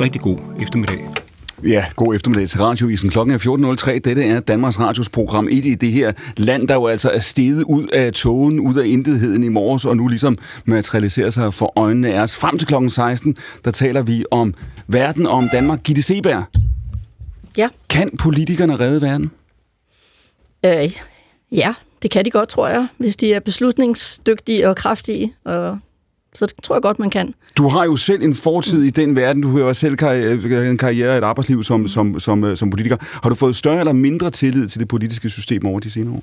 Rigtig god eftermiddag. Ja, god eftermiddag til Radioisen. Klokken er 14.03. Dette er Danmarks Radios program 1 i det her land, der jo altså er steget ud af togen, ud af intetheden i morges, og nu ligesom materialiserer sig for øjnene af os. Frem til klokken 16, der taler vi om verden og om Danmark. Gitte Seberg. Ja. Kan politikerne redde verden? Øh, ja, det kan de godt, tror jeg, hvis de er beslutningsdygtige og kraftige. Og så det tror jeg godt, man kan. Du har jo selv en fortid i den verden. Du har jo selv en karriere og et arbejdsliv som, som, som, som politiker. Har du fået større eller mindre tillid til det politiske system over de senere år?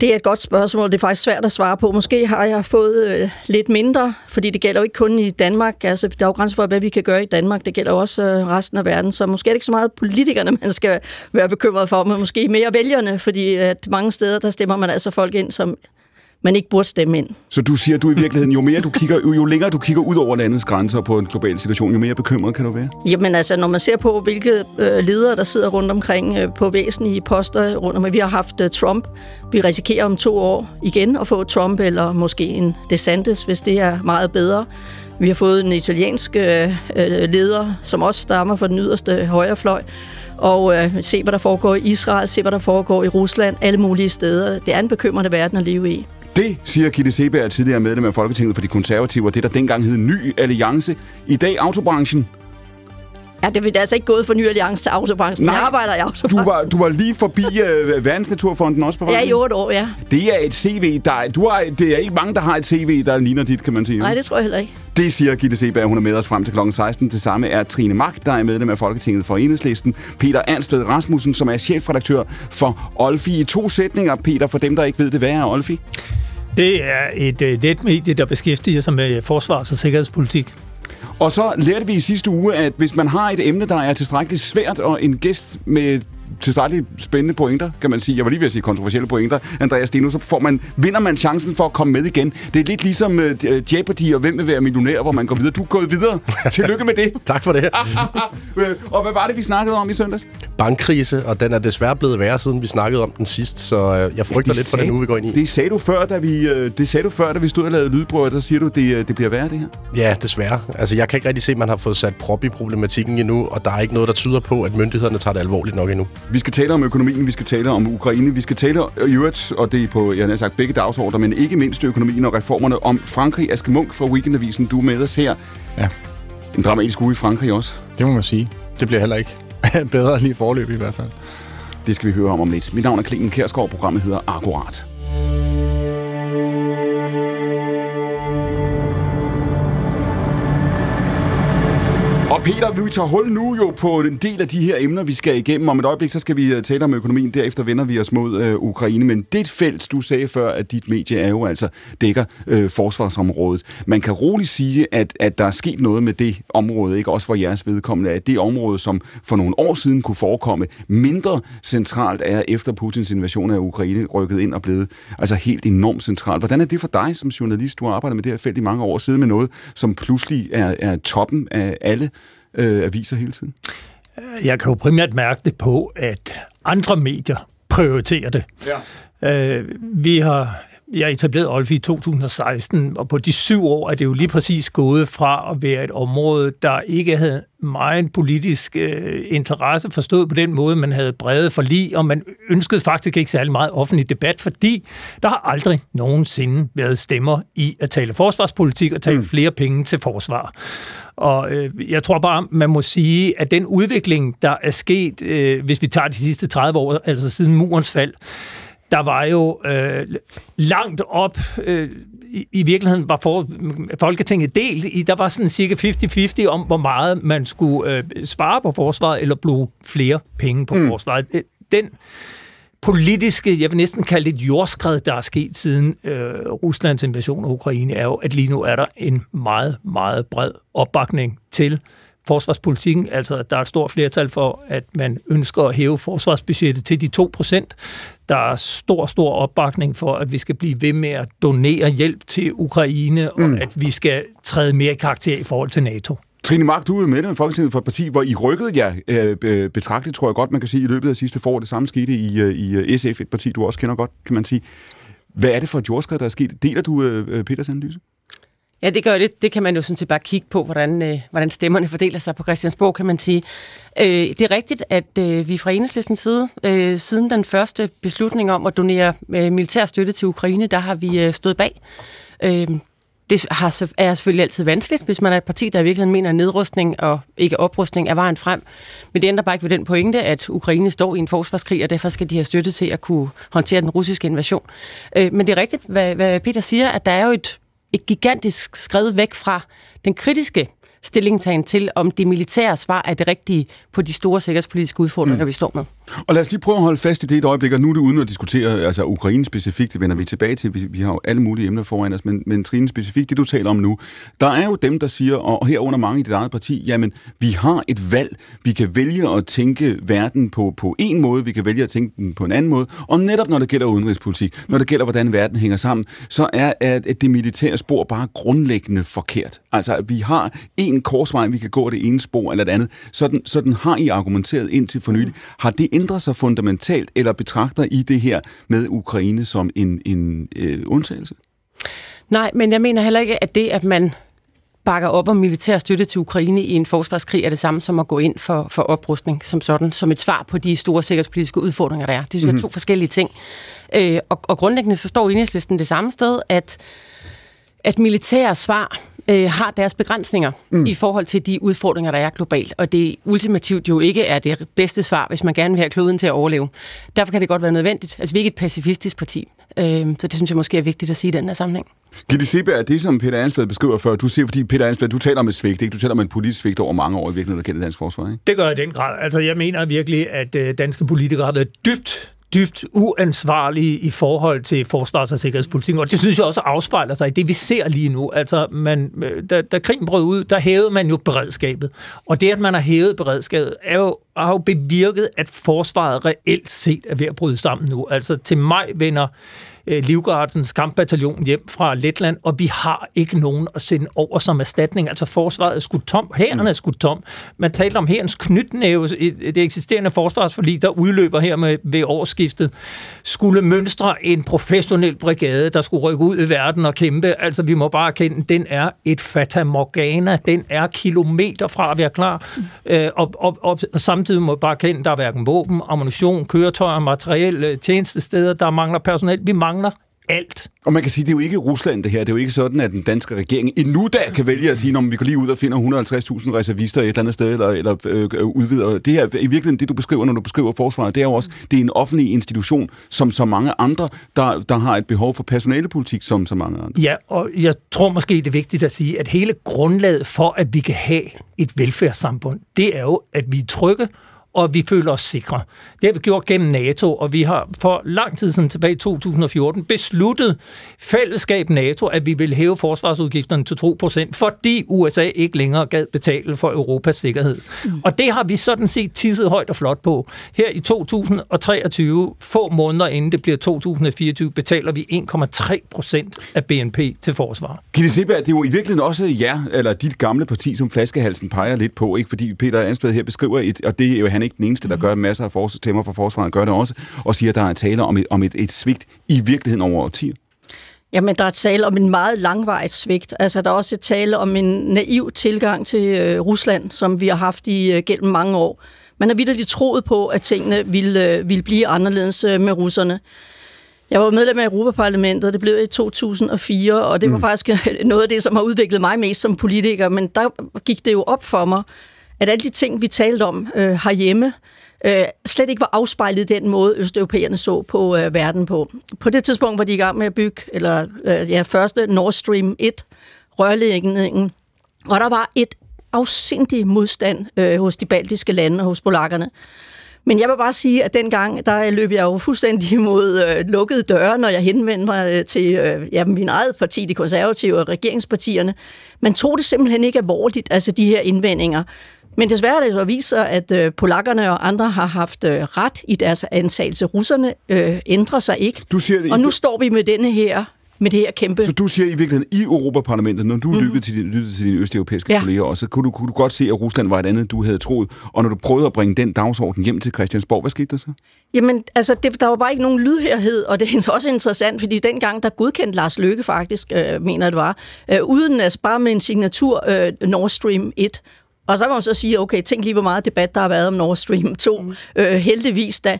Det er et godt spørgsmål. Det er faktisk svært at svare på. Måske har jeg fået øh, lidt mindre, fordi det gælder jo ikke kun i Danmark. Altså, der er jo grænser for, hvad vi kan gøre i Danmark. Det gælder også øh, resten af verden. Så måske er det ikke så meget politikerne, man skal være bekymret for, men måske mere vælgerne, fordi at mange steder, der stemmer man altså folk ind, som man ikke burde stemme ind. Så du siger, at du i virkeligheden, jo, mere du kigger, jo længere du kigger ud over landets grænser på en global situation, jo mere bekymret kan du være? Jamen altså, når man ser på, hvilke øh, ledere, der sidder rundt omkring øh, på væsentlige poster rundt om, vi har haft øh, Trump. Vi risikerer om to år igen at få Trump, eller måske en DeSantis, hvis det er meget bedre. Vi har fået en italiensk øh, leder, som også stammer fra den yderste højrefløj og øh, se, hvad der foregår i Israel, se, hvad der foregår i Rusland, alle mulige steder. Det er en bekymrende verden at leve i. Det siger Gitte Seberg, tidligere medlem af Folketinget for de konservative, og det der dengang hed Ny Alliance. I dag autobranchen. Ja, det er altså ikke gået for Ny Alliance til autobranchen. Nej, jeg arbejder i autobranchen. Du var, du var lige forbi uh, Verdensnaturfonden også på vej? Ja, i otte år, ja. Det er et CV, der du har, det er ikke mange, der har et CV, der ligner dit, kan man sige. Nej, det tror jeg heller ikke. Det siger Gitte Seberg, hun er med os frem til kl. 16. Det samme er Trine Mark, der er medlem af Folketinget for Enhedslisten. Peter Ernstved Rasmussen, som er chefredaktør for Olfi. I to sætninger, Peter, for dem, der ikke ved det, hvad er Olfi? Det er et øh, uh, netmedie, der beskæftiger sig med øh, forsvars- og sikkerhedspolitik. Og så lærte vi i sidste uge, at hvis man har et emne, der er tilstrækkeligt svært, og en gæst med tilstrækkeligt spændende pointer, kan man sige. Jeg var lige ved at sige kontroversielle pointer, Andreas Steno, så får man, vinder man chancen for at komme med igen. Det er lidt ligesom uh, Jeopardy og Hvem vil være millionær, hvor man går videre. Du er gået videre. Tillykke med det. tak for det. Øh, og hvad var det, vi snakkede om i søndags? Bankkrise, og den er desværre blevet værre, siden vi snakkede om den sidst, så uh, jeg frygter ja, lidt for den uge, vi går ind i. Det sagde du før, da vi, det sagde du før, da vi stod og lavede lydbrød, der siger du, det, det bliver værre, det her? Ja, desværre. Altså, jeg kan ikke rigtig se, at man har fået sat prop i problematikken endnu, og der er ikke noget, der tyder på, at myndighederne tager det alvorligt nok endnu. Vi skal tale om økonomien, vi skal tale om Ukraine, vi skal tale i øvrigt, og det er på, jeg har sagt, begge dagsordner, men ikke mindst økonomien og reformerne om Frankrig. Aske Munk fra Weekendavisen, du er med og ser ja. en dramatisk uge i Frankrig også. Det må man sige. Det bliver heller ikke bedre lige forløb i hvert fald. Det skal vi høre om om lidt. Mit navn er Klingen Kærsgaard, programmet hedder Akkurat. Og Peter, vi tager hul nu jo på en del af de her emner, vi skal igennem. Om et øjeblik, så skal vi øh, tale om økonomien. Derefter vender vi os mod øh, Ukraine. Men det felt, du sagde før, at dit medie er jo altså dækker øh, forsvarsområdet. Man kan roligt sige, at, at der er sket noget med det område, ikke også for jeres vedkommende, at det område, som for nogle år siden kunne forekomme mindre centralt, er efter Putins invasion af Ukraine rykket ind og blevet altså helt enormt centralt. Hvordan er det for dig som journalist? Du har arbejdet med det her felt i mange år, siden med noget, som pludselig er, er toppen af alle øh, aviser hele tiden? Jeg kan jo primært mærke det på, at andre medier prioriterer det. Ja. Øh, vi har jeg etablerede Olfi i 2016, og på de syv år er det jo lige præcis gået fra at være et område, der ikke havde meget politisk øh, interesse forstået på den måde, man havde brede forlig, og man ønskede faktisk ikke særlig meget offentlig debat, fordi der har aldrig nogensinde været stemmer i at tale forsvarspolitik og tale mm. flere penge til forsvar. Og øh, jeg tror bare, man må sige, at den udvikling, der er sket, øh, hvis vi tager de sidste 30 år, altså siden murens fald, der var jo øh, langt op, øh, i, i virkeligheden var for, Folketinget delt i, der var sådan cirka 50-50 om, hvor meget man skulle øh, spare på forsvaret, eller bruge flere penge på mm. forsvaret. Øh, den politiske, jeg vil næsten kalde det et jordskred, der er sket siden øh, Ruslands invasion af Ukraine, er jo, at lige nu er der en meget, meget bred opbakning til forsvarspolitikken, altså at der er et stort flertal for, at man ønsker at hæve forsvarsbudgettet til de 2 procent. Der er stor, stor opbakning for, at vi skal blive ved med at donere hjælp til Ukraine, mm. og at vi skal træde mere i karakter i forhold til NATO. Trine Mark, du er med i Folketinget for et parti, hvor I rykkede jer øh, betragteligt, tror jeg godt, man kan sige, i løbet af sidste forår. Det samme skete i, øh, i øh, SF, et parti, du også kender godt, kan man sige. Hvad er det for et jordskred, der er sket? Deler du øh, Peters analyse? Ja, det gør det. Det kan man jo sådan set bare kigge på, hvordan, øh, hvordan stemmerne fordeler sig på Christiansborg, kan man sige. Øh, det er rigtigt, at øh, vi fra enhedslistens side, øh, siden den første beslutning om at donere øh, militær støtte til Ukraine, der har vi øh, stået bag. Øh, det har, er selvfølgelig altid vanskeligt, hvis man er et parti, der i virkeligheden mener, at nedrustning og ikke oprustning er vejen frem. Men det ændrer bare ikke ved den pointe, at Ukraine står i en forsvarskrig, og derfor skal de have støtte til at kunne håndtere den russiske invasion. Øh, men det er rigtigt, hvad, hvad Peter siger, at der er jo et, et gigantisk skridt væk fra den kritiske stillingtagen til, om det militære svar er det rigtige på de store sikkerhedspolitiske udfordringer, mm. vi står med. Og lad os lige prøve at holde fast i det et øjeblik, og nu er det uden at diskutere altså Ukraine specifikt, det vender vi tilbage til, vi, vi har jo alle mulige emner foran os, men, men Trine specifikt, det du taler om nu, der er jo dem, der siger, og herunder mange i dit eget parti, jamen, vi har et valg, vi kan vælge at tænke verden på, på en måde, vi kan vælge at tænke den på en anden måde, og netop når det gælder udenrigspolitik, når det gælder, hvordan verden hænger sammen, så er at det militære spor bare grundlæggende forkert. Altså, at vi har en korsvej, vi kan gå det ene spor eller det andet, sådan, sådan har I argumenteret indtil for nylig. Har det ændret sig fundamentalt, eller betragter I det her med Ukraine som en, en øh, undtagelse? Nej, men jeg mener heller ikke, at det, at man bakker op om militær støtte til Ukraine i en forsvarskrig, er det samme som at gå ind for, for oprustning som sådan, som et svar på de store sikkerhedspolitiske udfordringer, der er. Det synes jeg er to mhm. forskellige ting. Øh, og, og grundlæggende så står enhedslisten det samme sted, at, at militære svar øh, har deres begrænsninger mm. i forhold til de udfordringer, der er globalt. Og det ultimativt jo ikke er det bedste svar, hvis man gerne vil have kloden til at overleve. Derfor kan det godt være nødvendigt. Altså, vi er ikke et pacifistisk parti. Øh, så det synes jeg måske er vigtigt at sige i den her sammenhæng. Gitte Sebe, er det, som Peter Ansved beskriver før, du siger, fordi Peter Ansved, du taler om et svigt, ikke? Du taler om et politisk svigt over mange år i virkeligheden, der gælder dansk forsvar, ikke? Det gør jeg i den grad. Altså, jeg mener virkelig, at øh, danske politikere har været dybt dybt uansvarlige i forhold til forsvars- og sikkerhedspolitikken, og det synes jeg også afspejler sig i det, vi ser lige nu. Altså, man, øh, da, da krigen brød ud, der hævede man jo beredskabet, og det, at man har hævet beredskabet, er jo, har jo bevirket, at forsvaret reelt set er ved at bryde sammen nu. Altså, til maj vender øh, Livgardens kampbataljon hjem fra Letland, og vi har ikke nogen at sende over som erstatning. Altså forsvaret er skudt tom, hæren er skudt tom. Man talte om hærens knytnæve, det eksisterende forsvarsforlig, der udløber her med, ved årsskiftet, skulle mønstre en professionel brigade, der skulle rykke ud i verden og kæmpe. Altså vi må bare erkende, den er et fatamorgana, den er kilometer fra at være klar, øh, og, og, og, og samtidig må vi bare erkende, der er hverken våben, ammunition, køretøjer, materiel, øh, tjenestesteder, der mangler personel. Vi mangler mangler alt. Og man kan sige, det er jo ikke Rusland det her. Det er jo ikke sådan, at den danske regering endnu da kan vælge at sige, når vi går lige ud og finder 150.000 reservister et eller andet sted, eller, eller øh, udvider. Det her, i virkeligheden, det du beskriver, når du beskriver forsvaret, det er jo også, det er en offentlig institution, som så mange andre, der, der har et behov for personalepolitik, som så mange andre. Ja, og jeg tror måske, det er vigtigt at sige, at hele grundlaget for, at vi kan have et velfærdssamfund, det er jo, at vi er trygge, og vi føler os sikre. Det har vi gjort gennem NATO, og vi har for lang tid siden tilbage i 2014 besluttet fællesskab NATO, at vi vil hæve forsvarsudgifterne til 2%, fordi USA ikke længere gad betale for Europas sikkerhed. Mm. Og det har vi sådan set tisset højt og flot på. Her i 2023, få måneder inden det bliver 2024, betaler vi 1,3% af BNP til forsvar. Gitte Seberg, det er jo i virkeligheden også jer, eller dit gamle parti, som flaskehalsen peger lidt på, ikke? fordi Peter Ansved her beskriver et, og det er jo han ikke den eneste, der gør masser af fors- temmer for forsvaret, gør det også, og siger, at der er tale om et, om et, et svigt i virkeligheden over årtier. Jamen, der er tale om en meget langvejt svigt. Altså, der er også tale om en naiv tilgang til øh, Rusland, som vi har haft i øh, gennem mange år. Man har vidderligt troet på, at tingene ville, øh, ville blive anderledes øh, med russerne. Jeg var medlem af Europaparlamentet, det blev i 2004, og det var mm. faktisk noget af det, som har udviklet mig mest som politiker, men der gik det jo op for mig, at alle de ting, vi talte om øh, herhjemme, øh, slet ikke var afspejlet i den måde, østeuropæerne så på øh, verden på. På det tidspunkt var de i gang med at bygge, eller øh, ja, første Nord Stream 1, rørlægningen, og der var et afsindig modstand øh, hos de baltiske lande og hos polakkerne. Men jeg vil bare sige, at dengang, der løb jeg jo fuldstændig mod øh, lukkede døre, når jeg henvendte mig øh, til øh, ja, min eget parti, de konservative og regeringspartierne. Man tog det simpelthen ikke alvorligt, altså de her indvendinger. Men desværre er det så vist sig, at øh, polakkerne og andre har haft øh, ret i deres antagelse. Russerne øh, ændrer sig ikke. Du siger det, og nu står vi med denne her med det her kæmpe... Så du siger i virkeligheden, i Europaparlamentet, når du mm. lyttede til, din, lyttede til dine østeuropæiske ja. kolleger også, kunne du, kunne du godt se, at Rusland var et andet, du havde troet. Og når du prøvede at bringe den dagsorden hjem til Christiansborg, hvad skete der så? Jamen, altså, det, der var bare ikke nogen lydhærhed, og det er også interessant, fordi dengang, der godkendte Lars Løkke faktisk, øh, mener det var, øh, uden altså bare med en signatur øh, Nord Stream 1, og så må man så sige, okay, tænk lige, hvor meget debat der har været om Nord Stream 2. Mm. Øh, heldigvis da.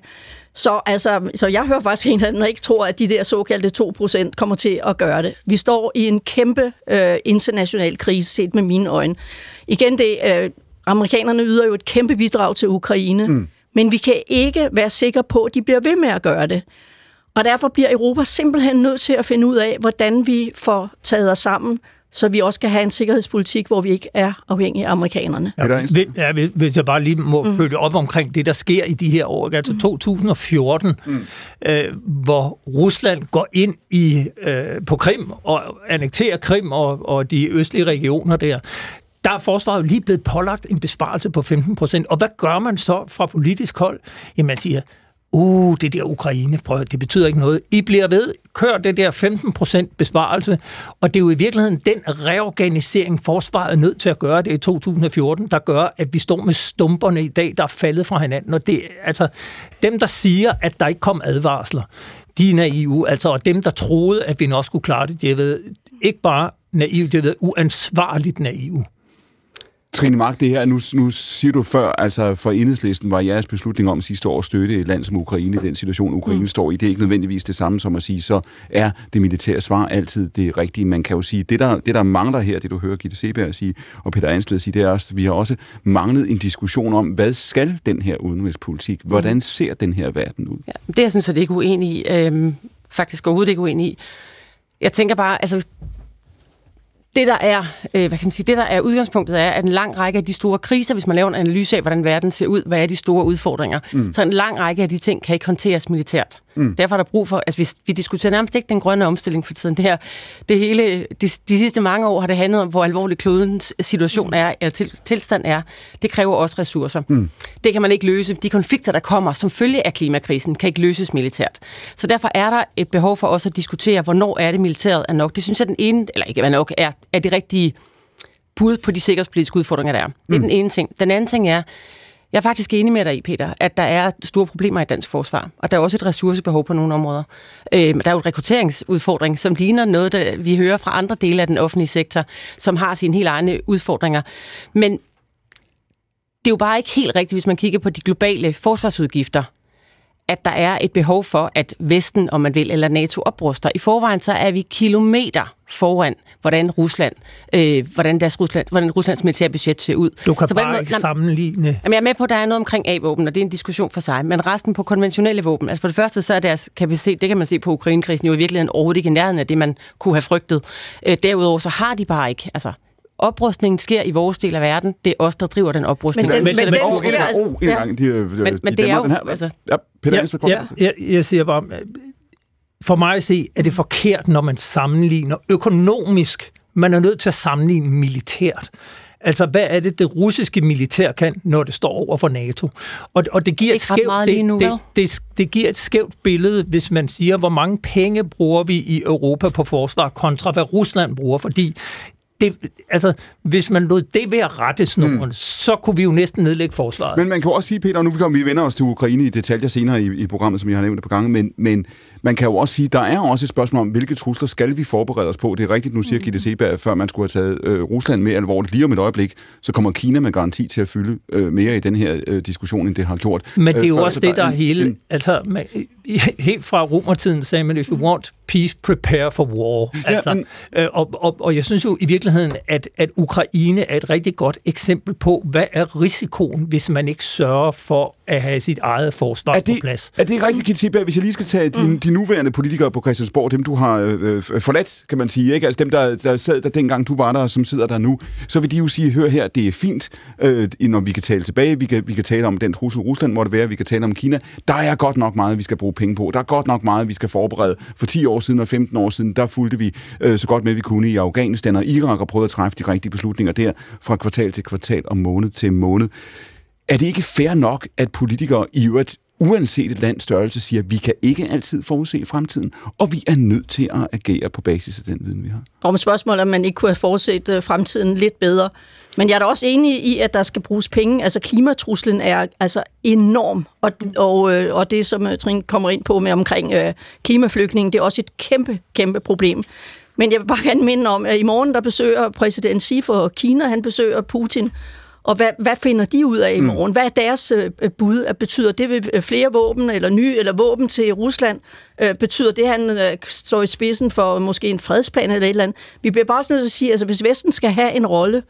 Så, altså, så jeg hører faktisk en af dem, der ikke tror, at de der såkaldte 2% kommer til at gøre det. Vi står i en kæmpe øh, international krise, set med mine øjne. Igen, det, øh, amerikanerne yder jo et kæmpe bidrag til Ukraine, mm. men vi kan ikke være sikre på, at de bliver ved med at gøre det. Og derfor bliver Europa simpelthen nødt til at finde ud af, hvordan vi får taget os sammen, så vi også kan have en sikkerhedspolitik, hvor vi ikke er afhængige af amerikanerne. Ja, ja, hvis jeg bare lige må mm. følge op omkring det, der sker i de her år, altså mm. 2014, mm. øh, hvor Rusland går ind i øh, på Krim og annekterer Krim og, og de østlige regioner der, der er forsvaret lige blevet pålagt en besparelse på 15 procent. Og hvad gør man så fra politisk hold? Jamen man siger, uh, det der Ukraine, prøv, det betyder ikke noget. I bliver ved, kør det der 15% besparelse, og det er jo i virkeligheden den reorganisering, forsvaret er nødt til at gøre det i 2014, der gør, at vi står med stumperne i dag, der er faldet fra hinanden. Og det, altså, dem, der siger, at der ikke kom advarsler, de er naive, altså, og dem, der troede, at vi nok skulle klare det, de har været ikke bare naive, de har været uansvarligt naive. Trine Mark, det her, nu, nu siger du før, altså for enhedslisten var jeres beslutning om sidste år at støtte et land som Ukraine i den situation, Ukraine mm. står i. Det er ikke nødvendigvis det samme som at sige, så er det militære svar altid det rigtige. Man kan jo sige, det der, det der mangler her, det du hører Gitte Seberg sige, og Peter Ansved sige, det er også, vi har også manglet en diskussion om, hvad skal den her udenrigspolitik? Hvordan mm. ser den her verden ud? Ja, det er jeg sådan set ikke uenig i. Øhm, faktisk overhovedet ikke uenig i. Jeg tænker bare, altså det, der er, øh, hvad kan man sige, det, der er udgangspunktet, er, at en lang række af de store kriser, hvis man laver en analyse af, hvordan verden ser ud, hvad er de store udfordringer, mm. så en lang række af de ting kan ikke håndteres militært. Mm. Derfor er der brug for, altså vi, vi diskuterer nærmest ikke den grønne omstilling for tiden. Det her, det hele, de, de sidste mange år har det handlet om, hvor alvorlig klodens situation er, eller til, tilstand er. Det kræver også ressourcer. Mm. Det kan man ikke løse. De konflikter, der kommer som følge af klimakrisen, kan ikke løses militært. Så derfor er der et behov for os at diskutere, hvornår er det militæret er nok. Det synes jeg, den ene, eller ikke er nok, er, er det rigtige bud på de sikkerhedspolitiske udfordringer, der er. Det er mm. den ene ting. Den anden ting er, jeg er faktisk enig med dig i, Peter, at der er store problemer i dansk forsvar, og der er også et ressourcebehov på nogle områder. Øh, der er jo en rekrutteringsudfordring, som ligner noget, der vi hører fra andre dele af den offentlige sektor, som har sine helt egne udfordringer. Men det er jo bare ikke helt rigtigt, hvis man kigger på de globale forsvarsudgifter, at der er et behov for, at Vesten, om man vil, eller NATO opruster. I forvejen så er vi kilometer foran, hvordan Rusland, øh, hvordan, deres Rusland, hvordan Ruslands militærbudget ser ud. Du kan så bare ikke sammenligne... Jamen, jeg er med på, at der er noget omkring A-våben, og det er en diskussion for sig. Men resten på konventionelle våben, altså for det første, så er deres kapacitet, det kan man se på Ukrainekrisen, jo i virkeligheden overhovedet ikke i nærheden af det, man kunne have frygtet. Øh, derudover så har de bare ikke, altså oprustningen sker i vores del af verden. Det er os, der driver den oprustning. Men, den, men, men, men, sker, altså, oh, en gang, de, de, men, men det er jo, her. altså... Ja, Peter ja, ja, jeg, jeg siger bare, for mig at se, er det forkert, når man sammenligner økonomisk. Man er nødt til at sammenligne militært. Altså, hvad er det, det russiske militær kan, når det står over for NATO? Og, og det giver et skævt, det, nu, det, det, det giver et skævt billede, hvis man siger, hvor mange penge bruger vi i Europa på forsvar kontra hvad Rusland bruger, fordi det, altså, hvis man lod det være rettesnoren, mm. så kunne vi jo næsten nedlægge forsvaret. Men man kan også sige, Peter, nu kommer vi vender os til Ukraine i detaljer senere i, i programmet, som jeg har nævnt et par gange, men, men man kan jo også sige, der er også et spørgsmål om, hvilke trusler skal vi forberede os på. Det er rigtigt, nu siger mm. Gitte Seberg, før man skulle have taget øh, Rusland med alvorligt. Lige om et øjeblik, så kommer Kina med garanti til at fylde øh, mere i den her øh, diskussion, end det har gjort. Men det er jo øh, også det, der er hele... En, altså, man, helt fra romertiden sagde man, if you want peace, prepare for war. Altså, ja, men, øh, og, og, og jeg synes jo i virkeligheden, at, at Ukraine er et rigtig godt eksempel på, hvad er risikoen, hvis man ikke sørger for at have sit eget forsvar er det, på plads. Er det rigtigt, Kitty Hvis jeg lige skal tage mm de nuværende politikere på Christiansborg, dem du har øh, øh forladt, kan man sige, ikke? altså dem, der, der sad der dengang du var der, som sidder der nu, så vil de jo sige, hør her, det er fint, øh, når vi kan tale tilbage, vi kan, vi kan tale om den trussel, Rusland måtte være, vi kan tale om Kina. Der er godt nok meget, vi skal bruge penge på. Der er godt nok meget, vi skal forberede. For 10 år siden og 15 år siden, der fulgte vi øh, så godt med, vi kunne i Afghanistan og Irak og prøvede at træffe de rigtige beslutninger der fra kvartal til kvartal og måned til måned. Er det ikke fair nok, at politikere i øvrigt uanset et lands størrelse, siger, at vi kan ikke altid forudse fremtiden, og vi er nødt til at agere på basis af den viden, vi har. Om spørgsmålet, om man ikke kunne have forudset øh, fremtiden lidt bedre. Men jeg er da også enig i, at der skal bruges penge. Altså klimatruslen er altså enorm, og, og, øh, og det, som øh, Trine kommer ind på med omkring øh, klimaflygtning, det er også et kæmpe, kæmpe problem. Men jeg vil bare gerne minde om, at i morgen der besøger præsident Xi for Kina, han besøger Putin, og hvad, hvad finder de ud af i morgen? Hvad er deres øh, bud? Betyder det øh, flere våben eller nye eller våben til Rusland? Øh, betyder det, at han øh, står i spidsen for måske en fredsplan eller et eller andet? Vi bliver bare også nødt til at sige, at altså, hvis Vesten skal have en rolle,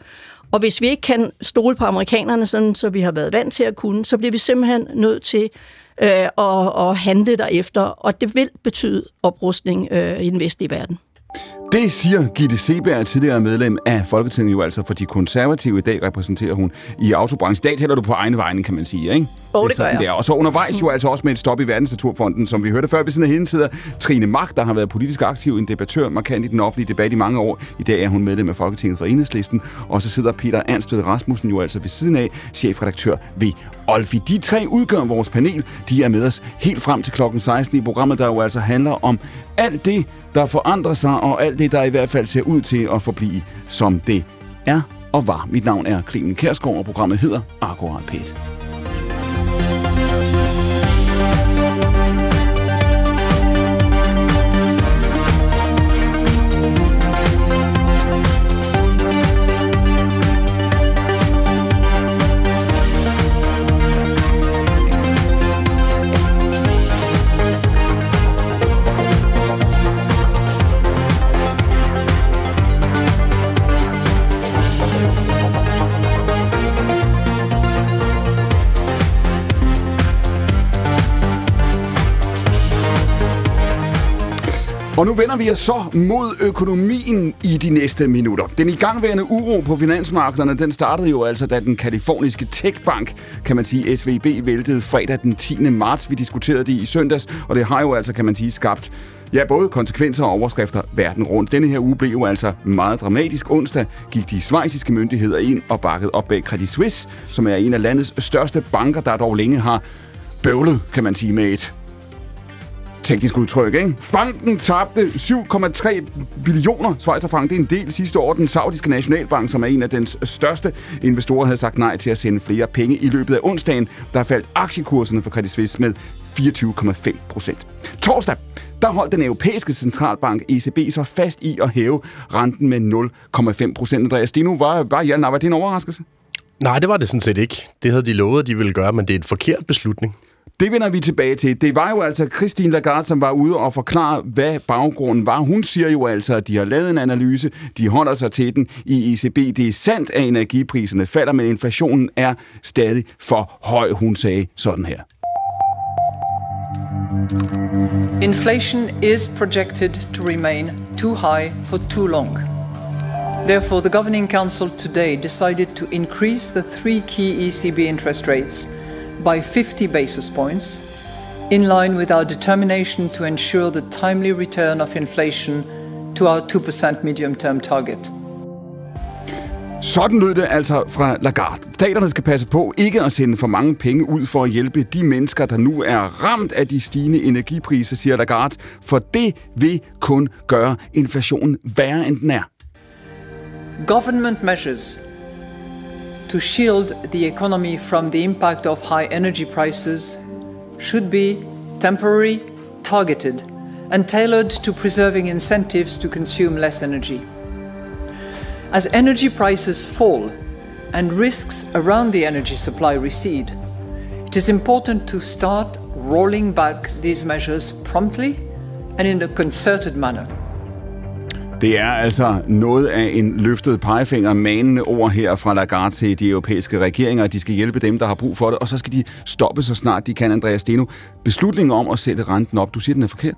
og hvis vi ikke kan stole på amerikanerne, sådan, så vi har været vant til at kunne, så bliver vi simpelthen nødt til øh, at, at handle derefter, og det vil betyde oprustning øh, i den vestlige verden. Det siger Gitte Seberg, tidligere medlem af Folketinget, jo altså for de konservative. I dag repræsenterer hun i autobranchen. I dag taler du på egen vegne, kan man sige, ikke? Oh, det, det gør jeg. Der. Og så undervejs jo altså også med et stop i Verdensnaturfonden, som vi hørte før. Ved siden af hende sidder Trine Magt, der har været politisk aktiv, en debattør, markant i den offentlige debat i mange år. I dag er hun medlem af Folketinget for Enhedslisten. Og så sidder Peter Ernstved Rasmussen jo altså ved siden af, chefredaktør ved Olfi. De tre udgør vores panel. De er med os helt frem til klokken 16 i programmet, der jo altså handler om alt det, der forandrer sig, og alt det, der i hvert fald ser ud til at forblive, som det er og var. Mit navn er Clemen Kærsgaard, og programmet hedder Akkurat Pæt. Og nu vender vi os så mod økonomien i de næste minutter. Den igangværende uro på finansmarkederne, den startede jo altså, da den kaliforniske techbank, kan man sige, SVB, væltede fredag den 10. marts. Vi diskuterede det i søndags, og det har jo altså, kan man sige, skabt Ja, både konsekvenser og overskrifter verden rundt. Denne her uge blev jo altså meget dramatisk. Onsdag gik de svejsiske myndigheder ind og bakkede op bag Credit Suisse, som er en af landets største banker, der dog længe har bøvlet, kan man sige, med et teknisk udtryk, ikke? Banken tabte 7,3 billioner schweizerfranc. Det er en del sidste år. Den saudiske nationalbank, som er en af dens største investorer, havde sagt nej til at sende flere penge i løbet af onsdagen. Der faldt aktiekurserne for Credit Suisse med 24,5 procent. Torsdag, der holdt den europæiske centralbank ECB så fast i at hæve renten med 0,5 procent. Andreas Steno, var, var, ja, var det en overraskelse? Nej, det var det sådan set ikke. Det havde de lovet, at de ville gøre, men det er en forkert beslutning. Det vender vi tilbage til. Det var jo altså Christine Lagarde, som var ude og forklare, hvad baggrunden var. Hun siger jo altså, at de har lavet en analyse, de holder sig til den i ECB. Det er sandt, at energipriserne falder, men inflationen er stadig for høj, hun sagde sådan her. Inflation is projected to remain too high for too long. Therefore, the Governing Council today decided to increase the three key ECB interest rates – by 50 basis points, in line with our determination to ensure the timely return of inflation to our 2% medium term target. Sådan lød det altså fra Lagarde. Staterne skal passe på ikke at sende for mange penge ud for at hjælpe de mennesker, der nu er ramt af de stigende energipriser, siger Lagarde, for det vil kun gøre inflationen værre, end den er. Government measures to shield the economy from the impact of high energy prices should be temporary, targeted, and tailored to preserving incentives to consume less energy. As energy prices fall and risks around the energy supply recede, it is important to start rolling back these measures promptly and in a concerted manner. Det er altså noget af en løftet pegefinger, manende ord her fra Lagarde til de europæiske regeringer, at de skal hjælpe dem, der har brug for det, og så skal de stoppe så snart de kan, Andreas Steno. Beslutningen om at sætte renten op, du siger, den er forkert?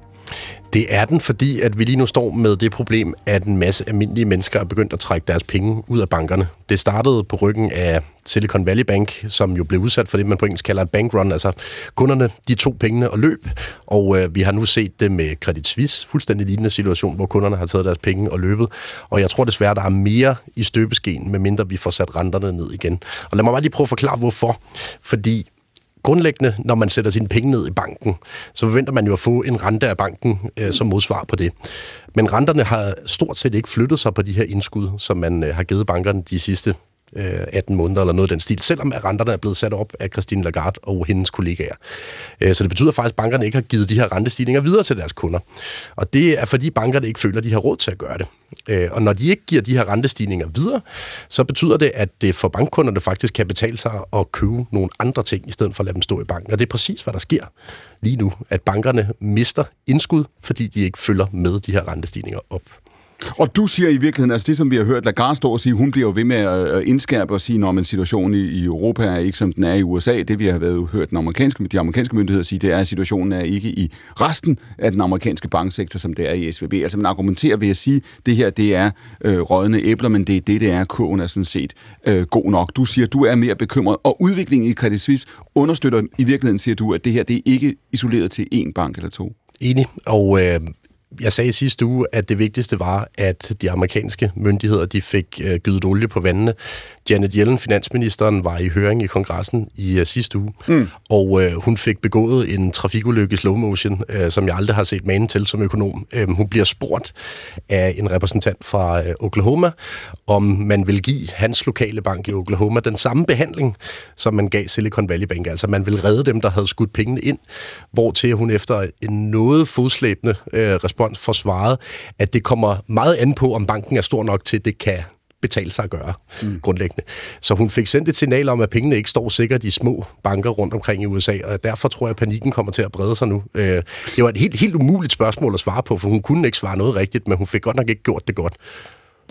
Det er den, fordi at vi lige nu står med det problem, at en masse almindelige mennesker er begyndt at trække deres penge ud af bankerne. Det startede på ryggen af Silicon Valley Bank, som jo blev udsat for det, man på engelsk kalder bankrun. Altså kunderne, de tog pengene og løb, og øh, vi har nu set det med Credit Suisse, fuldstændig lignende situation, hvor kunderne har taget deres penge og løbet. Og jeg tror desværre, der er mere i støbeskeen, medmindre vi får sat renterne ned igen. Og lad mig bare lige prøve at forklare, hvorfor. Fordi grundlæggende, når man sætter sine penge ned i banken, så forventer man jo at få en rente af banken øh, som modsvar på det. Men renterne har stort set ikke flyttet sig på de her indskud, som man øh, har givet bankerne de sidste Øh, 18 måneder eller noget af den stil, selvom at renterne er blevet sat op af Christine Lagarde og hendes kollegaer. Øh, så det betyder faktisk, at bankerne ikke har givet de her rentestigninger videre til deres kunder. Og det er fordi bankerne ikke føler, at de har råd til at gøre det. Øh, og når de ikke giver de her rentestigninger videre, så betyder det, at det for bankkunderne faktisk kan betale sig at købe nogle andre ting, i stedet for at lade dem stå i banken. Og det er præcis, hvad der sker lige nu, at bankerne mister indskud, fordi de ikke følger med de her rentestigninger op. Og du siger i virkeligheden, altså det som vi har hørt Lagarde stå og sige, hun bliver jo ved med at øh, indskærpe og sige, når man situationen i, i Europa er ikke som den er i USA. Det vi har været hørt den amerikanske, de amerikanske myndigheder sige, det er, at situationen er ikke i resten af den amerikanske banksektor, som det er i SVB. Altså man argumenterer ved at sige, at det her det er øh, rådne æbler, men det er det, det er. Kurven er sådan set øh, god nok. Du siger, du er mere bekymret, og udviklingen i Credit Suisse understøtter i virkeligheden, siger du, at det her det er ikke isoleret til én bank eller to. Enig, og øh, jeg sagde sidste uge, at det vigtigste var, at de amerikanske myndigheder de fik øh, gydet olie på vandene. Janet Yellen, finansministeren, var i høring i kongressen i uh, sidste uge, mm. og øh, hun fik begået en trafikulykke i slow motion, øh, som jeg aldrig har set manen til som økonom. Øh, hun bliver spurgt af en repræsentant fra øh, Oklahoma, om man vil give hans lokale bank i Oklahoma den samme behandling, som man gav Silicon Valley Bank. Altså man vil redde dem, der havde skudt pengene ind, hvor til hun efter en noget fodslæbende øh, respons forsvaret, at det kommer meget an på, om banken er stor nok til, det kan betale sig at gøre, mm. grundlæggende. Så hun fik sendt et signal om, at pengene ikke står sikkert i små banker rundt omkring i USA, og derfor tror jeg, at panikken kommer til at brede sig nu. Øh, det var et helt, helt umuligt spørgsmål at svare på, for hun kunne ikke svare noget rigtigt, men hun fik godt nok ikke gjort det godt.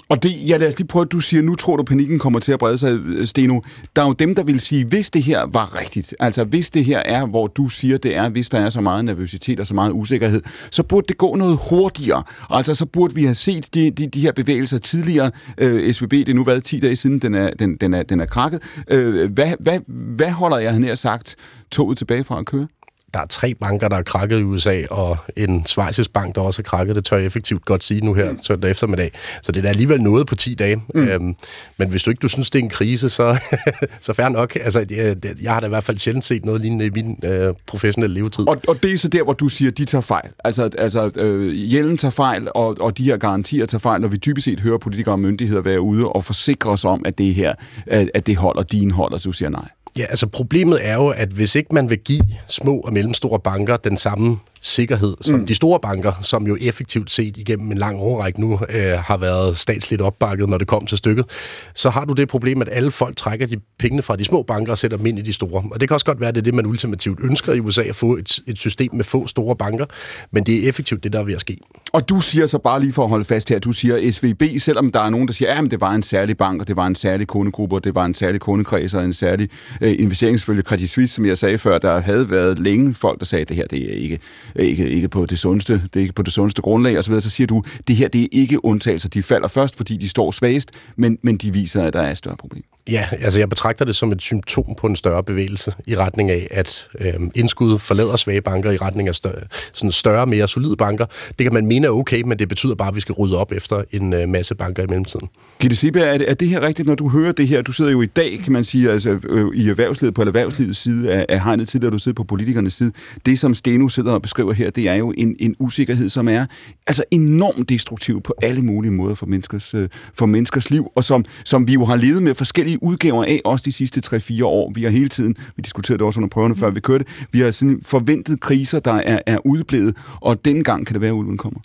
Og det, ja, lad os lige prøve, at du siger, nu tror du, panikken kommer til at brede sig, øh, Steno. Der er jo dem, der vil sige, hvis det her var rigtigt, altså hvis det her er, hvor du siger, det er, hvis der er så meget nervøsitet og så meget usikkerhed, så burde det gå noget hurtigere. Altså så burde vi have set de, de, de her bevægelser tidligere. Øh, SVB, det er nu været 10 dage siden, den er, den, den er, den er krakket. Øh, hvad, hvad, hvad holder jeg her sagt toget tilbage fra at køre? Der er tre banker, der er krakket i USA, og en svejsisk bank, der også er krakket. Det tør jeg effektivt godt sige nu her mm. søndag eftermiddag. Så det er alligevel noget på 10 dage. Mm. Øhm, men hvis du ikke du synes, det er en krise, så, så fair nok. Altså, jeg, jeg har da i hvert fald sjældent set noget lignende i min øh, professionelle levetid. Og, og det er så der, hvor du siger, de tager fejl. Altså, altså øh, Jellen tager fejl, og, og de her garantier tager fejl, når vi typisk set hører politikere og myndigheder være ude og forsikre os om, at det her, at, at det holder, din holder, så du siger nej. Ja, altså problemet er jo, at hvis ikke man vil give små og mellemstore banker den samme sikkerhed som mm. de store banker, som jo effektivt set igennem en lang årrække nu øh, har været statsligt opbakket, når det kom til stykket, så har du det problem, at alle folk trækker de pengene fra de små banker og sætter dem ind i de store. Og det kan også godt være, at det er det, man ultimativt ønsker i USA, at få et, et system med få store banker, men det er effektivt det, der er ved at ske. Og du siger så bare lige for at holde fast her, du siger SVB, selvom der er nogen, der siger, at det var en særlig bank, og det var en særlig kundegruppe, og det var en særlig kundekreds og en særlig øh, investeringsfølge Credit Suisse, som jeg sagde før, der havde været længe folk, der sagde, at det her det er ikke Øh, ikke, ikke på det sundeste, det er ikke på det sundeste grundlag og så videre, så siger du, det her det er ikke undtagelser. De falder først, fordi de står svagest, men, men de viser, at der er et større problem. Ja, altså jeg betragter det som et symptom på en større bevægelse i retning af, at øh, indskud forlader svage banker i retning af større, sådan større, mere solide banker. Det kan man mene er okay, men det betyder bare, at vi skal rydde op efter en øh, masse banker i mellemtiden. Gitte Seberg, er det, er det her rigtigt, når du hører det her? Du sidder jo i dag, kan man sige, altså, øh, i erhvervslivet, på erhvervslivets side af, af hegnet tidligere, du sidder på politikernes side. Det, som Steno sidder og beskriver her, det er jo en, en usikkerhed, som er altså enormt destruktiv på alle mulige måder for menneskers, øh, for menneskers liv, og som, som vi jo har levet med forskellige udgaver af, også de sidste 3-4 år. Vi har hele tiden, vi diskuterede det også under prøverne, før vi kørte, vi har sådan forventet kriser, der er, er udeblevet, og dengang gang kan det være, at ulven kommer.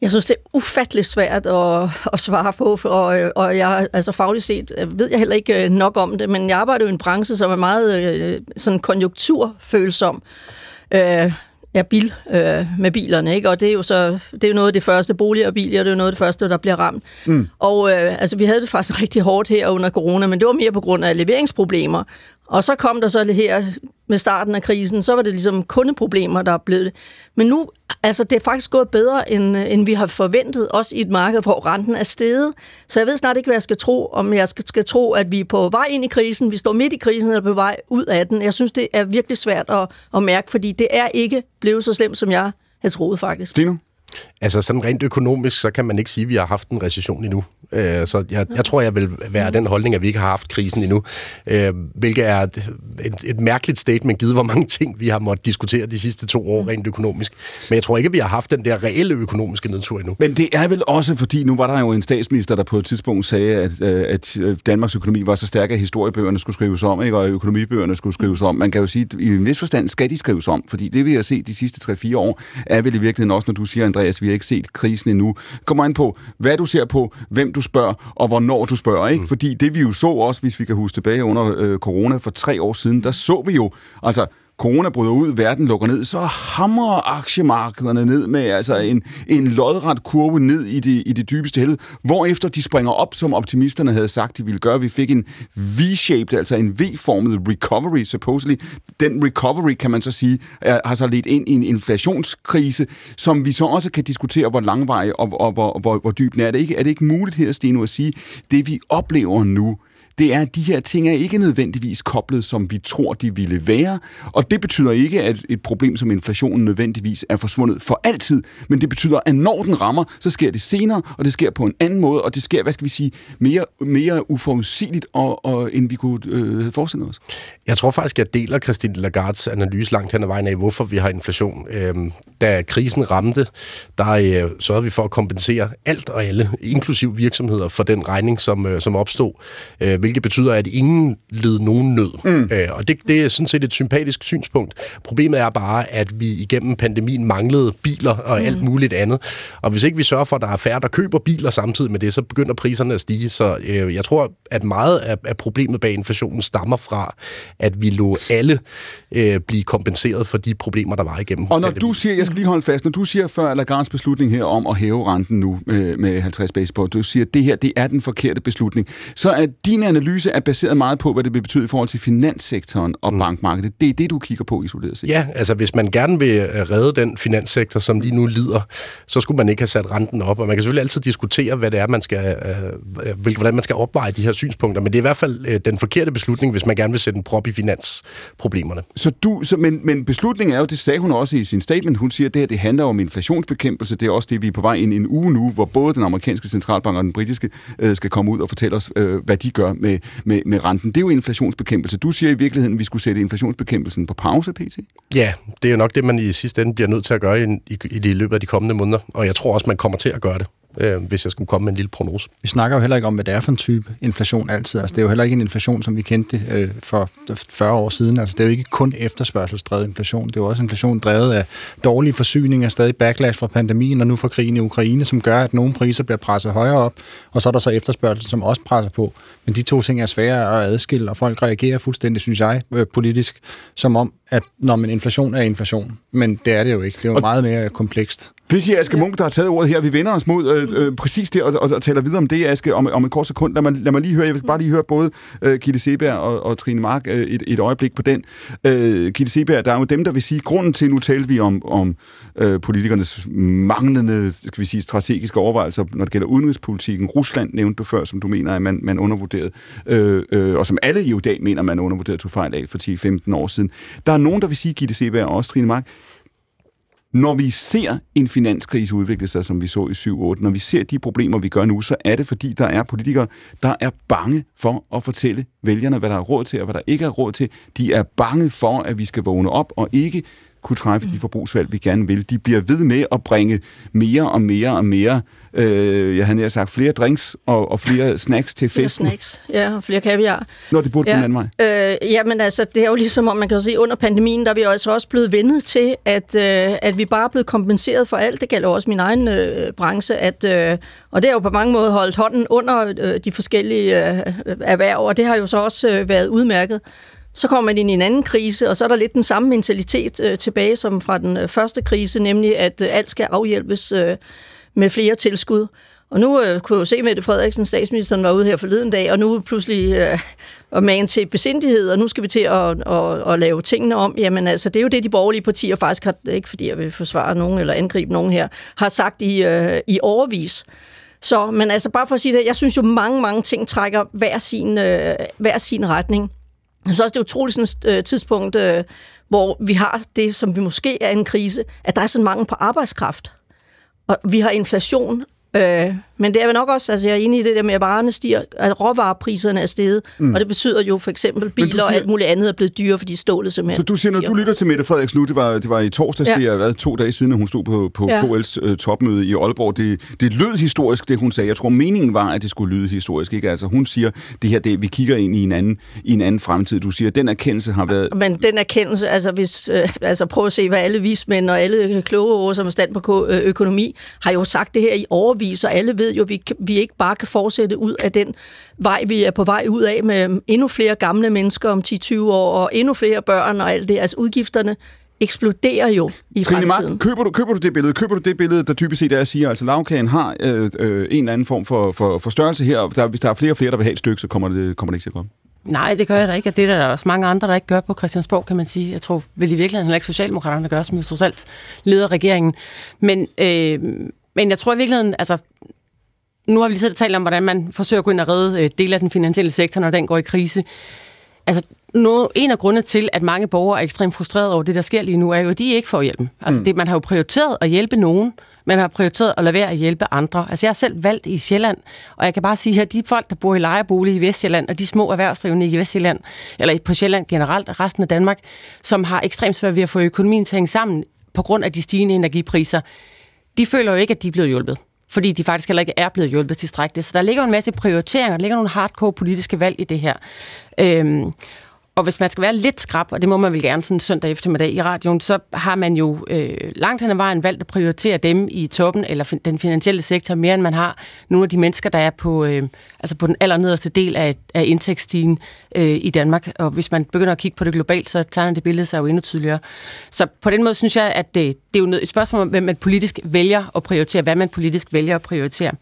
Jeg synes, det er ufatteligt svært at, at svare på, og, og jeg, altså fagligt set øh, ved jeg heller ikke øh, nok om det, men jeg arbejder jo i en branche, som er meget øh, sådan konjunkturfølsom. Øh, Ja, bil, øh, med bilerne, ikke? Og det er jo så det er jo noget af det første, boliger og biler, det er jo noget af det første, der bliver ramt. Mm. Og øh, altså, vi havde det faktisk rigtig hårdt her under corona, men det var mere på grund af leveringsproblemer. Og så kom der så det her med starten af krisen, så var det ligesom kundeproblemer, der blev det. Men nu, altså det er faktisk gået bedre, end, end vi har forventet, også i et marked, hvor renten er steget. Så jeg ved snart ikke, hvad jeg skal tro, om jeg skal, skal tro, at vi er på vej ind i krisen, vi står midt i krisen, eller på vej ud af den. Jeg synes, det er virkelig svært at, at mærke, fordi det er ikke blevet så slemt, som jeg havde troet faktisk. Stine? Altså sådan rent økonomisk, så kan man ikke sige, at vi har haft en recession endnu. Øh, så jeg, jeg tror, jeg vil være den holdning, at vi ikke har haft krisen endnu. Øh, hvilket er et, et, et mærkeligt statement, givet hvor mange ting, vi har måttet diskutere de sidste to år rent økonomisk. Men jeg tror ikke, at vi har haft den der reelle økonomiske nedtur endnu. Men det er vel også, fordi nu var der jo en statsminister, der på et tidspunkt sagde, at, øh, at Danmarks økonomi var så stærk, at historiebøgerne skulle skrives om, ikke? og økonomibøgerne skulle skrives om. Man kan jo sige, at i en vis forstand skal de skrives om, fordi det vi har set de sidste 3-4 år, er vel i virkeligheden også, når du siger, Andreas, vi har ikke set krisen endnu. Kom an på, hvad du ser på, hvem du spørger, og hvornår du spørger. Ikke? Mm. Fordi det vi jo så også, hvis vi kan huske tilbage under øh, corona for tre år siden, der så vi jo, altså corona bryder ud, verden lukker ned, så hamrer aktiemarkederne ned med altså en, en lodret kurve ned i det, i det dybeste helvede, hvorefter de springer op, som optimisterne havde sagt, de ville gøre. Vi fik en V-shaped, altså en V-formet recovery, supposedly. Den recovery, kan man så sige, er, har så ledt ind i en inflationskrise, som vi så også kan diskutere, hvor langvarig og, og hvor, hvor, hvor dyb den er. Er det ikke, er det ikke muligt her, Steno, at sige, det vi oplever nu, det er, at de her ting er ikke nødvendigvis koblet, som vi tror, de ville være. Og det betyder ikke, at et problem som inflationen nødvendigvis er forsvundet for altid, men det betyder, at når den rammer, så sker det senere, og det sker på en anden måde, og det sker, hvad skal vi sige, mere, mere uforudsigeligt, og, og, end vi kunne øh, forestille os. Jeg tror faktisk, jeg deler Christine Lagardes analyse langt hen ad vejen af, hvorfor vi har inflation. Øhm, da krisen ramte, der øh, sørgede vi for at kompensere alt og alle, inklusiv virksomheder, for den regning, som, øh, som opstod. Øh, hvilket betyder, at ingen led nogen nød. Mm. Øh, og det, det er sådan set et sympatisk synspunkt. Problemet er bare, at vi igennem pandemien manglede biler og mm. alt muligt andet. Og hvis ikke vi sørger for, at der er færre, der køber biler samtidig med det, så begynder priserne at stige. Så øh, jeg tror, at meget af, af problemet bag inflationen stammer fra, at vi lå alle øh, blive kompenseret for de problemer, der var igennem. Og når pandemien. du siger, jeg skal lige holde fast, når du siger før Lagards beslutning her om at hæve renten nu med, med 50 base du siger, at det her det er den forkerte beslutning, så er din analyse er baseret meget på, hvad det vil betyde i forhold til finanssektoren og mm. bankmarkedet. Det er det, du kigger på isoleret set. Ja, altså hvis man gerne vil øh, redde den finanssektor, som lige nu lider, så skulle man ikke have sat renten op. Og man kan selvfølgelig altid diskutere, hvad det er, man skal, øh, øh hvordan man skal opveje de her synspunkter, men det er i hvert fald øh, den forkerte beslutning, hvis man gerne vil sætte en prop i finansproblemerne. Så du, så, men, men beslutningen er jo, det sagde hun også i sin statement, hun siger, at det her det handler om inflationsbekæmpelse. Det er også det, vi er på vej ind i en uge nu, hvor både den amerikanske centralbank og den britiske øh, skal komme ud og fortælle os, øh, hvad de gør med, med, med renten. Det er jo inflationsbekæmpelse. Du siger i virkeligheden, at vi skulle sætte inflationsbekæmpelsen på pause, PT? Ja, det er jo nok det, man i sidste ende bliver nødt til at gøre i, i, i løbet af de kommende måneder, og jeg tror også, man kommer til at gøre det øh, hvis jeg skulle komme med en lille prognose. Vi snakker jo heller ikke om, hvad det er for en type inflation altid. Altså, det er jo heller ikke en inflation, som vi kendte øh, for 40 år siden. Altså, det er jo ikke kun efterspørgselsdrevet inflation. Det er jo også inflation drevet af dårlige forsyninger, stadig backlash fra pandemien og nu fra krigen i Ukraine, som gør, at nogle priser bliver presset højere op, og så er der så efterspørgsel, som også presser på. Men de to ting er svære at adskille, og folk reagerer fuldstændig, synes jeg, øh, politisk, som om, at når man inflation er inflation. Men det er det jo ikke. Det er jo og meget mere komplekst. Det siger Aske Munk, der har taget ordet her. Vi vender os mod øh, øh, præcis det, og, og, og taler videre om det, Aske, om, om en kort sekund. Lad mig, lad mig lige høre, jeg vil bare lige høre både øh, Gitte Seberg og, og Trine Mark øh, et, et øjeblik på den. Øh, Gitte Seberg, der er jo dem, der vil sige, grunden til, nu taler vi om, om øh, politikernes manglende skal vi sige, strategiske overvejelser, når det gælder udenrigspolitikken. Rusland nævnte du før, som du mener, at man, man undervurderet, øh, øh, og som alle i dag mener, man undervurderet tog fejl af for 10-15 år siden. Der er nogen, der vil sige, Gitte Seberg og også Trine Mark, når vi ser en finanskrise udvikle sig, som vi så i 7-8, når vi ser de problemer, vi gør nu, så er det, fordi der er politikere, der er bange for at fortælle vælgerne, hvad der er råd til og hvad der ikke er råd til. De er bange for, at vi skal vågne op og ikke kunne træffe de forbrugsvalg, vi gerne vil. De bliver ved med at bringe mere og mere og mere, øh, jeg havde nær sagt, flere drinks og, og flere snacks til festen. Flere snacks, ja, og flere kaviar. Når det burde ja. den anden vej. Øh, jamen altså, det er jo ligesom, om man kan sige, under pandemien, der er vi altså også blevet vendet til, at, øh, at vi bare er blevet kompenseret for alt. Det gælder også min egen øh, branche, at, øh, og det har jo på mange måder holdt hånden under øh, de forskellige øh, erhverv, og det har jo så også øh, været udmærket. Så kommer man ind i en anden krise, og så er der lidt den samme mentalitet øh, tilbage som fra den øh, første krise, nemlig at øh, alt skal afhjælpes øh, med flere tilskud. Og nu øh, kunne jeg jo se, at Mette Frederiksen, statsministeren, var ude her forleden dag, og nu pludselig øh, og man til besindighed, og nu skal vi til at, at, at lave tingene om. Jamen altså, det er jo det, de borgerlige partier faktisk har, ikke fordi jeg vil forsvare nogen eller angribe nogen her, har sagt i, øh, i overvis. Så, men altså bare for at sige det, jeg synes jo mange, mange ting trækker hver sin, øh, hver sin retning. Jeg synes også, det er utroligt sådan et øh, tidspunkt, øh, hvor vi har det, som vi måske er en krise, at der er så mange på arbejdskraft. Og vi har inflation, Øh, men det er vel nok også, altså jeg er enig i det der med, at varerne stiger, at råvarepriserne er steget, mm. og det betyder jo for eksempel biler siger, og alt muligt andet er blevet dyre, fordi stålet simpelthen Så du siger, når du lytter til Mette Frederiksen nu, det var, det var i torsdags, ja. det er hvad, to dage siden, at hun stod på, på ja. KL's uh, topmøde i Aalborg, det, det lød historisk, det hun sagde. Jeg tror, meningen var, at det skulle lyde historisk, ikke? Altså hun siger, det her, det, vi kigger ind i en anden, i en anden fremtid. Du siger, den erkendelse har været... Men den erkendelse, altså hvis, øh, altså prøv at se, hvad alle vismænd og alle kloge ord, som er stand på øh, økonomi, har jo sagt det her i overvis, og alle ved jo, at vi, vi ikke bare kan fortsætte ud af den vej, vi er på vej ud af med endnu flere gamle mennesker om 10-20 år, og endnu flere børn og alt det. Altså udgifterne eksploderer jo i Trine fremtiden. Mark, køber du, køber du det billede? Køber du det billede, der typisk set er at sige, altså lavkagen har øh, øh, en eller anden form for, for, for størrelse her, og der, hvis der er flere og flere, der vil have et stykke, så kommer det, kommer det ikke til at komme? Nej, det gør jeg da ikke, og det er der også mange andre, der ikke gør på Christiansborg, kan man sige. Jeg tror vel i virkeligheden heller ikke Socialdemokraterne, der gør, som jo trods alt leder regeringen. Men, øh, men jeg tror i virkeligheden, altså nu har vi lige siddet og talt om, hvordan man forsøger at gå ind og redde øh, dele af den finansielle sektor, når den går i krise. Altså, no, en af grundene til, at mange borgere er ekstremt frustrerede over det, der sker lige nu, er jo, at de ikke får hjælp. Altså, mm. det, man har jo prioriteret at hjælpe nogen, man har prioriteret at lade være at hjælpe andre. Altså, jeg er selv valgt i Sjælland, og jeg kan bare sige, at de folk, der bor i lejebolig i Vestjylland, og de små erhvervsdrivende i Vestjylland, eller på Sjælland generelt, og resten af Danmark, som har ekstremt svært ved at få økonomien til at hænge sammen på grund af de stigende energipriser, de føler jo ikke, at de er blevet hjulpet fordi de faktisk heller ikke er blevet hjulpet tilstrækkeligt. Så der ligger en masse prioriteringer, der ligger nogle hardcore politiske valg i det her. Øhm, og hvis man skal være lidt skrab, og det må man vel gerne sådan søndag eftermiddag i radioen, så har man jo øh, langt hen ad vejen valgt at prioritere dem i toppen eller den finansielle sektor mere, end man har nogle af de mennesker, der er på, øh, altså på den allernederste del af, af indtægtsstigen øh, i Danmark. Og hvis man begynder at kigge på det globalt, så tegner det billede sig jo endnu tydeligere. Så på den måde synes jeg, at det, det er jo et spørgsmål om, hvem man politisk vælger at prioritere, hvad man politisk vælger at prioritere.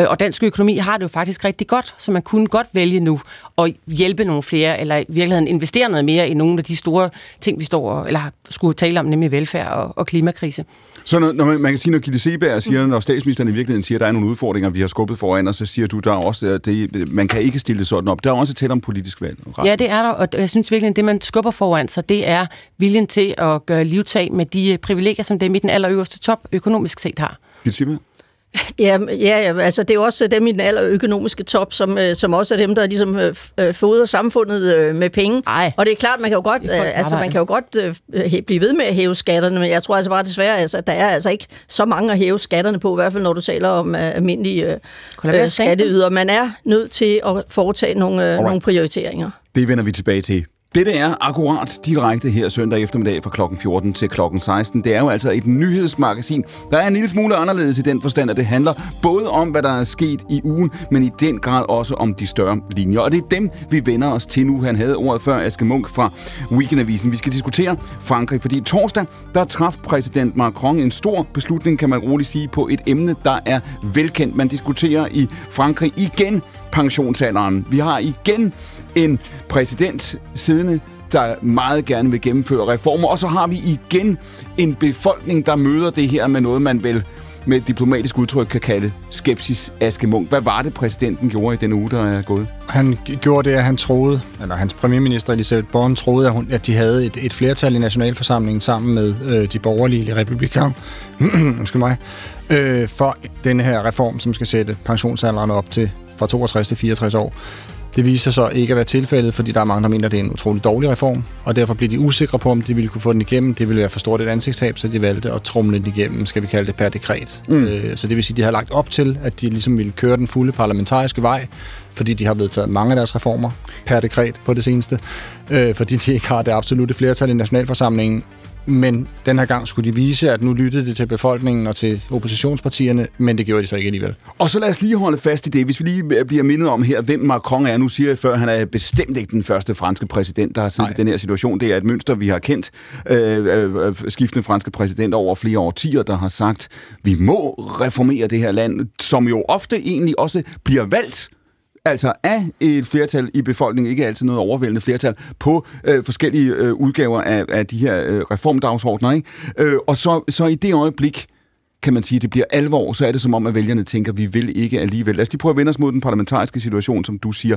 Øh, og dansk økonomi har det jo faktisk rigtig godt, så man kunne godt vælge nu at hjælpe nogle flere, eller i virkeligheden investere noget mere i nogle af de store ting, vi står eller skulle tale om, nemlig velfærd og, og klimakrise. Så når, når man, man kan sige, når Gitte Seberg siger, mm. når statsministeren i virkeligheden siger, at der er nogle udfordringer, vi har skubbet foran os, så siger du, der er også, at det, man kan ikke stille det sådan op. Der er også tæt om politisk valg. Ja, det er der, og jeg synes virkelig, at det, man skubber foran sig, det er viljen til at gøre livtag med de privilegier, som dem i den allerøverste top økonomisk set har. Gitte Seberg? Ja, ja, altså det er også dem i den allerøkonomiske top, som, øh, som også er dem, der ligesom øh, øh, fodrer samfundet med penge. Ej. Og det er klart, man kan jo godt, altså, man kan jo godt uh, blive ved med at hæve skatterne, men jeg tror altså bare desværre, altså, der er altså ikke så mange at hæve skatterne på, i hvert fald når du taler om almindelige uh, skatteyder. Man er nødt til at foretage nogle, nogle prioriteringer. Det vender vi tilbage til dette er akkurat direkte her søndag eftermiddag fra klokken 14 til klokken 16. Det er jo altså et nyhedsmagasin, der er en lille smule anderledes i den forstand, at det handler både om, hvad der er sket i ugen, men i den grad også om de større linjer. Og det er dem, vi vender os til nu. Han havde ordet før, Aske Munk fra Weekendavisen. Vi skal diskutere Frankrig, fordi torsdag, der traf præsident Macron en stor beslutning, kan man roligt sige, på et emne, der er velkendt. Man diskuterer i Frankrig igen pensionsalderen. Vi har igen en præsident siddende, der meget gerne vil gennemføre reformer. Og så har vi igen en befolkning, der møder det her med noget, man vel med et diplomatisk udtryk kan kalde skepsis Askemunk. Hvad var det, præsidenten gjorde i den uge, der er gået? Han gjorde det, at han troede, eller hans premierminister Elisabeth Born troede, at, hun, at de havde et, et flertal i nationalforsamlingen sammen med øh, de borgerlige republikanere, undskyld mig, øh, for den her reform, som skal sætte pensionsalderen op til fra 62 til 64 år. Det viser så ikke at være tilfældet, fordi der er mange, der mener, at det er en utrolig dårlig reform, og derfor bliver de usikre på, om de ville kunne få den igennem. Det ville være for stort et ansigtstab, så de valgte at trumle den igennem, skal vi kalde det per dekret. Mm. Øh, så det vil sige, at de har lagt op til, at de ligesom ville køre den fulde parlamentariske vej, fordi de har vedtaget mange af deres reformer per dekret på det seneste, øh, fordi de ikke har det absolute flertal i nationalforsamlingen, men den her gang skulle de vise, at nu lyttede det til befolkningen og til oppositionspartierne, men det gjorde de så ikke alligevel. Og så lad os lige holde fast i det. Hvis vi lige bliver mindet om her, hvem Macron er. Nu siger jeg før, han er bestemt ikke den første franske præsident, der har siddet Nej. i den her situation. Det er et mønster, vi har kendt. Øh, øh, skiftende franske præsidenter over flere årtier, der har sagt, vi må reformere det her land, som jo ofte egentlig også bliver valgt altså af et flertal i befolkningen, ikke altid noget overvældende flertal, på øh, forskellige øh, udgaver af, af de her øh, reformdagsordner. Ikke? Øh, og så, så i det øjeblik, kan man sige, det bliver alvor, så er det som om, at vælgerne tænker, vi vil ikke alligevel. Lad os lige prøve at vende os mod den parlamentariske situation, som du siger.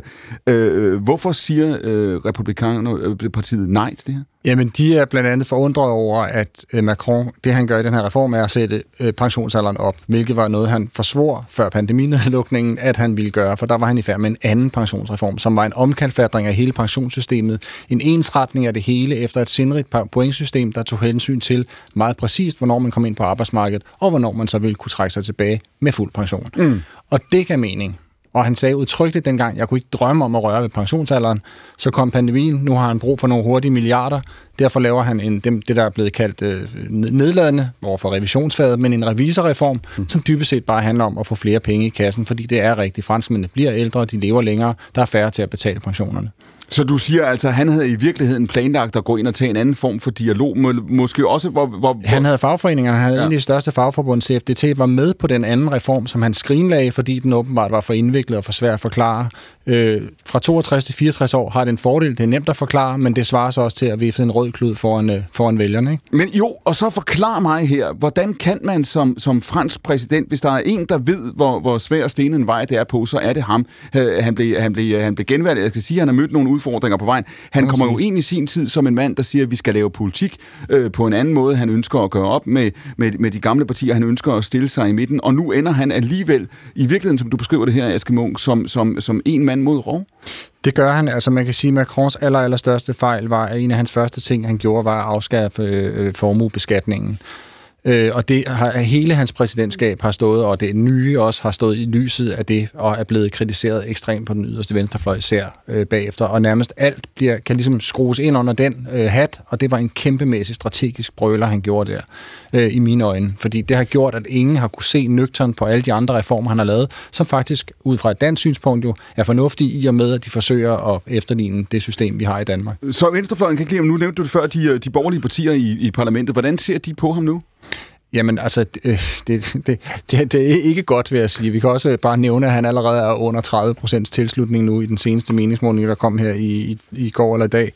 Øh, øh hvorfor siger øh, Republikanerpartiet øh, nej til det her? Jamen, de er blandt andet forundret over, at øh, Macron, det han gør i den her reform, er at sætte øh, pensionsalderen op, hvilket var noget, han forsvor før pandeminedlukningen, at han ville gøre, for der var han i færd med en anden pensionsreform, som var en omkalfatring af hele pensionssystemet, en ensretning af det hele efter et sindrigt pointsystem, der tog hensyn til meget præcist, hvornår man kom ind på arbejdsmarkedet, og hvornår man så ville kunne trække sig tilbage med fuld pension. Mm. Og det gav mening. Og han sagde udtrykkeligt dengang, jeg kunne ikke drømme om at røre ved pensionsalderen. Så kom pandemien, nu har han brug for nogle hurtige milliarder. Derfor laver han en, det, der er blevet kaldt øh, nedladende overfor revisionsfaget, men en revisorreform, mm. som dybest set bare handler om at få flere penge i kassen, fordi det er rigtigt. Franskmændene bliver ældre, de lever længere, der er færre til at betale pensionerne. Så du siger altså, at han havde i virkeligheden planlagt at gå ind og tage en anden form for dialog, må, måske også hvor, hvor... Han havde fagforeningerne, han havde ja. en af de største fagforbund, CFDT, var med på den anden reform, som han skrinlagde, fordi den åbenbart var for indviklet og for svær at forklare. Øh, fra 62 til 64 år har det en fordel, det er nemt at forklare, men det svarer så også til at vifte en rød klud foran, øh, foran vælgerne. Ikke? Men jo, og så forklar mig her, hvordan kan man som, som fransk præsident, hvis der er en, der ved, hvor, hvor svær stenen vej det er på, så er det ham. Han blev, han blev, han blev genvalgt. Jeg skal sige, at han har mødt nogle udfordringer på vejen. Han kommer jo ind i sin tid som en mand, der siger, at vi skal lave politik øh, på en anden måde. Han ønsker at gøre op med, med, med de gamle partier. Han ønsker at stille sig i midten. Og nu ender han alligevel, i virkeligheden, som du beskriver det her, Aske Munk, som, som, som en mand mod rov. Det gør han. Altså man kan sige, at Macrons aller, aller største fejl var, at en af hans første ting, han gjorde, var at afskaffe øh, formuebeskatningen. Øh, og det har hele hans præsidentskab har stået, og det nye også har stået i lyset af det, og er blevet kritiseret ekstremt på den yderste venstrefløj især øh, bagefter. Og nærmest alt bliver, kan ligesom skrues ind under den øh, hat, og det var en kæmpemæssig strategisk brøler, han gjorde der, øh, i mine øjne. Fordi det har gjort, at ingen har kunne se nøgteren på alle de andre reformer, han har lavet, som faktisk ud fra et dansk synspunkt jo er fornuftige i og med, at de forsøger at efterligne det system, vi har i Danmark. Så venstrefløjen kan ikke lide, nu nævnte du det før, de, øh, de borgerlige partier i, i parlamentet. Hvordan ser de på ham nu? Jamen altså, øh, det, det, det, det, er ikke godt, vil jeg sige. Vi kan også bare nævne, at han allerede er under 30 procents tilslutning nu i den seneste meningsmåling, der kom her i, i, i går eller i dag.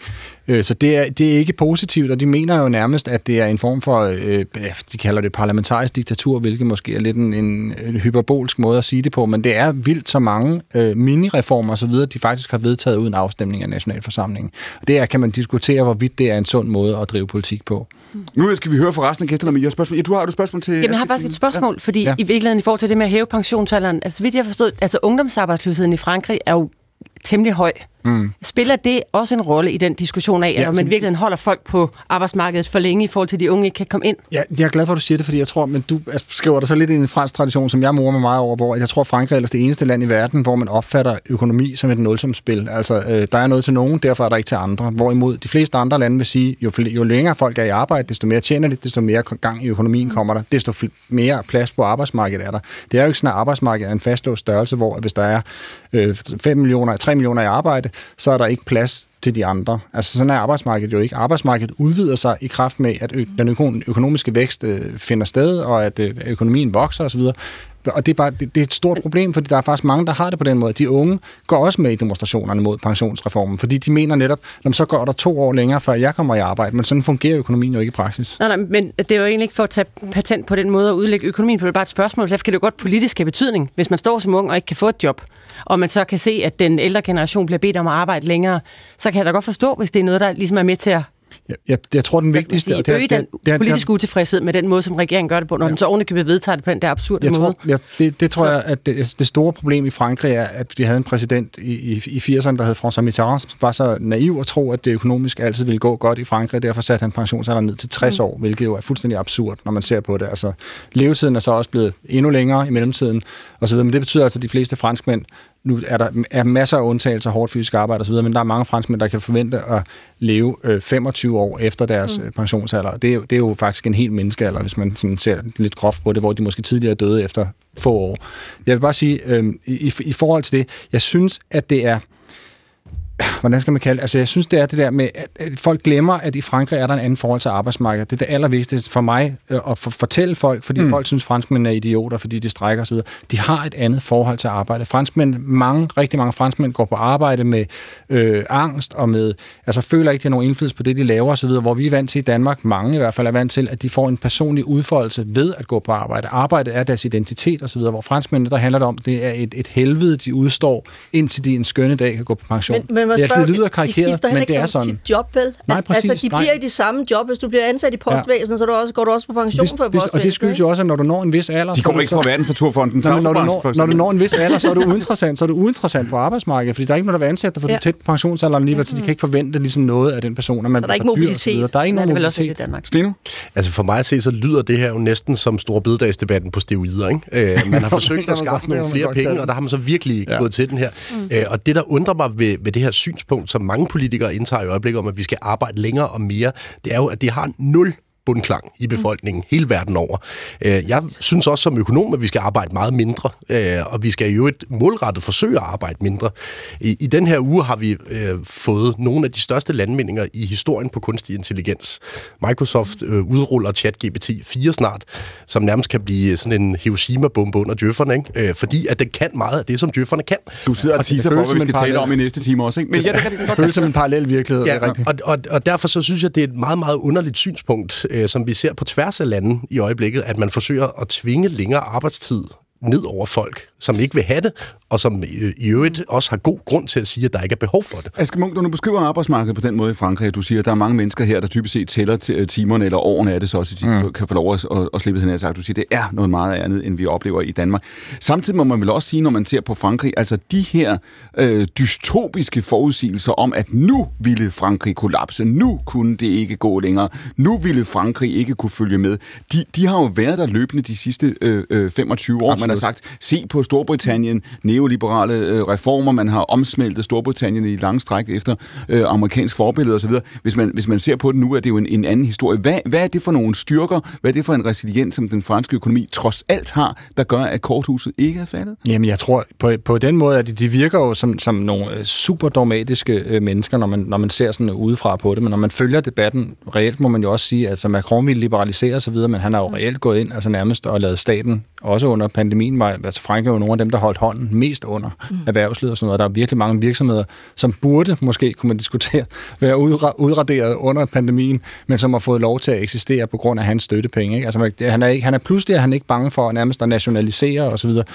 Øh, så det er, det er ikke positivt, og de mener jo nærmest, at det er en form for, øh, de kalder det parlamentarisk diktatur, hvilket måske er lidt en, en, en hyperbolsk måde at sige det på, men det er vildt så mange øh, mini-reformer osv., de faktisk har vedtaget uden afstemning af nationalforsamlingen. Det er, kan man diskutere, hvorvidt det er en sund måde at drive politik på. Nu skal vi høre for resten af gæsterne, men jeg spørgsmål. Ja, du har du spørgsmål til... Jamen, jeg har faktisk et spørgsmål, ja. fordi ja. i virkeligheden i forhold til det med at hæve pensionsalderen, altså vidt jeg forstod, altså ungdomsarbejdsløsheden i Frankrig er jo temmelig høj. Mm. Spiller det også en rolle i den diskussion af, ja, at man virkelig holder folk på arbejdsmarkedet for længe i forhold til, at de unge ikke kan komme ind? Ja, jeg er glad for, at du siger det, fordi jeg tror, men du altså, skriver dig så lidt i en fransk tradition, som jeg morer mig meget over, hvor jeg tror, Frankrig er det eneste land i verden, hvor man opfatter økonomi som et nulsumsspil. Altså, øh, der er noget til nogen, derfor er der ikke til andre. Hvorimod de fleste andre lande vil sige, jo, jo længere folk er i arbejde, desto mere tjener de, desto mere gang i økonomien mm. kommer der, desto mere plads på arbejdsmarkedet er der. Det er jo ikke sådan, at arbejdsmarkedet er en fastlåst størrelse, hvor hvis der er øh, 5 millioner, 3 millioner i arbejde, så er der ikke plads til de andre. Altså sådan er arbejdsmarkedet jo ikke. Arbejdsmarkedet udvider sig i kraft med, at den økonomiske vækst øh, finder sted, og at øh, økonomien vokser osv. Og det er, bare, det, det er et stort problem, fordi der er faktisk mange, der har det på den måde. De unge går også med i demonstrationerne mod pensionsreformen, fordi de mener netop, at så går der to år længere, før jeg kommer i arbejde. Men sådan fungerer økonomien jo ikke i praksis. Nej, nej, men det er jo egentlig ikke for at tage patent på den måde at udlægge økonomien på. Det er bare et spørgsmål. Derfor kan det jo godt politisk have betydning, hvis man står som ung og ikke kan få et job og man så kan se, at den ældre generation bliver bedt om at arbejde længere, så kan jeg da godt forstå, hvis det er noget, der ligesom er med til at jeg, jeg, jeg tror, den vigtigste... Sige, det, øge den det, politiske utilfredshed med den måde, som regeringen gør det på, når ja. den så ovenikøbet vedtager det på den der absurde jeg måde. Tror, jeg, det, det tror så. jeg, at det, det store problem i Frankrig er, at vi havde en præsident i, i, i 80'erne, der hed François Mitterrand, som var så naiv at tro, at det økonomisk altid ville gå godt i Frankrig, derfor satte han pensionsalderen ned til 60 mm. år, hvilket jo er fuldstændig absurd, når man ser på det. Altså, levetiden er så også blevet endnu længere i mellemtiden, og så videre, men det betyder altså, at de fleste franskmænd nu er der er masser af undtagelser, hårdt fysisk arbejde osv., men der er mange franskmænd, der kan forvente at leve øh, 25 år efter deres mm. Øh, pensionsalder. Det er, det er jo faktisk en helt menneskealder, hvis man sådan ser lidt groft på det, hvor de måske tidligere døde efter få år. Jeg vil bare sige, øh, i, i forhold til det, jeg synes, at det er hvordan skal man kalde det? Altså, jeg synes, det er det der med, at folk glemmer, at i Frankrig er der en anden forhold til arbejdsmarkedet. Det er det allervigtigste for mig øh, at fortælle folk, fordi mm. folk synes, franskmænd er idioter, fordi de strækker osv. De har et andet forhold til arbejde. Franskmænd, mange, rigtig mange franskmænd går på arbejde med øh, angst og med, altså føler ikke, at de har nogen indflydelse på det, de laver osv., hvor vi er vant til i Danmark, mange i hvert fald er vant til, at de får en personlig udfoldelse ved at gå på arbejde. Arbejdet er deres identitet osv., hvor franskmændene, der handler det om, det er et, et helvede, de udstår, indtil de en skønne dag kan gå på pension. Men, men man Ja, spørger, det lyder de karikeret, skifter heller men ikke det er sådan. sit job, vel? Nej, præcis, Altså, de nej. bliver i de samme job. Hvis du bliver ansat i postvæsenet, så er du også, går du også på pension Det, for det, og postvæsenet. det skyldes jo også, at når du når en vis alder... De så er kommer ikke så- fra Verdensnaturfonden. Når, når, du når, når du når en vis alder, så er du uinteressant, så er du uinteressant på arbejdsmarkedet, fordi der er ikke noget, der vil ansætte dig, for ja. du Ja. er tæt på pensionsalderen alligevel, så de kan ikke forvente ligesom noget af den person, at man Så der er ikke og så mobilitet. Der er ikke Nej, nogen ikke i mobilitet. Danmark. Steno? Altså for mig at se, så lyder det her jo næsten som store bededagsdebatten på steroider. Ikke? Øh, man har forsøgt man at skaffe nogle man flere penge, og der har man så virkelig Ja. ja. gået til den her. Mm. Øh, og det, der undrer mig ved, ved det her synspunkt, som mange politikere indtager i øjeblikket om, at vi skal arbejde længere og mere, det er jo, at det har nul bundklang i befolkningen mm. hele verden over. Øh, Jeg synes også som økonom, at vi skal arbejde meget mindre, øh, og vi skal jo et målrettet forsøge at arbejde mindre. I, den her uge har vi øh, fået nogle af de største landvindinger i historien på kunstig intelligens. Microsoft øh, udruller ChatGPT 4 snart, som nærmest kan blive sådan en Hiroshima-bombe under djøfferne, ikke? Fordi at den kan meget af det, som djøfferne kan. Du sidder og Og teaser for, hvad vi skal tale om i næste time også, ikke? Men ja, det kan det godt. føles som en parallel virkelighed, det er rigtigt. og, og, og derfor så synes jeg, det er et meget, meget underligt synspunkt, øh, som vi ser på tværs af lande i øjeblikket, at man forsøger at tvinge længere arbejdstid ned over folk, som ikke vil have det, og som øh, i øvrigt også har god grund til at sige, at der ikke er behov for det. Aske Munk, når du beskriver arbejdsmarkedet på den måde i Frankrig, at du siger, at der er mange mennesker her, der typisk set tæller til øh, timerne eller årene er det så også, at de mm. kan få lov at, at, at slippe her sagt. Du siger, det er noget meget andet, end vi oplever i Danmark. Samtidig må man vel også sige, når man ser på Frankrig, altså de her øh, dystopiske forudsigelser om, at nu ville Frankrig kollapse, nu kunne det ikke gå længere, nu ville Frankrig ikke kunne følge med. De, de har jo været der løbende de sidste øh, øh, 25 år. Absolut. Man har sagt, se på Storbritannien, neoliberale øh, reformer, man har omsmeltet Storbritannien i lang stræk efter øh, amerikansk forbillede osv. Hvis man, hvis man ser på det nu, er det jo en, en anden historie. Hvad, hvad er det for nogle styrker, hvad er det for en resiliens, som den franske økonomi trods alt har, der gør, at korthuset ikke er faldet? Jamen, jeg tror, på, på den måde, at de, de virker jo som, som nogle øh, super dogmatiske øh, mennesker, når man, når man ser sådan udefra på det. Men når man følger debatten, reelt må man jo også sige, at altså, Macron ville liberalisere osv., men han har jo reelt gået ind, altså nærmest, og lavet staten, også under pandemien, var, altså Frankrig er jo nogle af dem, der holdt hånden mest under mm. erhvervslivet og sådan noget. Der er virkelig mange virksomheder, som burde, måske kunne man diskutere, være udra- udraderet under pandemien, men som har fået lov til at eksistere på grund af hans støttepenge. Ikke? Altså, han, er ikke, han er pludselig er han ikke bange for nærmest at nationalisere videre.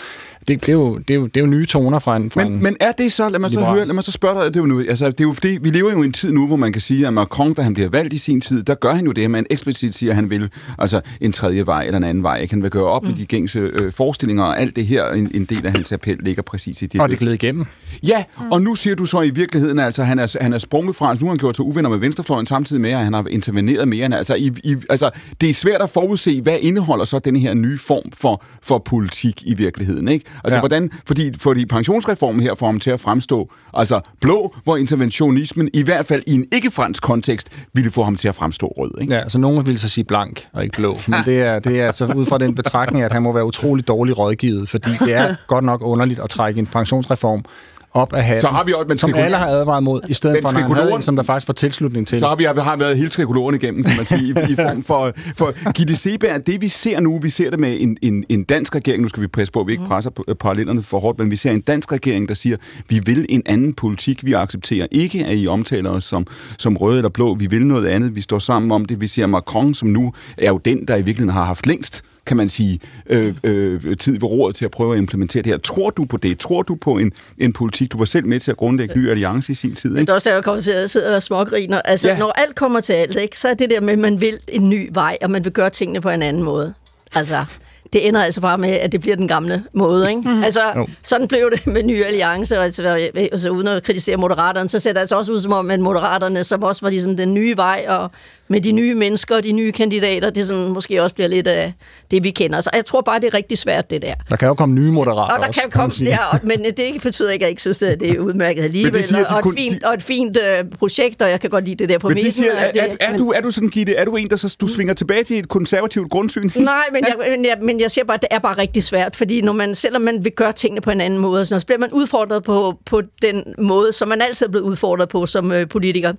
Det, det, er jo, det, er jo, det er jo nye toner fra en... Fra en Men, men er det så, lad mig så liberal. høre, lad mig så spørge dig, det er jo nu, altså, det er jo fordi, vi lever jo i en tid nu, hvor man kan sige, at Macron, da han bliver valgt i sin tid, der gør han jo det, at man eksplicit siger, at han vil altså en tredje vej eller en anden vej. Ikke? Han vil gøre op mm. med de gængse øh, forestillinger, og alt det her, en, en del af hans appel ligger præcis i det. og det gled igennem. Ja, og nu siger du så i virkeligheden, altså han er, han er sprunget fra, altså nu har han gjort sig uvenner med venstrefløjen samtidig med, at han har interveneret mere. end- Altså, i, i, altså det er svært at forudse, hvad indeholder så den her nye form for, for politik i virkeligheden, ikke? Altså Ja. hvordan, fordi, fordi pensionsreformen her får ham til at fremstå, altså blå, hvor interventionismen i hvert fald i en ikke-fransk kontekst ville få ham til at fremstå rød, ikke? Ja, så nogen vil så sige blank og ikke blå. Men det er, det er altså ud fra den betragtning, at han må være utrolig dårlig rådgivet, fordi det er godt nok underligt at trække en pensionsreform op af hatten, Så har vi også- men som alle har advaret mod, i stedet for, når havde en, som der faktisk var tilslutning til. Så har vi har været hele trikoloren igennem, kan man sige, i, i form for, for Gitte Seberg. Det vi ser nu, vi ser det med en, en, en dansk regering, nu skal vi passe på, at vi ikke presser på- parallellerne for hårdt, men vi ser en dansk regering, der siger, vi vil en anden politik, vi accepterer ikke, at I omtaler os som, som røde eller blå, vi vil noget andet, vi står sammen om det. Vi ser Macron, som nu er jo den, der i virkeligheden har haft længst kan man sige, øh, øh, tid ved roret til at prøve at implementere det her. Tror du på det? Tror du på en, en politik? Du var selv med til at grundlægge Ny Alliance i sin tid, Men ikke? det er også, at jeg kommer til at sidde og smågriner. Altså, Ja. når alt kommer til alt, ikke, så er det der med, at man vil en ny vej, og man vil gøre tingene på en anden måde. Altså, det ender altså bare med, at det bliver den gamle måde. Ikke? Mm. Altså, Jo. sådan blev det med nye alliance, og altså, altså, uden at kritisere moderaterne, så ser det altså også ud som om, at moderaterne, som også var ligesom den nye vej, og med de nye mennesker og de nye kandidater, det sådan, måske også bliver lidt af det, vi kender. Så jeg tror bare, det er rigtig svært, det der. Der kan jo komme nye moderater Og der også, kan komme, sige. ja, og, men det ikke betyder ikke, at jeg ikke synes, at det er udmærket alligevel. siger, de og, kun- et fint, de- og et fint øh, projekt, og jeg kan godt lide det der på Men det siger, er, er, er, du, er du sådan, Gitte, er du en, der så, du svinger tilbage til et konservativt grundsyn? Nej, men jeg, men, jeg, men jeg siger bare, at det er bare rigtig svært, fordi når man, selvom man vil gøre tingene på en anden måde, sådan noget, så bliver man udfordret på, på den måde, som man altid er blevet udfordret på som øh, politiker.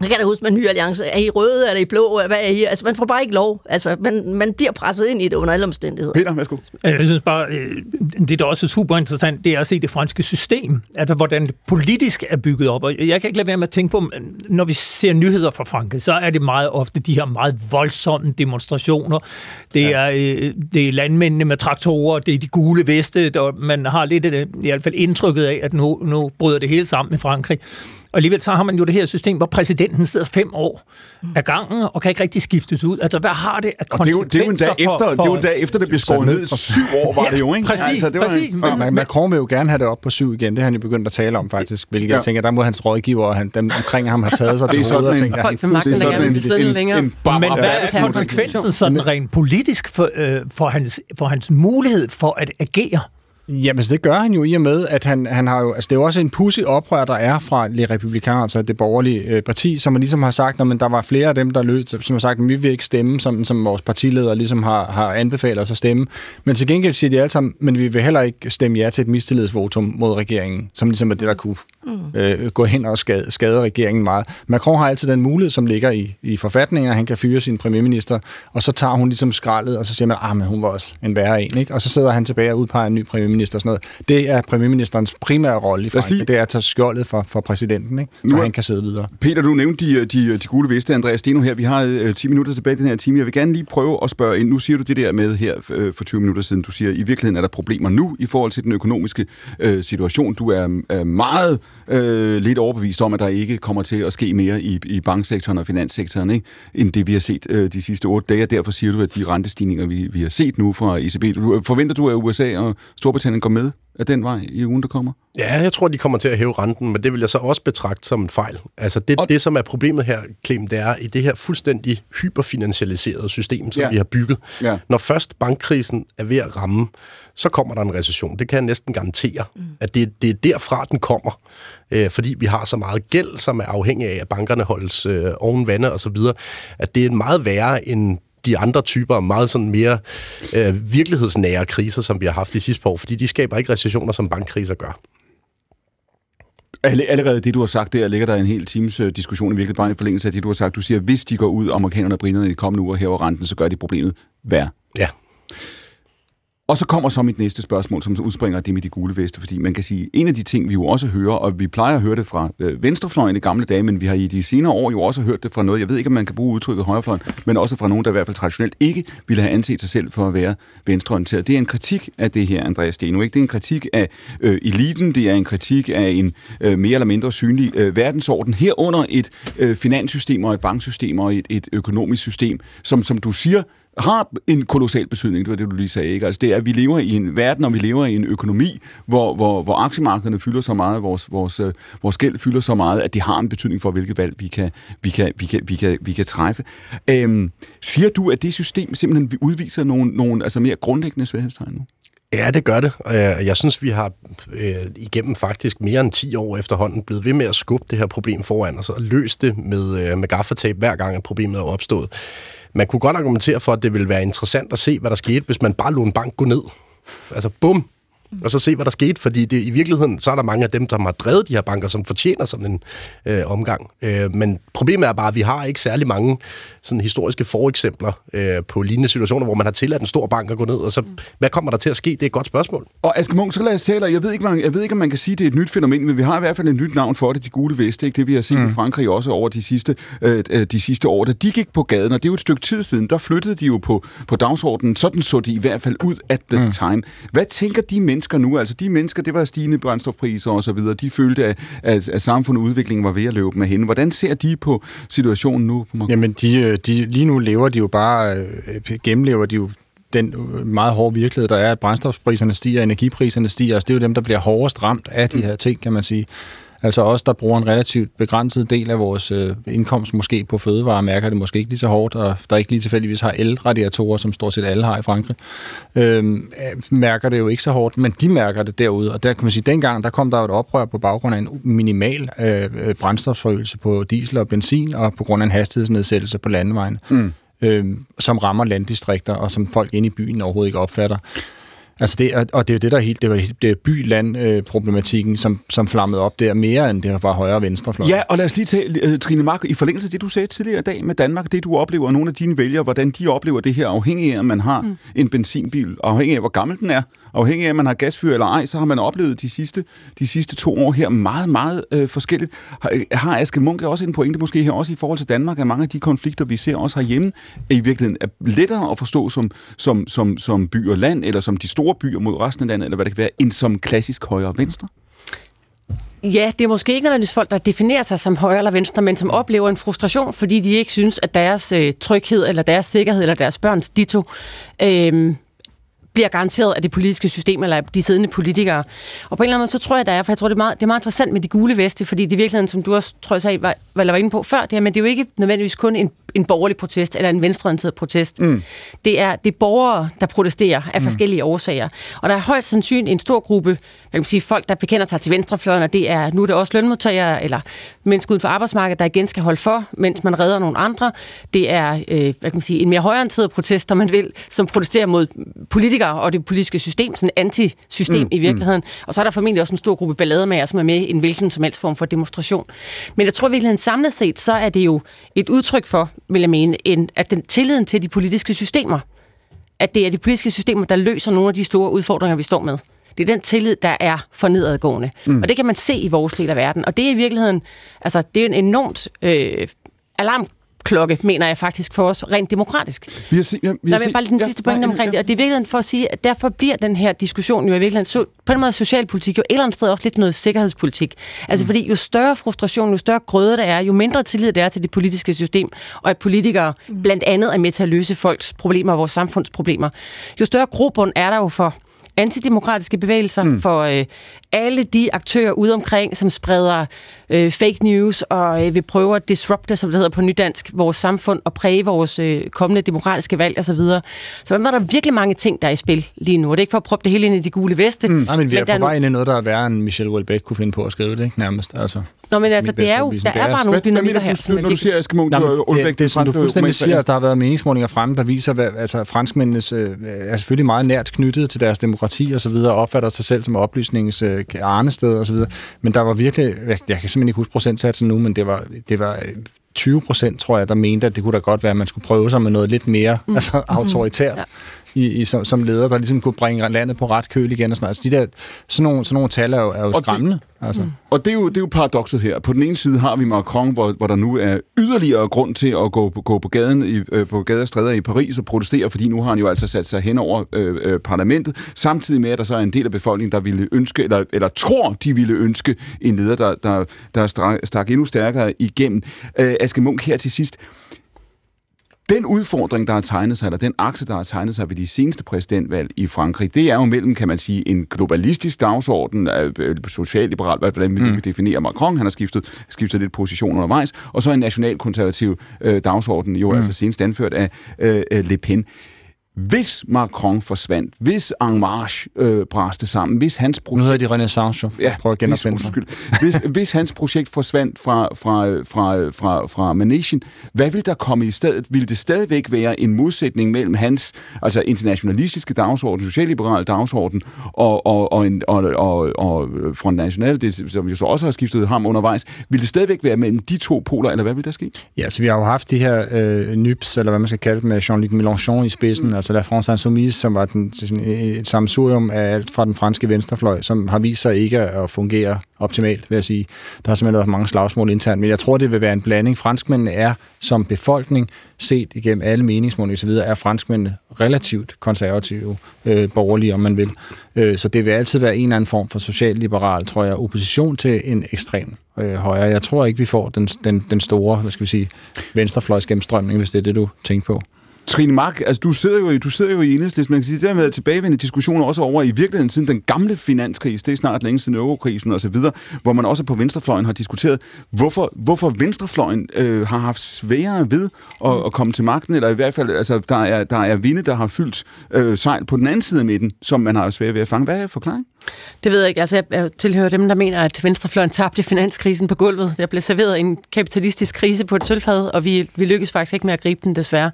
Jeg kan da huske med Ny Alliance. Er I røde? Er I blå? Hvad er I? Altså, man får bare ikke lov. Altså, man, man bliver presset ind i det under alle omstændigheder. Peter, værsgo. Jeg synes bare, øh, det der også er super interessant, det er at se det franske system, altså hvordan det politisk er bygget op. Og jeg kan ikke lade være med at tænke på, når vi ser nyheder fra Frankrig, så er det meget ofte de her meget voldsomme demonstrationer. Det, ja. er, øh, det er landmændene med traktorer, det er de gule veste, der man har lidt af det, i hvert fald indtrykket af, at nu, nu bryder det hele sammen i Frankrig. Og alligevel så har man jo det her system, hvor præsidenten sidder fem år af gangen og kan ikke rigtig skiftes ud. Altså, hvad har det af Og det er jo, det er jo en dag efter, for, det, er jo en dag efter det blev skåret ned. Syv år var det jo, ikke? Præcis, altså, det var præcis. En, men, men, Macron vil jo gerne have det op på syv igen. Det har han jo begyndt at tale om, faktisk. Hvilket ja. jeg tænker, der må hans rådgiver og han, dem omkring ham har taget sig det til hovedet og tænker, folk for magten, der gerne vil sidde længere. Men hvad er konsekvensen sådan rent politisk for, øh, for, hans, for hans mulighed for at agere? Jamen, altså, det gør han jo i og med, at han, han har jo... Altså, det er jo også en pussy oprør, der er fra Le Republikan, altså det borgerlige øh, parti, som man ligesom har sagt, at der var flere af dem, der lød, som har sagt, at vi vil ikke stemme, som, som vores partileder ligesom har, har anbefalet os at stemme. Men til gengæld siger de alle sammen, men vi vil heller ikke stemme ja til et mistillidsvotum mod regeringen, som ligesom er det, der kunne mm. øh, gå hen og skade, skade regeringen meget. Macron har altid den mulighed, som ligger i, i forfatningen, at han kan fyre sin premierminister, og så tager hun ligesom skraldet, og så siger man, ah, men hun var også en værre en, ikke? Og så sidder han tilbage og udpeger en ny premierminister og sådan noget. Det er premierministerens primære rolle i Frankrig, det er at tage skjoldet for, for præsidenten, ikke? så nu, han kan sidde videre. Peter, du nævnte de, de, de gule veste, Andreas Steno her. Vi har uh, 10 minutter tilbage i den her time. Jeg vil gerne lige prøve at spørge ind. Nu siger du det der med her uh, for 20 minutter siden. Du siger, at i virkeligheden er der problemer nu i forhold til den økonomiske uh, situation. Du er uh, meget øh, lidt overbevist om, at der ikke kommer til at ske mere i, i banksektoren og finanssektoren, ikke? end det vi har set øh, de sidste otte dage. Derfor siger du, at de rentestigninger, vi, vi har set nu fra ECB, du, øh, forventer du, at USA og Storbritannien går med af den vej i ugen, der kommer? Ja, jeg tror, de kommer til at hæve renten, men det vil jeg så også betragte som en fejl. Altså det, og... det som er problemet her, Clem, det er i det her fuldstændig hyperfinansialiserede system, som ja. vi har bygget. Ja. Når først bankkrisen er ved at ramme, så kommer der en recession. Det kan jeg næsten garantere, mm. at det, det er derfra, den kommer. Øh, fordi vi har så meget gæld, som er afhængig af, at bankerne holdes øh, oven vande og så videre, at det er meget værre end de andre typer meget sådan mere øh, virkelighedsnære kriser, som vi har haft de sidste par år, fordi de skaber ikke recessioner, som bankkriser gør. Allerede det, du har sagt der, ligger der en hel times uh, diskussion i virkeligheden bare i forlængelse af det, du har sagt. Du siger, at hvis de går ud, amerikanerne og briterne i de kommende uger hæver renten, så gør de problemet værre. Ja. Og så kommer så mit næste spørgsmål, som så udspringer af det med de gule veste, fordi man kan sige, en af de ting, vi jo også hører, og vi plejer at høre det fra øh, venstrefløjen i gamle dage, men vi har i de senere år jo også hørt det fra noget, jeg ved ikke, om man kan bruge udtrykket højrefløjen, men også fra nogen, der i hvert fald traditionelt ikke ville have anset sig selv for at være venstreorienteret. Det er en kritik af det her, Andreas Steno, ikke? Det er en kritik af øh, eliten, det er en kritik af en øh, mere eller mindre synlig øh, verdensorden, herunder et øh, finanssystem og et banksystem og et, et økonomisk system, som, som du siger, har en kolossal betydning, det var det, du lige sagde. Ikke? Altså, det er, at vi lever i en verden, og vi lever i en økonomi, hvor, hvor, hvor aktiemarkederne fylder så meget, vores, vores, øh, vores gæld fylder så meget, at det har en betydning for, hvilke valg vi kan, vi kan, vi kan, vi kan, vi kan træffe. Øhm, siger du, at det system simpelthen udviser nogle, nogle altså mere grundlæggende svaghedstegn nu? Ja, det gør det. Jeg synes, vi har øh, igennem faktisk mere end 10 år efterhånden blevet ved med at skubbe det her problem foran os og løst det med, øh, med gaffatape hver gang, at problemet er opstået. Man kunne godt argumentere for, at det ville være interessant at se, hvad der skete, hvis man bare lod en bank gå ned. Altså bum, og så se, hvad der skete, fordi det, i virkeligheden, så er der mange af dem, som har drevet de her banker, som fortjener sådan en øh, omgang. Øh, men problemet er bare, at vi har ikke særlig mange sådan historiske foreksempler øh, på lignende situationer, hvor man har tilladt en stor bank at gå ned, og så hvad kommer der til at ske? Det er et godt spørgsmål. Og Aske Munk, så lad os tale, jeg ved, ikke, man, jeg ved ikke, om man kan sige, at det er et nyt fænomen, men vi har i hvert fald et nyt navn for det, de gule veste, ikke? det vi har set mm. i Frankrig også over de sidste, øh, øh, de sidste år. Da de gik på gaden, og det er jo et stykke tid siden, der flyttede de jo på, på dagsordenen, sådan så de i hvert fald ud at the mm. time. Hvad tænker de mennesker nu? Altså de mennesker, det var stigende brændstofpriser og så videre, de følte, at, at, at samfundet og udviklingen var ved at løbe med hende. Hvordan ser de på situationen nu? På Jamen, de, øh, de, lige nu lever de jo bare, øh, gennemlever de jo den øh, meget hårde virkelighed, der er, at brændstofpriserne stiger, energipriserne stiger. Altså, det er jo dem, der bliver hårdest ramt af de her ting, kan man sige. Altså os, der bruger en relativt begrænset del af vores øh, indkomst måske på fødevarer, mærker det måske ikke lige så hårdt, og der ikke lige tilfældigvis har el-radiatorer, som stort set alle har i Frankrig, øh, mærker det jo ikke så hårdt, men de mærker det derude. Og der kan man sige, dengang der kom der jo et oprør på baggrund af en minimal øh, øh brændstofforøgelse på diesel og benzin, og på grund af en hastighedsnedsættelse på landevejen. Mm. Øh, som rammer landdistrikter, og som folk inde i byen overhovedet ikke opfatter. Altså det, og det er jo det, der er helt, det var det er by-land-problematikken, som, som flammede op der mere, end det var højre og venstre fløj. Ja, og lad os lige tage, uh, Trine Mark, i forlængelse af det, du sagde tidligere i dag med Danmark, det du oplever, og nogle af dine vælgere, hvordan de oplever det her, afhængig af, at man har mm. en benzinbil, afhængig af, hvor gammel den er, afhængig af, om man har gasfyr eller ej, så har man oplevet de sidste, de sidste to år her meget, meget øh, forskelligt. Har, har Aske Munke også en pointe måske her, også i forhold til Danmark, at mange af de konflikter, vi ser også herhjemme, er i virkeligheden er lettere at forstå som, som, som, som by og land, eller som de store byer mod resten af landet, eller hvad det kan være, end som klassisk højre og venstre? Ja, det er måske ikke nødvendigvis folk, der definerer sig som højre eller venstre, men som oplever en frustration, fordi de ikke synes, at deres øh, tryghed, eller deres sikkerhed, eller deres børns ditto øh, bliver garanteret af det politiske system eller af de siddende politikere. Og på en eller anden måde, så tror jeg, der er, for jeg tror, det er meget, det er meget interessant med de gule veste, fordi det er virkeligheden, som du også tror jeg var, var inde på før, det er, men det er jo ikke nødvendigvis kun en, en borgerlig protest eller en venstreorienteret protest. Mm. Det, er, det er borgere, der protesterer af mm. forskellige årsager. Og der er højst sandsynligt en stor gruppe, jeg kan sige, folk, der bekender sig til venstrefløjen, og det er, nu er det også lønmodtagere eller mennesker uden for arbejdsmarkedet, der igen skal holde for, mens man redder nogle andre. Det er øh, hvad kan man sige, en mere højorienteret protest, om man vil, som protesterer mod politikere og det politiske system, sådan anti-system mm, i virkeligheden. Mm. Og så er der formentlig også en stor gruppe ballademager, som er med i en hvilken som helst form for demonstration. Men jeg tror i virkeligheden samlet set, så er det jo et udtryk for, vil jeg mene, en, at den tilliden til de politiske systemer, at det er de politiske systemer, der løser nogle af de store udfordringer, vi står med. Det er den tillid, der er for nedadgående. Mm. Og det kan man se i vores del af verden. Og det er i virkeligheden, altså det er en enormt øh, alarm klokke, mener jeg faktisk, for os rent demokratisk. Vi har se, ja, vi har Der er bare lige den ja, sidste point ja, omkring ja. det, og det er virkelig for at sige, at derfor bliver den her diskussion jo i virkeligheden, så, på en måde socialpolitik jo et eller andet sted også lidt noget sikkerhedspolitik. Altså mm. fordi jo større frustration, jo større grøde der er, jo mindre tillid der er til det politiske system, og at politikere mm. blandt andet er med til at løse folks problemer og vores samfundsproblemer, jo større grobund er der jo for antidemokratiske bevægelser, mm. for øh, alle de aktører ude omkring, som spreder øh, fake news og øh, vil prøve at disrupte, som det hedder på nydansk, vores samfund og præge vores øh, kommende demokratiske valg osv. Så, videre. så der er der virkelig mange ting, der er i spil lige nu. Og det er ikke for at proppe det hele ind i de gule veste. Mm. Nej, men vi er men på vej ind i noget, der er værre end Michelle Houellebecq kunne finde på at skrive det, ikke? nærmest. Altså. Nå, men altså, det er jo, der er, bare nogle dynamikker her. Når du siger du det, det, det, som du fuldstændig siger, at der har været meningsmålinger fremme, der viser, at altså, franskmændenes øh, er selvfølgelig meget nært knyttet til deres demokrati og så videre, og opfatter sig selv som oplysningens øh, arnested og så videre. Men der var virkelig, jeg, jeg kan simpelthen ikke huske procentsatsen nu, men det var, det var 20 procent, tror jeg, der mente, at det kunne da godt være, at man skulle prøve sig med noget lidt mere mm. altså, autoritært. Mm. Ja i, i, som, som leder, der ligesom kunne bringe landet på ret køl igen. Og sådan, altså, de der, sådan, nogle, sådan nogle tal er jo, er jo skræmmende. Det, altså. mm. Og det er, jo, det er jo paradokset her. På den ene side har vi Macron, hvor, hvor der nu er yderligere grund til at gå, gå på gaden i, øh, på gadestræder i Paris og protestere, fordi nu har han jo altså sat sig hen over øh, øh, parlamentet, samtidig med, at der så er en del af befolkningen, der ville ønske, eller, eller tror, de ville ønske en leder, der, der, der stak, stak endnu stærkere igennem. Øh, Aske Munk her til sidst den udfordring, der har tegnet sig, eller den akse, der har tegnet sig ved de seneste præsidentvalg i Frankrig, det er jo mellem, kan man sige, en globalistisk dagsorden, øh, socialliberal, hvordan vi mm. definerer Macron, han har skiftet, skiftet lidt position undervejs, og så en nationalkonservativ øh, dagsorden, jo mm. altså senest anført af øh, Le Pen. Hvis Macron forsvandt, hvis En Marche øh, bræste sammen, hvis hans projekt... Nu hedder de Renaissance, ja, prøv at genopfinde sig. Hvis, hvis hans projekt forsvandt fra, fra, fra, fra, fra Manesien, hvad vil der komme i stedet? Vil det stadigvæk være en modsætning mellem hans altså internationalistiske dagsorden, socialliberale dagsorden, og, og, og, en, og, og, og Front National, det, som jo så også har skiftet ham undervejs, vil det stadigvæk være mellem de to poler, eller hvad vil der ske? Ja, så vi har jo haft de her øh, NYPS, eller hvad man skal kalde det, med Jean-Luc Mélenchon i spidsen, mm altså La France Insoumise, som var den, sådan øh, øh, et samsurium af alt fra den franske venstrefløj, som har vist sig ikke at fungere optimalt, vil jeg sige. Der har simpelthen været mange slagsmål internt, men jeg tror, det vil være en blanding. Franskmændene er som befolkning, set igennem alle meningsmål osv., er franskmændene relativt konservative, øh, borgerlige, om man vil. Øh, så det vil altid være en eller anden form for socialliberal, tror jeg, opposition til en ekstrem øh, højre. Jeg tror ikke, vi får den, den, den store, hvad skal vi sige, venstrefløjs gennemstrømning, hvis det er det, du tænker på. Trine Mark, altså du sidder jo, du sidder jo i enhedslisten, man kan sige, det har været tilbagevendende diskussioner også over i virkeligheden siden den gamle finanskris, det er snart længe siden eurokrisen og så videre, hvor man også på venstrefløjen har diskuteret, hvorfor, hvorfor venstrefløjen øh, har haft sværere ved at, at komme til magten, eller i hvert fald, altså der er, der er vinde, der har fyldt øh, sejl på den anden side af midten, som man har svært ved at fange. Hvad er forklaringen? Det ved jeg ikke. Altså, jeg tilhører dem, der mener, at venstrefløjen tabte finanskrisen på gulvet. Der blev serveret en kapitalistisk krise på et sølvfad, og vi, vi lykkedes faktisk ikke med at gribe den, desværre.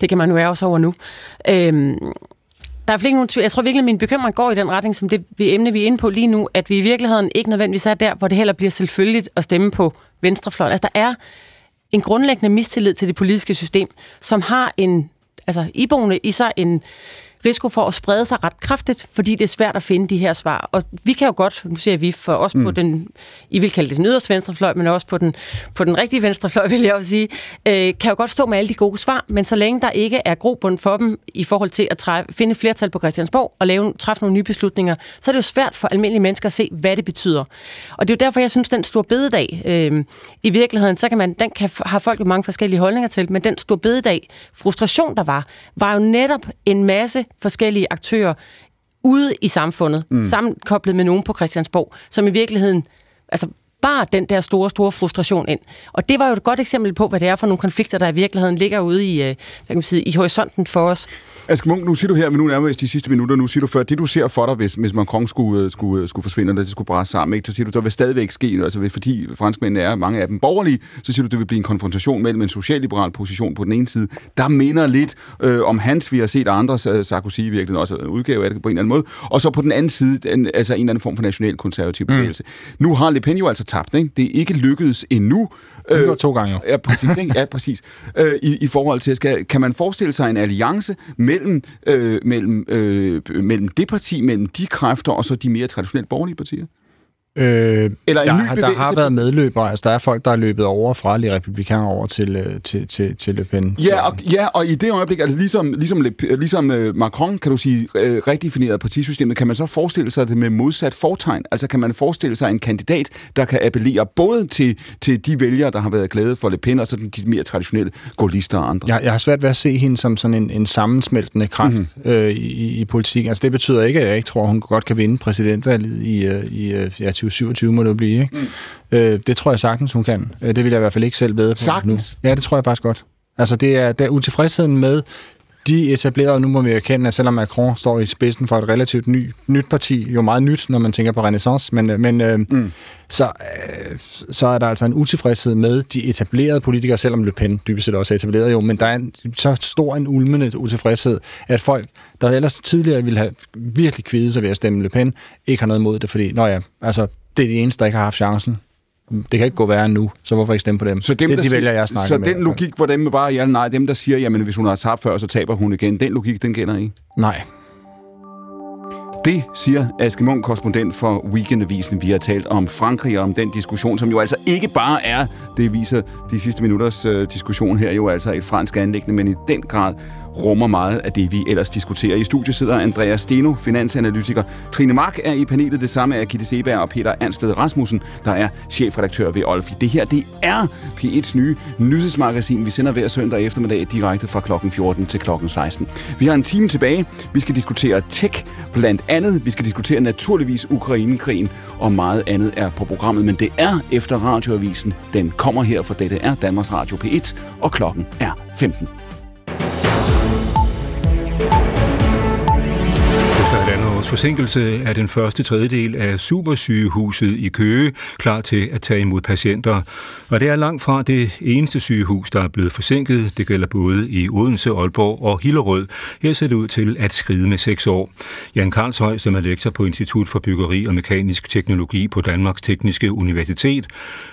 Det kan man nu være også over nu. Øhm, der er ikke nogen Jeg tror virkelig, at min bekymring går i den retning, som det vi emne, vi er inde på lige nu, at vi i virkeligheden ikke nødvendigvis er der, hvor det heller bliver selvfølgeligt at stemme på venstrefløjen. Altså, der er en grundlæggende mistillid til det politiske system, som har en, altså iboende i sig en, risiko for at sprede sig ret kraftigt, fordi det er svært at finde de her svar. Og vi kan jo godt, nu ser vi for os mm. på den, I vil kalde det den yderste venstrefløj, men også på den, på den rigtige venstrefløj, vil jeg også sige, øh, kan jo godt stå med alle de gode svar, men så længe der ikke er grobund for dem i forhold til at træffe, finde flertal på Christiansborg og lave, træffe nogle nye beslutninger, så er det jo svært for almindelige mennesker at se, hvad det betyder. Og det er jo derfor, jeg synes, den store bededag, øh, i virkeligheden, så kan man, den kan, har folk jo mange forskellige holdninger til, men den store bededag, frustration der var, var jo netop en masse forskellige aktører ude i samfundet, mm. sammenkoblet med nogen på Christiansborg, som i virkeligheden altså, bare den der store, store frustration ind. Og det var jo et godt eksempel på, hvad det er for nogle konflikter, der i virkeligheden ligger ude i, øh, hvad kan man sige, i horisonten for os. Aske Munk, nu siger du her, men nu nærmere de sidste minutter, nu siger du før, det du ser for dig, hvis, hvis Macron skulle, øh, skulle, øh, skulle forsvinde, eller det skulle brænde sammen, ikke? så siger du, der vil stadigvæk ske, altså fordi franskmændene er, mange af dem borgerlige, så siger du, det vil blive en konfrontation mellem en socialliberal position på den ene side, der minder lidt øh, om hans, vi har set andre, Sarkozy virkelig også en udgave af det på en eller anden måde, og så på den anden side, en, altså en eller anden form for national konservativ mm. bevægelse. Mm. Nu har Le Pen jo altså tabt, ikke? det er ikke lykkedes endnu, det var to gange jo. Ja, præcis. Ikke? Ja, præcis. Øh, i, I forhold til, skal, kan man forestille sig en alliance mellem, øh, mellem, øh, mellem det parti, mellem de kræfter, og så de mere traditionelt borgerlige partier? Øh, Eller en der, ny der har været medløbere, altså der er folk, der er løbet over fra de republikanere over til, øh, til, til, til Le Pen. Ja og, ja, og i det øjeblik, altså ligesom, ligesom, ligesom uh, Macron, kan du sige, uh, redefineret partisystemet, kan man så forestille sig det med modsat fortegn? Altså kan man forestille sig en kandidat, der kan appellere både til, til de vælgere, der har været glade for Le Pen, og så de mere traditionelle gaullister og andre? Jeg, jeg har svært ved at se hende som sådan en, en sammensmeltende kraft mm-hmm. øh, i, i politik. Altså det betyder ikke, at jeg ikke tror, hun godt kan vinde præsidentvalget i, i ja, 2027 må det blive, ikke? Mm. Øh, det tror jeg sagtens, hun kan. Øh, det vil jeg i hvert fald ikke selv ved på sagtens. nu. Ja, det tror jeg faktisk godt. Altså, det er, der er utilfredsheden med de etablerede, nu må vi erkende, at selvom Macron står i spidsen for et relativt ny, nyt parti, jo meget nyt, når man tænker på renaissance, men, øh, men øh, mm. så, øh, så er der altså en utilfredshed med de etablerede politikere, selvom Le Pen dybest set også er etableret jo, men der er en, så stor en ulmende utilfredshed, at folk, der ellers tidligere ville have virkelig kvidet sig ved at stemme Le Pen, ikke har noget imod det, fordi, nå ja, altså, det er de eneste, der ikke har haft chancen. Det kan ikke gå værre nu, så hvorfor ikke stemme på dem? Så dem, det der de vælger, jeg Så med, den logik, hvor dem bare ja nej, dem der siger, jamen hvis hun har tabt før, så taber hun igen, den logik, den gælder ikke? Nej. Det siger Aske Munk, korrespondent for Weekendavisen. Vi har talt om Frankrig og om den diskussion, som jo altså ikke bare er, det viser de sidste minutters uh, diskussion her, jo altså et fransk anlæggende, men i den grad rummer meget af det, vi ellers diskuterer. I studiet sidder Andreas Steno, finansanalytiker. Trine Mark er i panelet. Det samme er Gitte Seberg og Peter Ansted Rasmussen, der er chefredaktør ved Olfi. Det her, det er P1's nye nyhedsmagasin. Vi sender hver søndag eftermiddag direkte fra klokken 14 til klokken 16. Vi har en time tilbage. Vi skal diskutere tech blandt andet. Vi skal diskutere naturligvis Ukrainekrigen og meget andet er på programmet. Men det er efter radioavisen. Den kommer her, for dette er Danmarks Radio P1, og klokken er 15. forsinkelse er den første tredjedel af supersygehuset i Køge klar til at tage imod patienter. Og det er langt fra det eneste sygehus, der er blevet forsinket. Det gælder både i Odense, Aalborg og Hillerød. Her ser det ud til at skride med seks år. Jan Karlshøj, som er lektor på Institut for Byggeri og Mekanisk Teknologi på Danmarks Tekniske Universitet,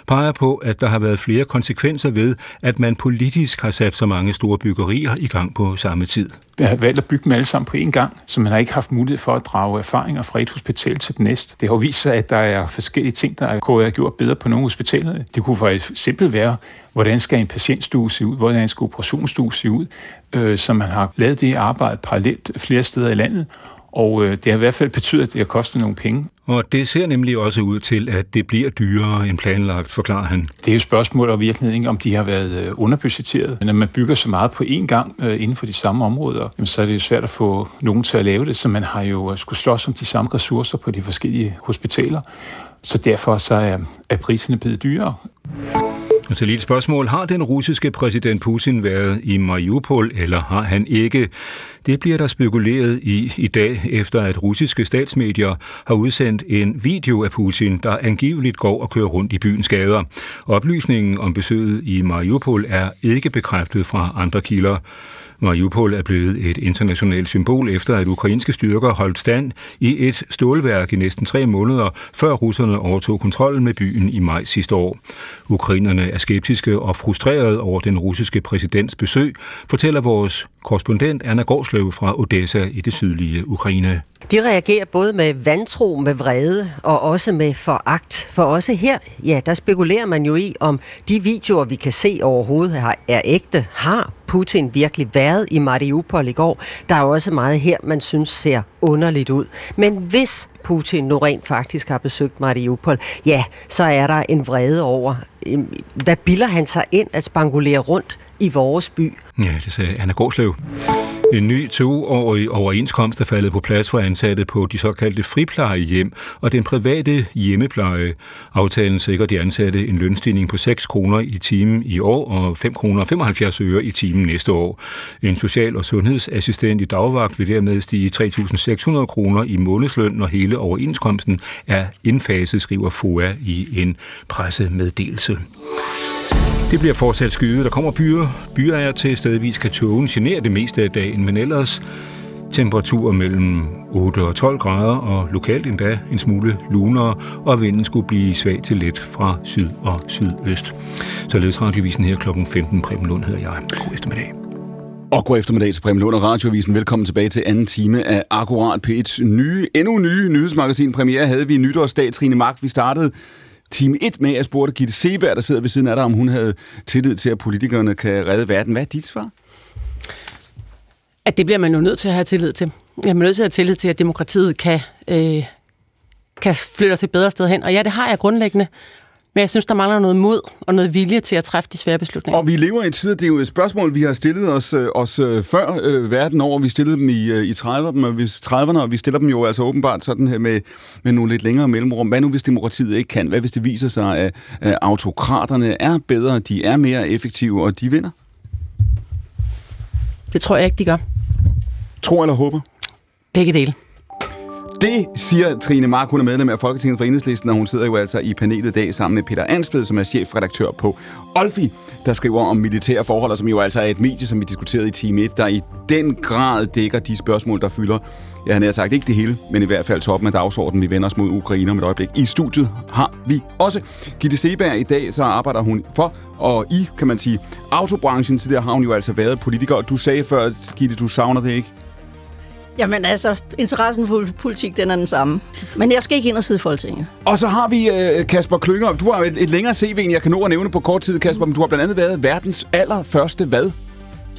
peger på, at der har været flere konsekvenser ved, at man politisk har sat så mange store byggerier i gang på samme tid valgt at bygge dem alle sammen på én gang, så man har ikke haft mulighed for at drage erfaringer fra et hospital til det næste. Det har jo vist sig, at der er forskellige ting, der er gjort bedre på nogle hospitaler. Det kunne for eksempel være, hvordan skal en patientstue se ud, hvordan skal operationsstue se ud, øh, så man har lavet det arbejde parallelt flere steder i landet, og øh, det har i hvert fald betydet, at det har kostet nogle penge. Og det ser nemlig også ud til, at det bliver dyrere end planlagt, forklarer han. Det er jo spørgsmål om virkeligheden, om de har været øh, underbudgetteret. Når man bygger så meget på én gang øh, inden for de samme områder, så er det jo svært at få nogen til at lave det, så man har jo øh, skulle slås om de samme ressourcer på de forskellige hospitaler. Så derfor så er, er priserne blevet dyrere. Og så lige et spørgsmål. Har den russiske præsident Putin været i Mariupol, eller har han ikke? Det bliver der spekuleret i i dag, efter at russiske statsmedier har udsendt en video af Putin, der angiveligt går og kører rundt i byens gader. Oplysningen om besøget i Mariupol er ikke bekræftet fra andre kilder. Mariupol er blevet et internationalt symbol efter, at ukrainske styrker holdt stand i et stålværk i næsten tre måneder, før russerne overtog kontrollen med byen i maj sidste år. Ukrainerne er skeptiske og frustrerede over den russiske præsidents besøg, fortæller vores Korrespondent Anna Gårdsløv fra Odessa i det sydlige Ukraine. De reagerer både med vantro, med vrede og også med foragt. For også her, ja, der spekulerer man jo i, om de videoer, vi kan se overhovedet er ægte. Har Putin virkelig været i Mariupol i går? Der er også meget her, man synes ser underligt ud. Men hvis Putin nu rent faktisk har besøgt Mariupol, ja, så er der en vrede over, øhm, hvad bilder han sig ind at spangulere rundt i vores by? Ja, det sagde Anna Gårdslev. En ny toårig overenskomst er faldet på plads for ansatte på de såkaldte friplejehjem og den private hjemmepleje. Aftalen sikrer de ansatte en lønstigning på 6 kroner i timen i år og 5 kroner 75 øre i timen næste år. En social- og sundhedsassistent i dagvagt vil dermed stige 3.600 kroner i månedsløn, når hele overenskomsten er indfaset, skriver FOA i en pressemeddelelse. Det bliver fortsat skyet. Der kommer byer. Byer er til stedvis kan tågen genere det meste af dagen, men ellers temperaturer mellem 8 og 12 grader, og lokalt endda en smule lunere, og vinden skulle blive svag til let fra syd og sydøst. Så ledes radiovisen her kl. 15. Preben Lund hedder jeg. God eftermiddag. Og god eftermiddag til Præmien Lund og Radioavisen. Velkommen tilbage til anden time af Akkurat P1's nye, endnu nye nyhedsmagasin. Premiere havde vi nytårsdag, Trine Mark. Vi startede time 1 med, at spurgte Gitte Seberg, der sidder ved siden af dig, om hun havde tillid til, at politikerne kan redde verden. Hvad er dit svar? At det bliver man jo nødt til at have tillid til. Jeg er nødt til at have tillid til, at demokratiet kan, øh, kan flytte os et bedre sted hen. Og ja, det har jeg grundlæggende. Men jeg synes, der mangler noget mod og noget vilje til at træffe de svære beslutninger. Og vi lever i en tid, det er jo et spørgsmål, vi har stillet os, øh, os øh, før øh, verden over. Vi stillede dem i, øh, i 30'erne, og vi, 30'erne, og vi stiller dem jo altså åbenbart sådan her med, med nogle lidt længere mellemrum. Hvad nu, hvis demokratiet ikke kan? Hvad hvis det viser sig, at, at autokraterne er bedre, de er mere effektive, og de vinder? Det tror jeg ikke, de gør. Tror eller håber? Begge dele. Det siger Trine Mark, hun er medlem af Folketinget for Enhedslisten, og hun sidder jo altså i panelet i dag sammen med Peter Ansted, som er chefredaktør på Olfi, der skriver om militære forhold, og som jo altså er et medie, som vi diskuterede i time 1, der i den grad dækker de spørgsmål, der fylder, ja, han har sagt ikke det hele, men i hvert fald toppen af dagsordenen. Vi vender os mod Ukraine om et øjeblik. I studiet har vi også Gitte Seberg i dag, så arbejder hun for, og i, kan man sige, autobranchen, til der har hun jo altså været politiker, du sagde før, Gitte, du savner det ikke? Jamen altså, interessen for politik, den er den samme. Men jeg skal ikke ind og sidde i Folketinget. Og så har vi uh, Kasper Klynger. Du har et, et længere CV, end jeg kan nå at nævne på kort tid, Kasper. Men du har blandt andet været verdens allerførste hvad?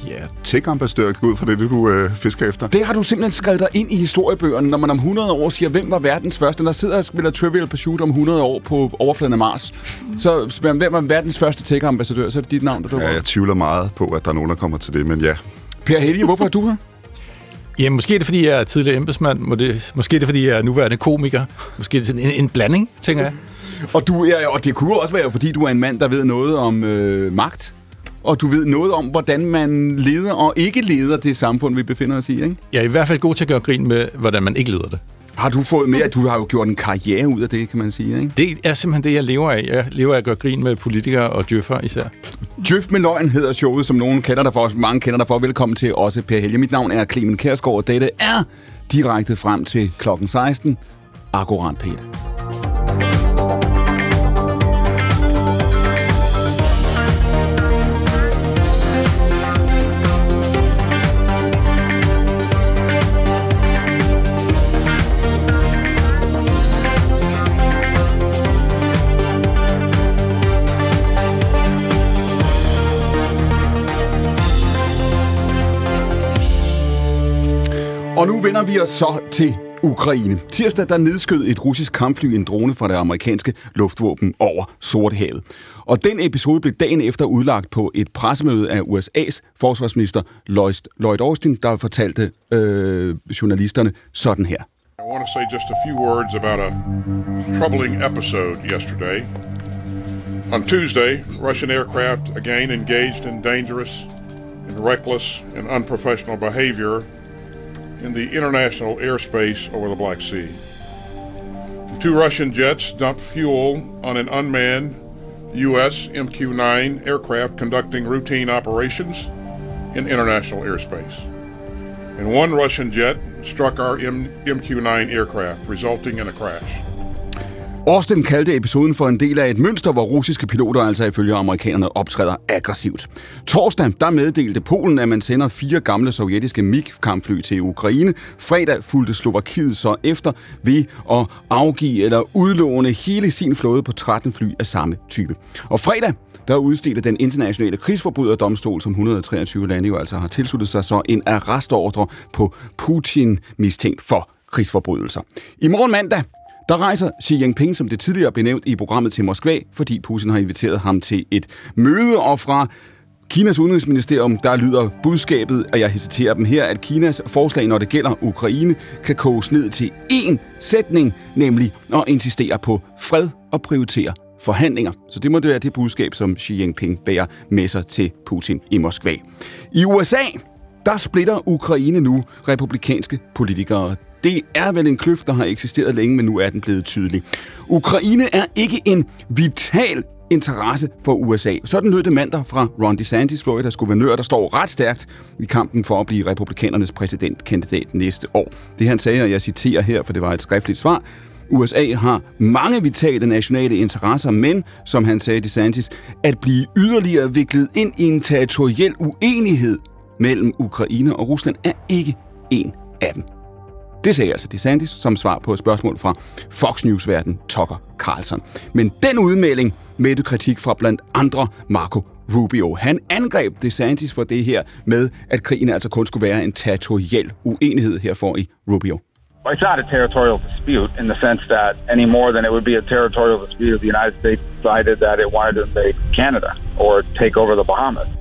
Ja, tech-ambassadør ud fra det, du øh, fisker efter. Det har du simpelthen skrevet dig ind i historiebøgerne, når man om 100 år siger, hvem var verdens første. Der sidder og spiller Trivial Pursuit om 100 år på overfladen af Mars. Så spørger hvem var verdens første tech-ambassadør? Så er det dit navn, der dukker Ja, jeg tvivler meget på, at der er nogen, der kommer til det, men ja. Per Helge, hvorfor er du her? Ja, måske er det, fordi jeg er tidligere embedsmand. Måske er det, fordi jeg er nuværende komiker. Måske er det en, en blanding, tænker jeg. Og, du, ja, og det kunne også være, fordi du er en mand, der ved noget om øh, magt. Og du ved noget om, hvordan man leder og ikke leder det samfund, vi befinder os i, ikke? Jeg er i hvert fald god til at gøre grin med, hvordan man ikke leder det. Har du fået mere? Du har jo gjort en karriere ud af det, kan man sige, ikke? Det er simpelthen det, jeg lever af. Jeg lever af at gøre grin med politikere og djøffer især. Djøf med løgn hedder showet, som nogen kender dig for. Mange kender dig for. Velkommen til også, Per Helge. Mit navn er Clemen Kærsgaard, og dette er direkte frem til klokken 16. Akkurat, Peter. Og nu vender vi os så til Ukraine. Tirsdag der nedskød et russisk kampfly en drone fra det amerikanske luftvåben over Sortehavet. Og den episode blev dagen efter udlagt på et pressemøde af USA's forsvarsminister Lloyd Austin, der fortalte øh, journalisterne sådan her. I want to say just a few words about a troubling episode yesterday. On Tuesday, Russian aircraft again engaged in dangerous and reckless and unprofessional behavior in the international airspace over the Black Sea. Two Russian jets dumped fuel on an unmanned U.S. MQ 9 aircraft conducting routine operations in international airspace. And one Russian jet struck our MQ 9 aircraft, resulting in a crash. Austin kaldte episoden for en del af et mønster, hvor russiske piloter altså ifølge amerikanerne optræder aggressivt. Torsdag der meddelte Polen, at man sender fire gamle sovjetiske MiG-kampfly til Ukraine. Fredag fulgte Slovakiet så efter ved at afgive eller udlåne hele sin flåde på 13 fly af samme type. Og fredag der udstedte den internationale krigsforbryderdomstol, som 123 lande jo altså har tilsluttet sig, så en arrestordre på Putin mistænkt for krigsforbrydelser. I morgen mandag, der rejser Xi Jinping, som det tidligere blev nævnt i programmet til Moskva, fordi Putin har inviteret ham til et møde, og fra Kinas udenrigsministerium, der lyder budskabet, og jeg hesiterer dem her, at Kinas forslag, når det gælder Ukraine, kan koges ned til én sætning, nemlig at insistere på fred og prioritere forhandlinger. Så det må det være det budskab, som Xi Jinping bærer med sig til Putin i Moskva. I USA, der splitter Ukraine nu republikanske politikere. Det er vel en kløft, der har eksisteret længe, men nu er den blevet tydelig. Ukraine er ikke en vital interesse for USA. Sådan lød det mandag fra Ron DeSantis, Floridas guvernør, der står ret stærkt i kampen for at blive republikanernes præsidentkandidat næste år. Det han sagde, og jeg citerer her, for det var et skriftligt svar, USA har mange vitale nationale interesser, men, som han sagde DeSantis, at blive yderligere viklet ind i en territoriel uenighed mellem Ukraine og Rusland er ikke en af dem. Det sagde altså DeSantis som svar på et spørgsmål fra Fox News-verden Tucker Carlson. Men den udmelding mødte kritik fra blandt andre Marco Rubio. Han angreb DeSantis for det her med, at krigen altså kun skulle være en territoriel uenighed her for i Rubio. Well, it's not a territorial dispute in the sense that any more than it would be a territorial dispute if the United States decided that it wanted to invade Canada or take over the Bahamas.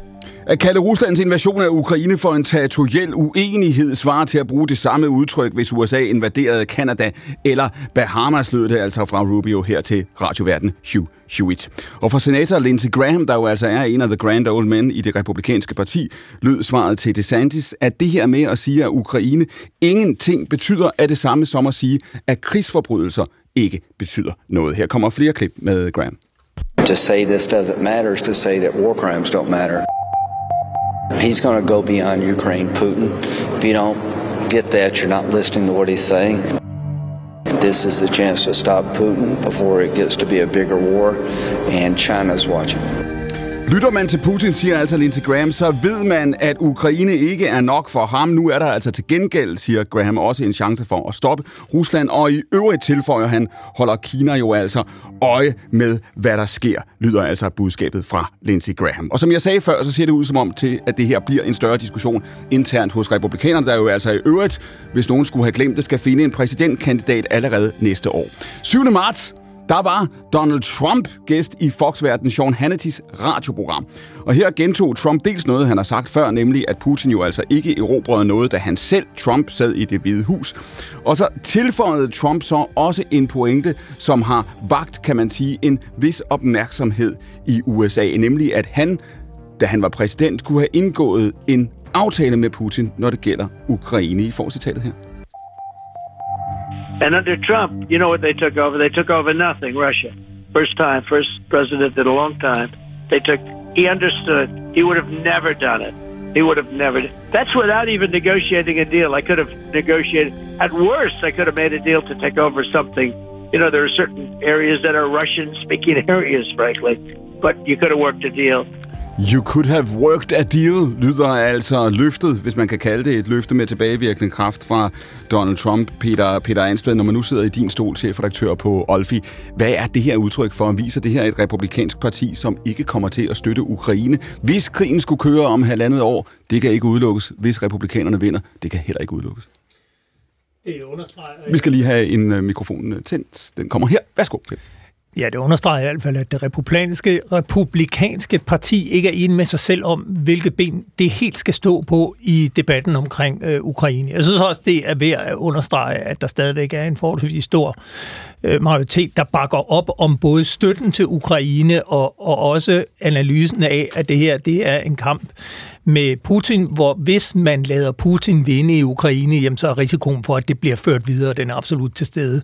At kalde Ruslands invasion af Ukraine for en territoriel uenighed svarer til at bruge det samme udtryk, hvis USA invaderede Kanada eller Bahamas, lød det altså fra Rubio her til radioverden Hugh Hewitt. Og fra senator Lindsey Graham, der jo altså er en af the grand old men i det republikanske parti, lød svaret til DeSantis, at det her med at sige, at Ukraine ingenting betyder, er det samme som at sige, at krigsforbrydelser ikke betyder noget. Her kommer flere klip med Graham. To say this doesn't matter is to say that war crimes don't matter. He's going to go beyond Ukraine, Putin. If you don't get that, you're not listening to what he's saying. This is a chance to stop Putin before it gets to be a bigger war, and China's watching. Lytter man til Putin, siger altså Lindsey Graham, så ved man, at Ukraine ikke er nok for ham. Nu er der altså til gengæld, siger Graham, også en chance for at stoppe Rusland. Og i øvrigt tilføjer han, holder Kina jo altså øje med, hvad der sker, lyder altså budskabet fra Lindsey Graham. Og som jeg sagde før, så ser det ud som om til, at det her bliver en større diskussion internt hos republikanerne, der jo altså i øvrigt, hvis nogen skulle have glemt det, skal finde en præsidentkandidat allerede næste år. 7. marts der var Donald Trump gæst i Fox-verden Sean Hannitys radioprogram. Og her gentog Trump dels noget, han har sagt før, nemlig at Putin jo altså ikke erobrede noget, da han selv, Trump, sad i det hvide hus. Og så tilføjede Trump så også en pointe, som har vagt, kan man sige, en vis opmærksomhed i USA, nemlig at han, da han var præsident, kunne have indgået en aftale med Putin, når det gælder Ukraine. I får citatet her. And under Trump, you know what they took over? They took over nothing, Russia. First time, first president in a long time. They took, he understood. He would have never done it. He would have never. That's without even negotiating a deal. I could have negotiated. At worst, I could have made a deal to take over something. You know, there are certain areas that are Russian speaking areas, frankly, but you could have worked a deal. You could have worked a deal, lyder altså løftet, hvis man kan kalde det et løfte med tilbagevirkende kraft fra Donald Trump. Peter, Peter Ansted, når man nu sidder i din stol, chefredaktør på Olfi, hvad er det her udtryk for? Viser det her et republikansk parti, som ikke kommer til at støtte Ukraine? Hvis krigen skulle køre om halvandet år, det kan ikke udelukkes. Hvis republikanerne vinder, det kan heller ikke udelukkes. Det understreger... Vi skal lige have en uh, mikrofon tændt. Den kommer her. Værsgo. Ja, det understreger i hvert fald, at det republikanske, republikanske parti ikke er enig med sig selv om, hvilke ben det helt skal stå på i debatten omkring øh, Ukraine. Jeg synes også, det er ved at understrege, at der stadigvæk er en forholdsvis stor øh, majoritet, der bakker op om både støtten til Ukraine og, og også analysen af, at det her det er en kamp med Putin, hvor hvis man lader Putin vinde i Ukraine, jamen, så er risikoen for, at det bliver ført videre, den er absolut til stede.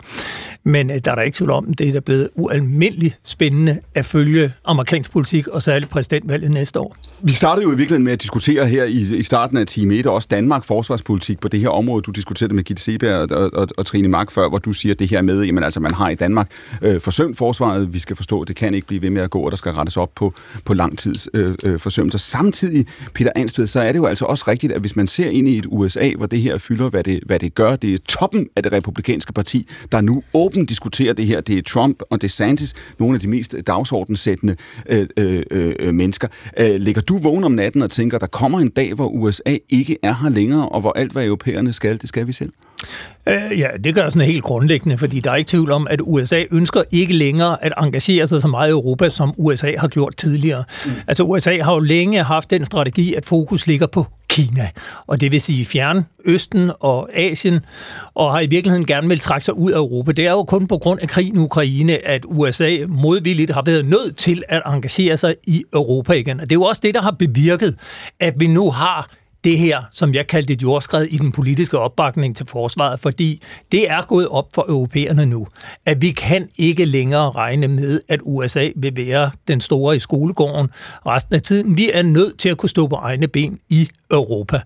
Men øh, der er der ikke tvivl om, det er der blevet ualmindeligt spændende at følge amerikansk politik, og særligt præsidentvalget næste år. Vi startede jo i virkeligheden med at diskutere her i, i starten af time 1, også Danmark forsvarspolitik på det her område. Du diskuterede med Gitte Seberg og, og, og Trine Mark før, hvor du siger det her med, jamen altså man har i Danmark øh, forsømt forsvaret, vi skal forstå, det kan ikke blive ved med at gå, og der skal rettes op på, på langtids øh, øh, forsømmelser. Samtidig, Peter Anstved, så er det jo altså også rigtigt, at hvis man ser ind i et USA, hvor det her fylder, hvad det, hvad det gør, det er toppen af det republikanske parti, der nu åbent diskuterer det her. Det er Trump og DeSantis, nogle af de mest dagsordenssættende øh, øh, øh, mennesker. Øh, ligger du vågen om natten og tænker, der kommer en dag, hvor USA ikke er her længere, og hvor alt, hvad europæerne skal, det skal vi selv? Øh, ja, det gør sådan helt grundlæggende, fordi der er ikke tvivl om, at USA ønsker ikke længere at engagere sig så meget i Europa, som USA har gjort tidligere. Mm. Altså USA har jo længe haft den strategi, at fokus ligger på Kina, og det vil sige fjern Østen og Asien, og har i virkeligheden gerne vil trække sig ud af Europa. Det er jo kun på grund af krigen i Ukraine, at USA modvilligt har været nødt til at engagere sig i Europa igen. Og det er jo også det, der har bevirket, at vi nu har det her, som jeg kaldte et jordskred i den politiske opbakning til forsvaret, fordi det er gået op for europæerne nu, at vi kan ikke længere regne med, at USA vil være den store i skolegården resten af tiden. Vi er nødt til at kunne stå på egne ben i Europa.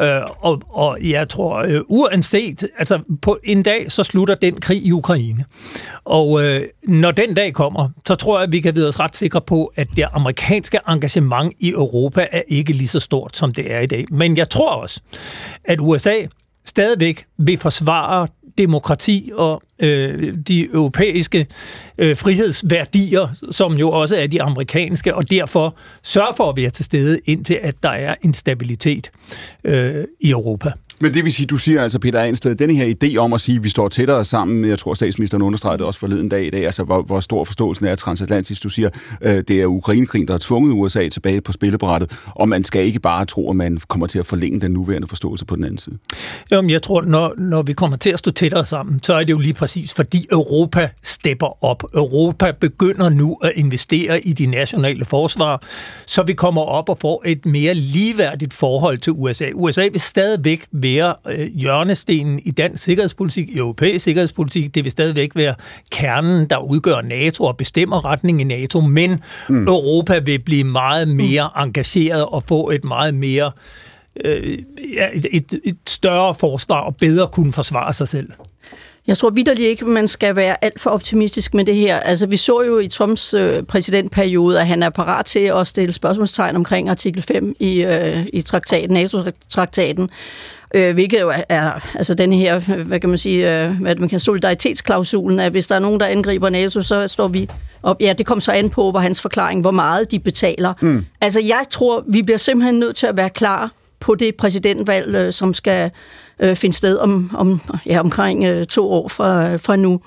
Øh, og, og jeg tror, øh, uanset, altså på en dag, så slutter den krig i Ukraine. Og øh, når den dag kommer, så tror jeg, at vi kan vide os ret sikre på, at det amerikanske engagement i Europa er ikke lige så stort, som det er i dag. Men jeg tror også, at USA stadigvæk vil forsvare demokrati og øh, de europæiske øh, frihedsværdier, som jo også er de amerikanske, og derfor sørger for at være til stede, indtil at der er en stabilitet øh, i Europa. Men det vil sige, du siger altså, Peter Ansted, denne her idé om at sige, at vi står tættere sammen, jeg tror statsministeren understregede det også forleden dag i dag, altså hvor, hvor stor forståelsen er transatlantisk. Du siger, øh, det er Ukrainekrigen, der har tvunget USA tilbage på spillebrættet, og man skal ikke bare tro, at man kommer til at forlænge den nuværende forståelse på den anden side. Jamen, jeg tror, når, når vi kommer til at stå tættere sammen, så er det jo lige præcis, fordi Europa stepper op. Europa begynder nu at investere i de nationale forsvar, så vi kommer op og får et mere ligeværdigt forhold til USA. USA vil stadigvæk være øh, hjørnestenen i dansk sikkerhedspolitik, i europæisk sikkerhedspolitik. Det vil stadigvæk være kernen, der udgør NATO og bestemmer retningen i NATO, men mm. Europa vil blive meget mere mm. engageret og få et meget mere øh, et, et, et større forsvar og bedre kunne forsvare sig selv. Jeg tror vidderligt ikke, man skal være alt for optimistisk med det her. Altså, vi så jo i Trumps øh, præsidentperiode, at han er parat til at stille spørgsmålstegn omkring artikel 5 i, øh, i traktaten, NATO-traktaten øh, hvilket jo er, er altså den her, hvad kan man sige, øh, hvad man kan, solidaritetsklausulen, at hvis der er nogen, der angriber NATO, så står vi op. Ja, det kom så an på, hvor hans forklaring, hvor meget de betaler. Mm. Altså, jeg tror, vi bliver simpelthen nødt til at være klar på det præsidentvalg, øh, som skal øh, finde sted om, om ja, omkring øh, to år fra, fra nu,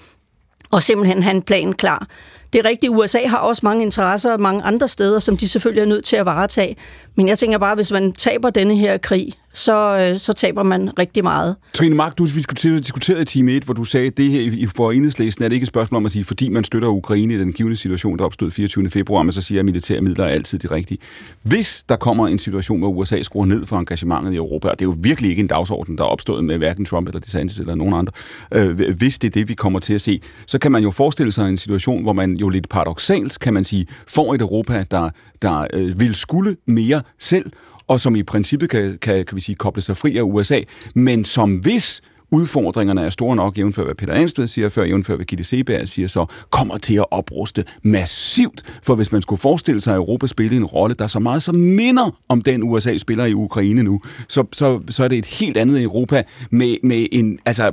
og simpelthen have en plan klar. Det er rigtigt, USA har også mange interesser mange andre steder, som de selvfølgelig er nødt til at varetage. Men jeg tænker bare, hvis man taber denne her krig, så, øh, så taber man rigtig meget. Trine Mark, du vi diskuterede i time 1, hvor du sagde, at det her for enhedslæsen er det ikke et spørgsmål om at sige, fordi man støtter Ukraine i den givende situation, der opstod 24. februar, men så siger, at militære midler er altid de rigtige. Hvis der kommer en situation, hvor USA skruer ned for engagementet i Europa, og det er jo virkelig ikke en dagsorden, der er opstået med hverken Trump eller DeSantis eller nogen andre, øh, hvis det er det, vi kommer til at se, så kan man jo forestille sig en situation, hvor man jo lidt paradoxalt, kan man sige, får et Europa, der, der øh, vil skulle mere selv, og som i princippet kan, kan, kan vi sige, koble sig fri af USA, men som hvis udfordringerne er store nok, jævnfør hvad Peter Anstved siger før, jævnfør hvad Gitte Seberg siger, så kommer til at opruste massivt. For hvis man skulle forestille sig, at Europa spiller en rolle, der så meget som minder om den USA spiller i Ukraine nu, så, så, så er det et helt andet Europa med, med en altså,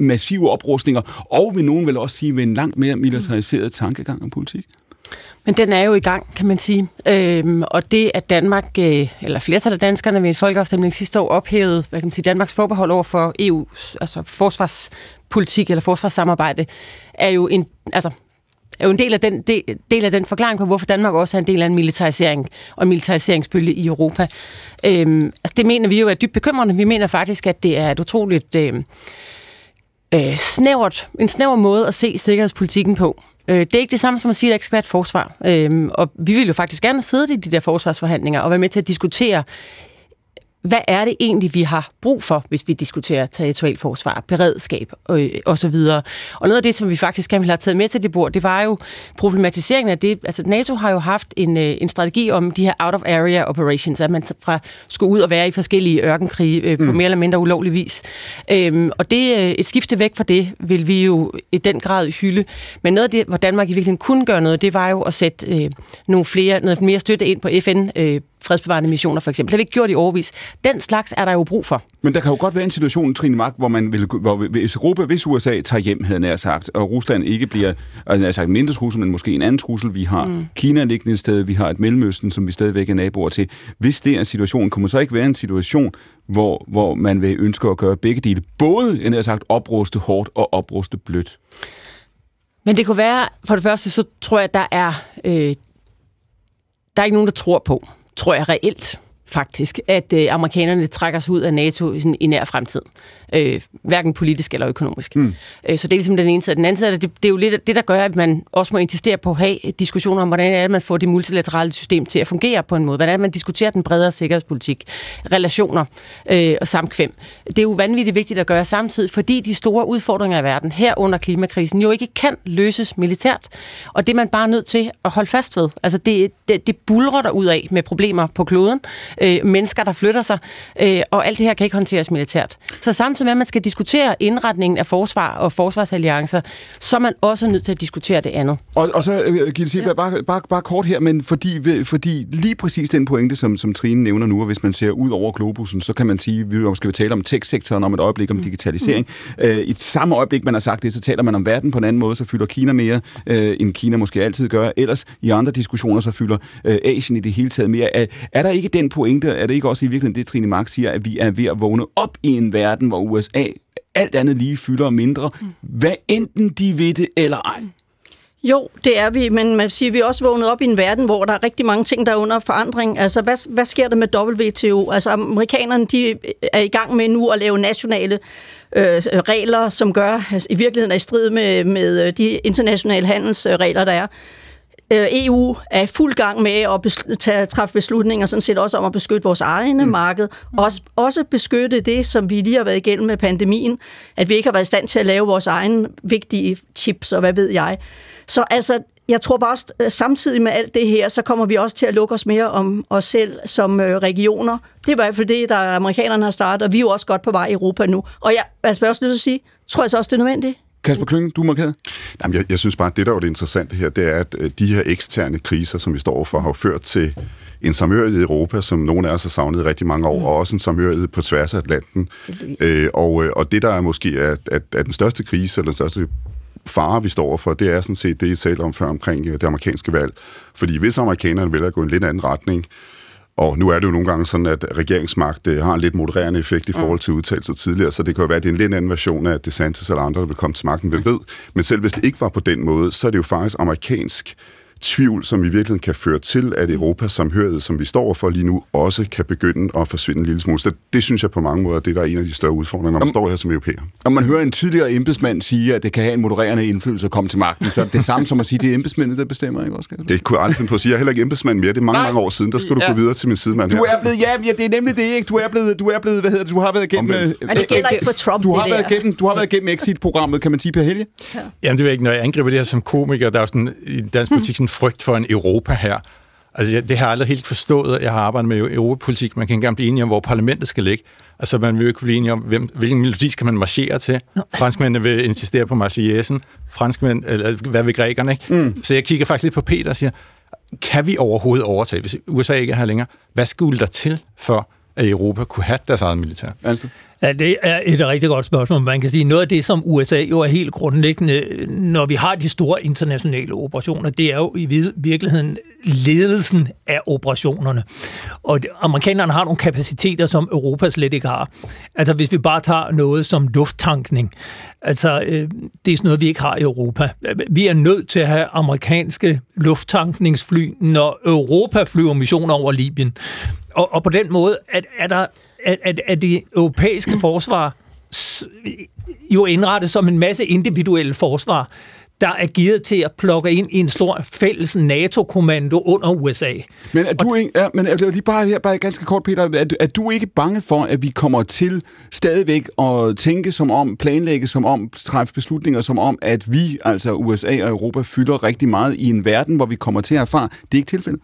massive oprustninger, og vil nogen vel også sige, med en langt mere militariseret tankegang om politik. Men den er jo i gang, kan man sige. Øhm, og det, at Danmark, øh, eller flertallet af danskerne ved en folkeafstemning sidste år ophævede hvad kan man sige, Danmarks forbehold over for EU's altså forsvarspolitik eller forsvarssamarbejde, er jo en, altså, er jo en del af, den, del, del af den forklaring på, hvorfor Danmark også er en del af en militarisering og en militariseringsbølge i Europa. Øhm, altså det mener vi jo er dybt bekymrende. Vi mener faktisk, at det er et utroligt øh, øh, snævert, en snæver måde at se sikkerhedspolitikken på. Øh, det er ikke det samme som at sige, at der ikke skal være et forsvar. Øh, og vi vil jo faktisk gerne sidde i de der forsvarsforhandlinger og være med til at diskutere hvad er det egentlig, vi har brug for, hvis vi diskuterer territorialforsvar, beredskab øh, og så videre. Og noget af det, som vi faktisk gerne vil have taget med til det bord, det var jo problematiseringen af det. Altså NATO har jo haft en, øh, en strategi om de her out-of-area operations, at man fra skulle ud og være i forskellige ørkenkrige øh, på mm. mere eller mindre ulovlig vis. Øhm, og det, øh, et skifte væk fra det vil vi jo i den grad hylde. Men noget af det, hvor Danmark i virkeligheden kunne gøre noget, det var jo at sætte øh, nogle flere, noget mere støtte ind på FN øh, fredsbevarende missioner for eksempel. Det har vi ikke gjort i overvis. Den slags er der jo brug for. Men der kan jo godt være en situation, Trine Mark, hvor man vil, hvor hvis Europa, hvis USA tager hjem, havde nær sagt, og Rusland ikke bliver altså, nær sagt en mindre trussel, men måske en anden trussel. Vi har mm. Kina liggende et sted, vi har et Mellemøsten, som vi stadigvæk er naboer til. Hvis det er situationen, man så ikke være en situation, hvor, hvor man vil ønske at gøre begge dele, både nær sagt opruste hårdt og opruste blødt? Men det kunne være, for det første, så tror jeg, at der er, øh, der er ikke nogen, der tror på, tror jeg reelt faktisk, at øh, amerikanerne trækker sig ud af NATO i, sådan, i nær fremtid. Øh, hverken politisk eller økonomisk. Mm. Øh, så det er ligesom den ene side. Den anden side, det, det er jo lidt det, der gør, at man også må insistere på at have diskussioner om, hvordan er det, man får det multilaterale system til at fungere på en måde. Hvordan er det, man diskuterer den bredere sikkerhedspolitik, relationer øh, og samkvem. Det er jo vanvittigt vigtigt at gøre samtidig, fordi de store udfordringer i verden, her under klimakrisen, jo ikke kan løses militært. Og det er man bare nødt til at holde fast ved. Altså det, det, det bulrer der ud af med problemer på kloden, øh, mennesker, der flytter sig, øh, og alt det her kan ikke håndteres militært. Så samtidig med, at man skal diskutere indretningen af forsvar og forsvarsalliancer, så er man også nødt til at diskutere det andet. Og, og så, uh, Gitte Silberg, ja. bare, bare, bare kort her, men fordi, fordi lige præcis den pointe, som, som Trine nævner nu, og hvis man ser ud over globusen, så kan man sige, vi skal vi tale om tech-sektoren om et øjeblik, om mm. digitalisering. Mm. Uh, I samme øjeblik, man har sagt det, så taler man om verden på en anden måde, så fylder Kina mere, uh, end Kina måske altid gør. Ellers i andre diskussioner, så fylder uh, Asien i det hele taget mere. Er, er der ikke den pointe, er det ikke også i virkeligheden det, Trine Mark siger, at vi er ved at vågne op i en verden, hvor USA alt andet lige fylder mindre, mm. hvad enten de ved det eller ej? Jo, det er vi, men man siger, vi er også vågnet op i en verden, hvor der er rigtig mange ting, der er under forandring. Altså, hvad, hvad sker der med WTO? Altså, amerikanerne de er i gang med nu at lave nationale øh, regler, som gør, altså, i virkeligheden er i strid med, med de internationale handelsregler, der er. Øh, EU er i fuld gang med at besl- tage, træffe beslutninger, sådan set også om at beskytte vores egne mm. marked. Også, også beskytte det, som vi lige har været igennem med pandemien, at vi ikke har været i stand til at lave vores egne vigtige chips, og hvad ved jeg. Så altså, jeg tror bare også, øh, samtidig med alt det her, så kommer vi også til at lukke os mere om os selv som øh, regioner. Det er i hvert fald det, der amerikanerne har startet, og vi er jo også godt på vej i Europa nu. Og jeg, altså, jeg også lyst til at sige, tror jeg så også, det er nødvendigt. Kasper Klynge, du er markeret. Jamen, jeg, jeg synes bare, at det, der er det interessante her, det er, at øh, de her eksterne kriser, som vi står for, har ført til en samhørighed i Europa, som nogle af os har savnet rigtig mange år, mm. og også en samhørighed på tværs af Atlanten. Øh, og, øh, og det, der er måske er, er, er den største krise, eller den største fare, vi står for, det er sådan set det, I talte om før omkring det amerikanske valg. Fordi hvis amerikanerne vælger at gå en lidt anden retning, og nu er det jo nogle gange sådan, at regeringsmagt øh, har en lidt modererende effekt i mm. forhold til udtalelser tidligere, så det kan jo være, at det er en lidt anden version af DeSantis eller andre, der vil komme til magten, hvem ved. Men selv hvis det ikke var på den måde, så er det jo faktisk amerikansk tvivl, som i virkeligheden kan føre til, at Europas samhørighed, som vi står for lige nu, også kan begynde at forsvinde en lille smule. Så det synes jeg på mange måder, det der er en af de større udfordringer, når man om, står her som europæer. Når man hører en tidligere embedsmand sige, at det kan have en modererende indflydelse at komme til magten, så er det samme som at sige, at det er embedsmændene, der bestemmer, ikke også? Det kunne jeg aldrig finde på at sige. Jeg er heller ikke embedsmand mere. Det er mange, Nej. mange år siden. Der skulle ja. du gå videre til min sidemand her. Du er blevet, ja, ja, det er nemlig det, ikke? Du er blevet, du er blevet hvad hedder det, du har været igennem... Men det gælder ikke for Trump, du har, været igennem, du har været igennem Exit-programmet, kan man sige, Per Helge? Ja. Jamen, det er ikke, når jeg angriber det her som komiker, der er sådan, i dansk politik sådan frygt for en Europa her. Altså, det har jeg aldrig helt forstået. Jeg har arbejdet med europapolitik. Man kan ikke engang blive enige om, hvor parlamentet skal ligge. Altså, man vil jo ikke blive enige om, hvem, hvilken melodi skal man marchere til. Franskmændene vil insistere på Marseillaisen. Franskmænd, eller hvad vil grækerne, ikke? Mm. Så jeg kigger faktisk lidt på Peter og siger, kan vi overhovedet overtage, hvis USA ikke er her længere? Hvad skulle der til for, at Europa kunne have deres eget militær? Altså. Ja, det er et rigtig godt spørgsmål. Man kan sige, noget af det, som USA jo er helt grundlæggende, når vi har de store internationale operationer, det er jo i virkeligheden ledelsen af operationerne. Og amerikanerne har nogle kapaciteter, som Europa slet ikke har. Altså hvis vi bare tager noget som lufttankning, altså øh, det er sådan noget, vi ikke har i Europa. Vi er nødt til at have amerikanske lufttankningsfly, når Europa flyver missioner over Libyen. Og, og på den måde er, er der at, at, at det europæiske forsvar jo indrettet som en masse individuelle forsvar. der er givet til at plukke ind i en stor fælles NATO-kommando under USA. Men er du ikke, ja, men er lige bare her, bare ganske kort, Peter, er, er du ikke bange for, at vi kommer til stadigvæk at tænke som om, planlægge som om, træffe beslutninger som om, at vi, altså USA og Europa, fylder rigtig meget i en verden, hvor vi kommer til at erfare, det er ikke tilfældet?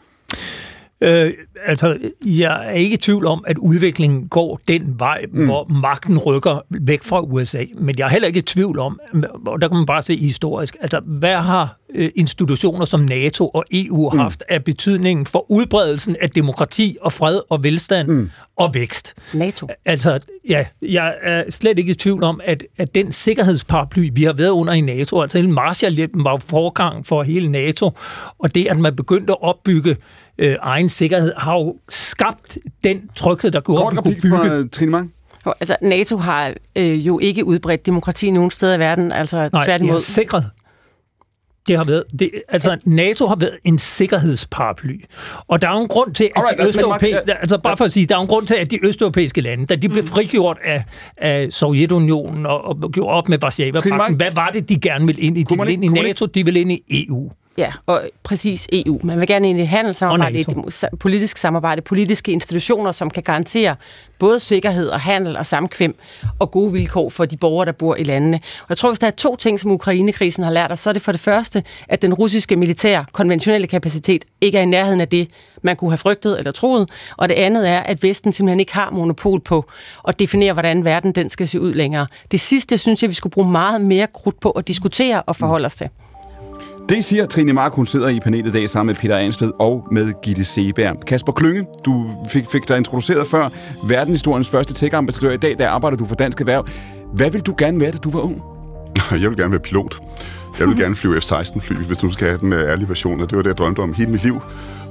Øh, altså, jeg er ikke i tvivl om, at udviklingen går den vej, mm. hvor magten rykker væk fra USA. Men jeg er heller ikke i tvivl om, og der kan man bare se historisk, altså, hvad har øh, institutioner som NATO og EU mm. haft af betydningen for udbredelsen af demokrati og fred og velstand mm. og vækst? NATO. Altså, ja, jeg er slet ikke i tvivl om, at, at den sikkerhedsparaply, vi har været under i NATO, altså hele Marshallhjælpen var forgang for hele NATO, og det, at man begyndte at opbygge øh, egen sikkerhed, har jo skabt den tryghed, der gjorde, Kort at vi kunne bygge... fra Trine Mang. Altså, NATO har øh, jo ikke udbredt demokrati nogen steder i verden, altså Nej, tværtimod. det har sikret. Det har været, det, altså NATO har været en sikkerhedsparaply. Og der er jo en grund til, at Alright, de østeuropæiske, Mark, ja, altså bare for at sige, der er en grund til, at de østeuropæiske lande, da de blev frigjort af, af Sovjetunionen og, og gjorde op med Varsava-pakten, hvad var det, de gerne ville ind i? De ville ind i NATO, de ville ind i EU. Ja, og præcis EU. Man vil gerne ind i et handelssamarbejde, et politisk samarbejde, politiske institutioner, som kan garantere både sikkerhed og handel og samkvem og gode vilkår for de borgere, der bor i landene. Og jeg tror, hvis der er to ting, som Ukrainekrisen har lært os, så er det for det første, at den russiske militære konventionelle kapacitet ikke er i nærheden af det, man kunne have frygtet eller troet. Og det andet er, at Vesten simpelthen ikke har monopol på at definere, hvordan verden den skal se ud længere. Det sidste, synes jeg, vi skulle bruge meget mere krudt på at diskutere og forholde os til. Det siger Trine Mark, hun sidder i panelet i dag sammen med Peter Ansted og med Gitte Seberg. Kasper Klynge, du fik, fik dig introduceret før, verdenshistoriens første tech-ambassadør. I dag der arbejder du for Dansk Erhverv. Hvad vil du gerne være, da du var ung? Jeg vil gerne være pilot. Jeg vil gerne flyve F-16-fly, hvis du skal have den øh, ærlige version, og det var det, jeg drømte om hele mit liv.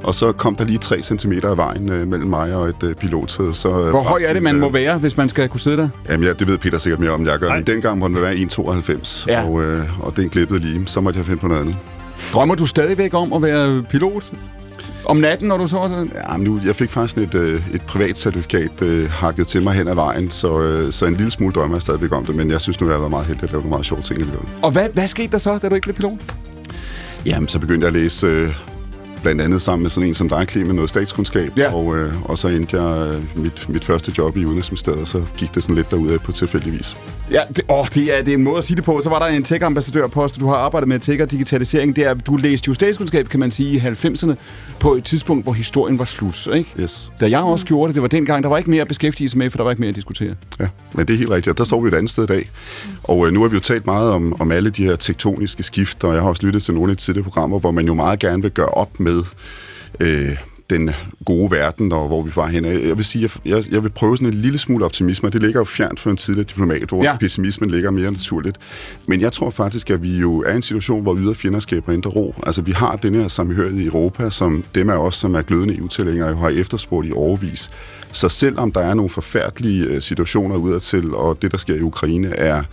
Og så kom der lige 3 cm af vejen øh, mellem mig og et øh, pilotsæde. Så, øh, Hvor høj er det, man øh, må være, hvis man skal kunne sidde der? Jamen, ja, det ved Peter sikkert mere om, jeg gør. Men dengang må den være 1,92, Ja. og, øh, og den glippede lige. Så måtte jeg finde på noget andet. Drømmer du stadigvæk om at være pilot? Om natten, når du sover sådan? Ja, men nu, jeg fik faktisk et, øh, et privat certifikat øh, hakket til mig hen ad vejen, så, øh, så en lille smule drømmer jeg stadigvæk om det, men jeg synes nu, jeg har været meget heldig at lave nogle meget sjove ting alligevel. Og hvad, hvad skete der så, da du ikke blev pilot? Jamen, så begyndte jeg at læse øh, blandt andet sammen med sådan en som dig, Clemen, noget statskundskab, Ja. og, øh, og så endte jeg øh, mit, mit første job i Udenrigsministeriet, og så gik det sådan lidt derudad på tilfældig vis. Ja, det, åh, det, er, det er en måde at sige det på. Så var der en tech-ambassadørpost, du har arbejdet med tech og digitalisering. Det er, du læste jo statskundskab, kan man sige, i 90'erne, på et tidspunkt, hvor historien var slut. Ikke? Yes. Da jeg også gjorde det, det var dengang, der var ikke mere at beskæftige sig med, for der var ikke mere at diskutere. Ja, men det er helt rigtigt, der står vi et andet sted i dag. Og øh, nu har vi jo talt meget om, om alle de her tektoniske skift, og jeg har også lyttet til nogle af de tidligere programmer, hvor man jo meget gerne vil gøre op med øh, den gode verden, og hvor vi var hen. Jeg vil sige, jeg, jeg, jeg vil prøve sådan en lille smule optimisme, og det ligger jo fjernt for en tidligere diplomat, hvor Ja. pessimismen ligger mere naturligt. Men jeg tror faktisk, at vi jo er i en situation, hvor ydre fjender skaber indre ro. Altså, vi har den her samhørighed i Europa, som dem af os, som er glødende EU-tilhængere, jo har efterspurgt i overvis. Så selvom der er nogle forfærdelige øh, situationer udadtil, og det, der sker i Ukraine, er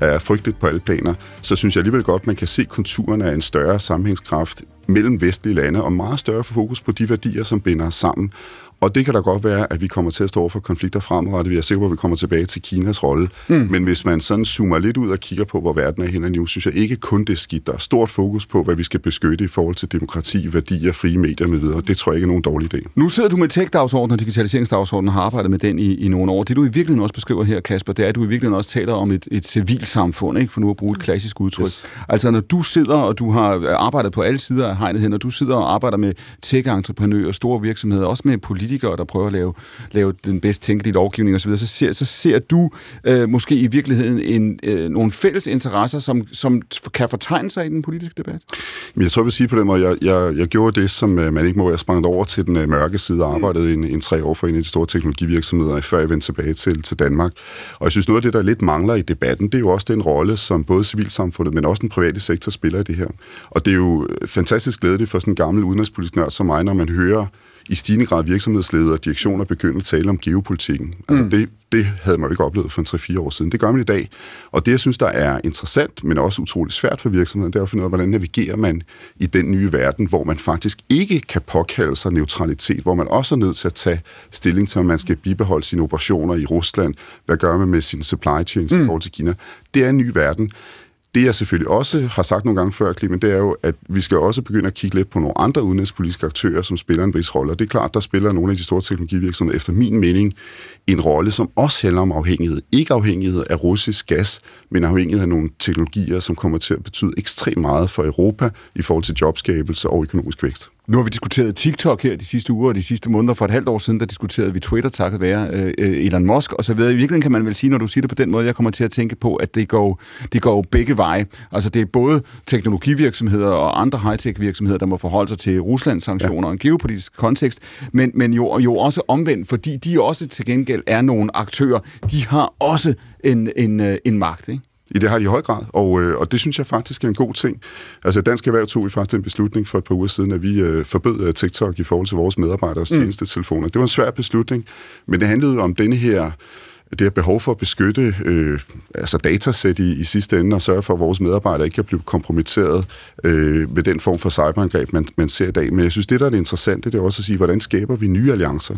er frygteligt på alle planer, så synes jeg alligevel godt, man kan se konturerne af en større sammenhængskraft mellem vestlige lande, og meget større fokus på de værdier, som binder os sammen. Og det kan da godt være, at vi kommer til at stå over for konflikter fremadrettet. Vi er sikre på, at vi kommer tilbage til Kinas rolle. Mm. Men hvis man sådan zoomer lidt ud og kigger på, hvor verden er henne nu, synes jeg ikke kun det er skidt. Der er stort fokus på, hvad vi skal beskytte i forhold til demokrati, værdier, frie medier med videre. Det tror jeg ikke er nogen dårlig idé. Nu sidder du med tech-dagsordenen og digitaliseringsdagsordenen og har arbejdet med den i, i nogle år. Det du i virkeligheden også beskriver her, Kasper, det er, at du i virkeligheden også taler om et, et civilsamfund, ikke? for nu at bruge et klassisk udtryk. Yes. Altså når du sidder, og du har arbejdet på alle sider af hegnet her, når du sidder og arbejder med tech-entreprenører, store virksomheder, også med politikere, der prøver at lave, lave den bedst tænkelige lovgivning osv., så ser, så ser du øh, måske i virkeligheden en, øh, nogle fælles interesser, som, som kan fortegne sig i den politiske debat? Jeg tror, jeg vil sige på den måde, jeg, jeg, jeg gjorde det, som øh, man ikke må. Jeg sprang over til den øh, mørke side og arbejdede en, en tre år for en af de store teknologivirksomheder, før jeg vendte tilbage til, til Danmark. Og jeg synes, noget af det, der lidt mangler i debatten, det er jo også den rolle, som både civilsamfundet, men også den private sektor spiller i det her. Og det er jo fantastisk glædeligt for sådan en gammel udenrigspolitisk nørd som mig, når man hører i stigende grad virksomhedsledere og direktioner begynde at tale om geopolitikken. Altså Mm. det, det havde man jo ikke oplevet for en 3-4 år siden. Det gør man i dag. Og det, jeg synes, der er interessant, men også utroligt svært for virksomheden, det er at finde ud af, hvordan navigerer man i den nye verden, hvor man faktisk ikke kan påkalde sig neutralitet, hvor man også er nødt til at tage stilling til, om man skal bibeholde sine operationer i Rusland. Hvad gør man med sine supply chains mm. i forhold til Kina? Det er en ny verden. Det jeg selvfølgelig også har sagt nogle gange før, Clemen, det er jo, at vi skal også begynde at kigge lidt på nogle andre udenrigspolitiske aktører, som spiller en vis rolle. Og det er klart, der spiller nogle af de store teknologivirksomheder, efter min mening, en rolle, som også handler om afhængighed. Ikke afhængighed af russisk gas, men afhængighed af nogle teknologier, som kommer til at betyde ekstremt meget for Europa i forhold til jobskabelse og økonomisk vækst. Nu har vi diskuteret TikTok her de sidste uger og de sidste måneder. For et halvt år siden, der diskuterede vi Twitter, takket være øh, Elon Musk og så videre. I virkeligheden kan man vel sige, når du siger det på den måde, jeg kommer til at tænke på, at det går, det går begge veje. Altså det er både teknologivirksomheder og andre high-tech virksomheder, der må forholde sig til Ruslands sanktioner ja. og en geopolitisk kontekst, men, men jo, jo også omvendt, fordi de også til gengæld er nogle aktører. De har også en, en, øh, en magt, ikke? I det har de i høj grad, og, øh, og det synes jeg faktisk er en god ting. Altså Dansk Erhverv tog vi faktisk en beslutning for et par uger siden, at vi øh, forbød øh, TikTok i forhold til vores medarbejderes mm. tjenestetelefoner. Det var en svær beslutning, men det handlede om denne her det her behov for at beskytte øh, altså datasæt i, i sidste ende og sørge for, at vores medarbejdere ikke kan blive kompromitteret øh, med den form for cyberangreb, man, man ser i dag. Men jeg synes, det der er det interessante, det er også at sige, hvordan skaber vi nye alliancer?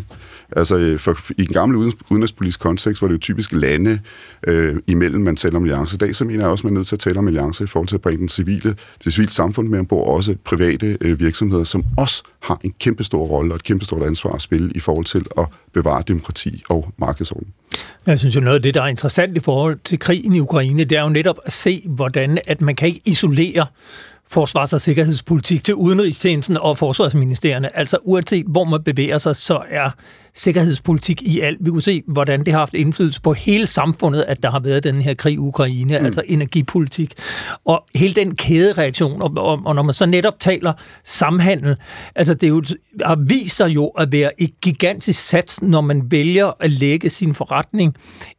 Altså øh, for, i den gamle udenrigspolitiske kontekst var det jo typisk lande øh, imellem, man taler om alliancer. I dag så mener jeg også, at man er nødt til at tale om alliancer i forhold til at bringe den civile, det civile samfund med ombord, også private øh, virksomheder, som også har en kæmpe stor rolle og et kæmpe stort ansvar at spille i forhold til at bevare demokrati og markedsorden. Jeg synes jo noget af det, der er interessant i forhold til krigen i Ukraine, det er jo netop at se, hvordan at man kan ikke isolere forsvars- og sikkerhedspolitik til udenrigstjenesten og forsvarsministerierne. Altså uanset hvor man bevæger sig, så er sikkerhedspolitik i alt. Vi kunne se, hvordan det har haft indflydelse på hele samfundet, at der har været den her krig i Ukraine, mm. altså energipolitik. Og hele den kædereaktion, og, og, og når man så netop taler samhandel, altså det er jo, viser jo at være et gigantisk sats, når man vælger at lægge sin forretning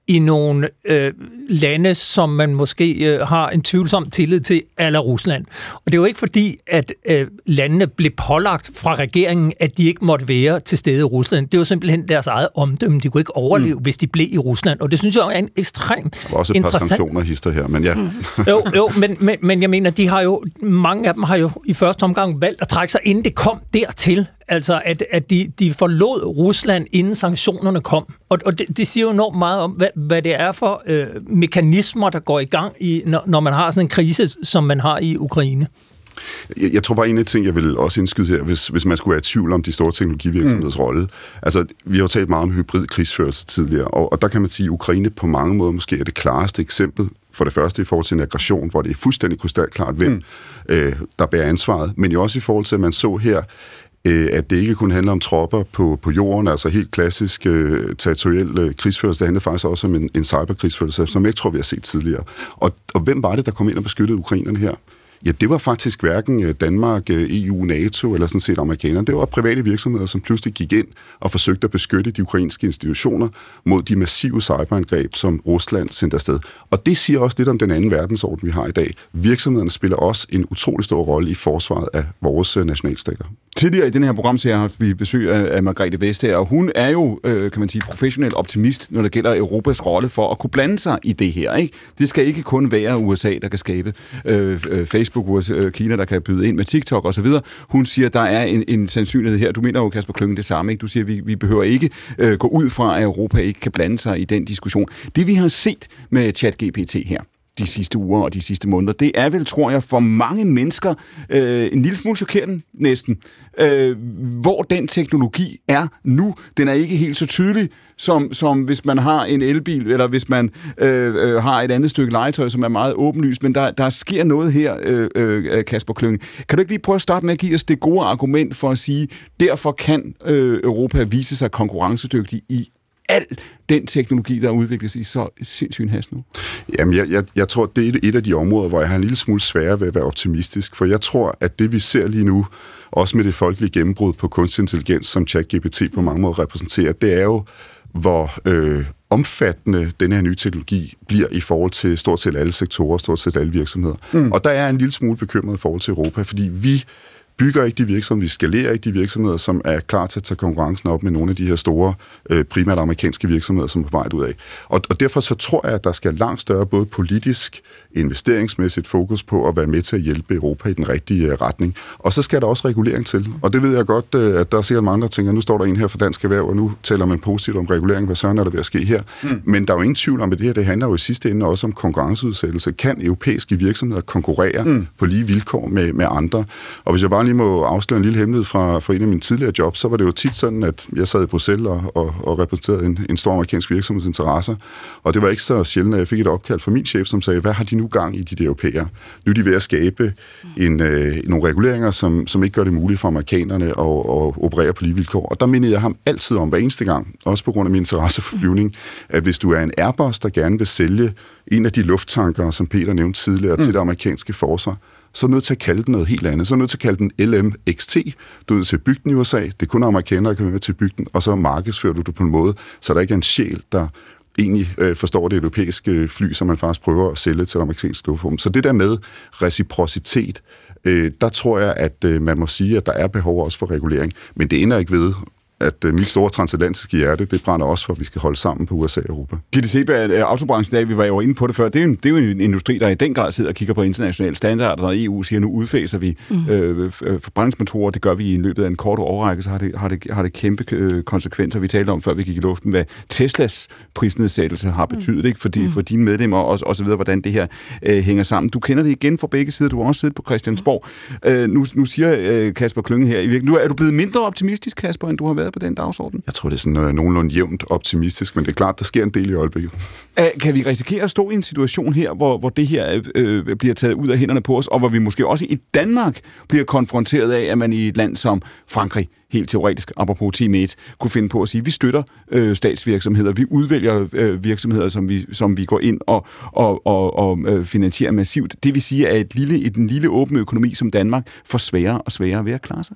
i nogle øh, lande, som man måske øh, har en tvivlsom tillid til, eller Rusland. Og det er jo ikke fordi, at øh, landene blev pålagt fra regeringen, at de ikke måtte være til stede i Rusland. Det var simpelthen deres eget omdømme. De kunne ikke overleve, mm. hvis de blev i Rusland. Og det synes jeg er en ekstremt Der var også et par sanktioner hister her, men ja. Mm. jo, jo men, men, men jeg mener, de har jo, mange af dem har jo i første omgang valgt at trække sig, inden det kom dertil. Altså, at, at de, de forlod Rusland, inden sanktionerne kom. Og, og det, det siger jo enormt meget om, hvad, hvad det er for øh, mekanismer, der går i gang, i, når, når man har sådan en krise, som man har i Ukraine. Jeg, jeg tror bare, en af de ting, jeg vil også indskyde her, hvis, hvis man skulle være i tvivl om de store teknologivirksomheders mm. rolle. Altså, vi har jo talt meget om hybrid krigsførelse tidligere, og, og der kan man sige, at Ukraine på mange måder måske er det klareste eksempel for det første i forhold til en aggression, hvor det er fuldstændig krystalklart, hvem mm. øh, der bærer ansvaret, men jo også i forhold til, at man så her, øh, at det ikke kun handler om tropper på, på jorden, altså helt klassisk øh, territoriel øh, krigsførelse, det handler faktisk også om en, en cyberkrigsførelse, som jeg ikke tror, vi har set tidligere. Og, og hvem var det, der kom ind og beskyttede ukrainerne her? Ja, det var faktisk hverken øh, Danmark, øh, EU, NATO eller sådan set amerikanerne. Det var private virksomheder, som pludselig gik ind og forsøgte at beskytte de ukrainske institutioner mod de massive cyberangreb, som Rusland sendte afsted. Og det siger også lidt om den anden verdensorden, vi har i dag. Virksomhederne spiller også en utrolig stor rolle i forsvaret af vores øh, nationalstater. Tidligere i den her program, så har vi besøg af, Margrethe Vestager, og hun er jo, kan man sige, professionel optimist, når det gælder Europas rolle for at kunne blande sig i det her. Ikke? Det skal ikke kun være USA, der kan skabe øh, øh, Facebook, USA, øh, Kina, der kan byde ind med TikTok osv. Hun siger, der er en, en sandsynlighed her. Du mener jo, Kasper Klønge, det samme. Ikke? Du siger, vi, vi behøver ikke øh, gå ud fra, at Europa ikke kan blande sig i den diskussion. Det vi har set med ChatGPT her, de sidste uger og de sidste måneder. Det er vel, tror jeg, for mange mennesker øh, en lille smule chokerende næsten, øh, hvor den teknologi er nu. Den er ikke helt så tydelig, som, som hvis man har en elbil, eller hvis man øh, øh, har et andet stykke legetøj, som er meget åbenlyst. Men der, der sker noget her, øh, øh, Kasper Klønge. Kan du ikke lige prøve at starte med at give os det gode argument for at sige, derfor kan øh, Europa vise sig konkurrencedygtig i al den teknologi, der udvikles i så sindssygt hast nu? Jamen, jeg, jeg, jeg tror, det er et af de områder, hvor jeg har en lille smule sværere ved at være optimistisk, for jeg tror, at det vi ser lige nu, også med det folkelige gennembrud på kunstig intelligens, som ChatGPT på mange måder repræsenterer, det er jo, hvor øh, omfattende den her nye teknologi bliver i forhold til stort set alle sektorer, stort set alle virksomheder. Mm. Og der er en lille smule bekymret i forhold til Europa, fordi vi bygger ikke de virksomheder, vi skalerer ikke de virksomheder, som er klar til at tage konkurrencen op med nogle af de her store, øh, primært amerikanske virksomheder, som er på vej ud af. Og, og derfor så tror jeg, at der skal langt større både politisk, investeringsmæssigt fokus på at være med til at hjælpe Europa i den rigtige øh, retning. Og så skal der også regulering til. Og det ved jeg godt, øh, at der er sikkert mange, der tænker, nu står der en her for Dansk Erhverv, og nu taler man positivt om regulering. Hvad søren er der ved at ske her? Mm. Men der er jo ingen tvivl om, at det her det handler jo i sidste ende også om konkurrenceudsættelse. Kan europæiske virksomheder konkurrere mm. på lige vilkår med, med andre? Og hvis jeg bare lige må afsløre en lille hemmelighed fra, fra en af mine tidligere jobs, så var det jo tit sådan, at jeg sad i Bruxelles og, og, og repræsenterede en, en stor amerikansk virksomheds interesser. Og det var ikke så sjældent, at jeg fik et opkald fra min chef, som sagde, hvad har de nu gang i, de der europæere? Nu er de ved at skabe en, øh, nogle reguleringer, som, som ikke gør det muligt for amerikanerne at, at operere på lige vilkår. Og der mindede jeg ham altid om hver eneste gang, også på grund af min interesse for flyvning, at hvis du er en Airbus, der gerne vil sælge en af de lufttanker, som Peter nævnte tidligere, mm. til det amerikanske forsvar, så er du nødt til at kalde den noget helt andet. Så er du nødt til at kalde den LMXT. Du er nødt til at bygge den i USA. Det er kun amerikanere, der kan være med til at bygge den. Og så markedsfører du det på en måde, så der ikke er en sjæl, der egentlig øh, forstår det europæiske fly, som man faktisk prøver at sælge til det amerikanske luftrum. Så det der med reciprocitet, øh, der tror jeg, at øh, man må sige, at der er behov også for regulering. Men det ender ikke ved, at øh, mit store transatlantiske hjerte, det brænder også for, at vi skal holde sammen på USA og Europa. Gitte Seberg, øh, autobranchen, der, vi var jo inde på det før, det er, jo en, det er jo en industri, der i den grad sidder og kigger på internationale standarder, og EU siger, nu udfaser vi mm. øh, forbrændingsmotorer, det gør vi i løbet af en kort overrække, så har det, har det, har det kæmpe øh, konsekvenser. Vi talte om, før vi gik i luften, hvad Teslas prisnedsættelse har mm. betydet, ikke? Fordi, mm. for dine medlemmer og, og så videre, hvordan det her øh, hænger sammen. Du kender det igen fra begge sider, du har også siddet på Christiansborg. Mm. Øh, nu, nu siger øh, Kasper Klynge her, i virkeligheden, nu er du blevet mindre optimistisk, Kasper, end du har været på den dagsorden? Jeg tror, det er sådan uh, nogenlunde jævnt optimistisk, men det er klart, der sker en del i øjeblikket. Uh, kan vi risikere at stå i en situation her, hvor, hvor det her uh, bliver taget ud af hænderne på os, og hvor vi måske også i Danmark bliver konfronteret af, at man i et land som Frankrig, helt teoretisk, apropos Team 1, kunne finde på at sige, at vi støtter øh, statsvirksomheder, vi udvælger øh, virksomheder, som vi, som vi går ind og, og, og, og øh, finansierer massivt. Det vil sige, at et lille, et, en lille åben økonomi som Danmark får sværere og sværere ved at klare sig.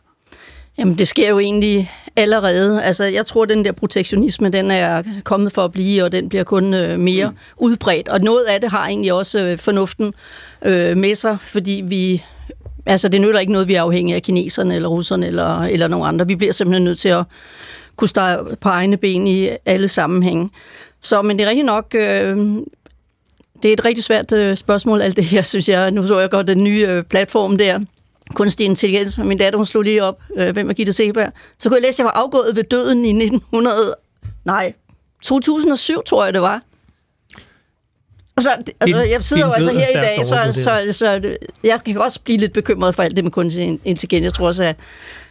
Jamen, det sker jo egentlig allerede. Altså, jeg tror, den der protektionisme, den er kommet for at blive, og den bliver kun øh, mere mm. udbredt. Og noget af det har egentlig også øh, fornuften øh, med sig, fordi vi... Altså, det nytter ikke noget, vi er afhængige af kineserne, eller russerne, eller, eller nogen andre. Vi bliver simpelthen nødt til at kunne stå på egne ben i alle sammenhænge. Så, men det er rigtigt nok... Øh, det er et rigtig svært øh, spørgsmål, alt det her, synes jeg. Nu så jeg godt den nye øh, platform der, kunstig intelligens. Min datter, hun slog lige op, øh, hvem er Gitte Seberg. Så kunne jeg læse, at jeg var afgået ved døden i 1900... Nej, 2007, tror jeg, det var. Og så, altså, jeg sidder jo altså her i dag, så, så, så, så jeg kan også blive lidt bekymret for alt det med kunstig intelligens. Jeg tror også, at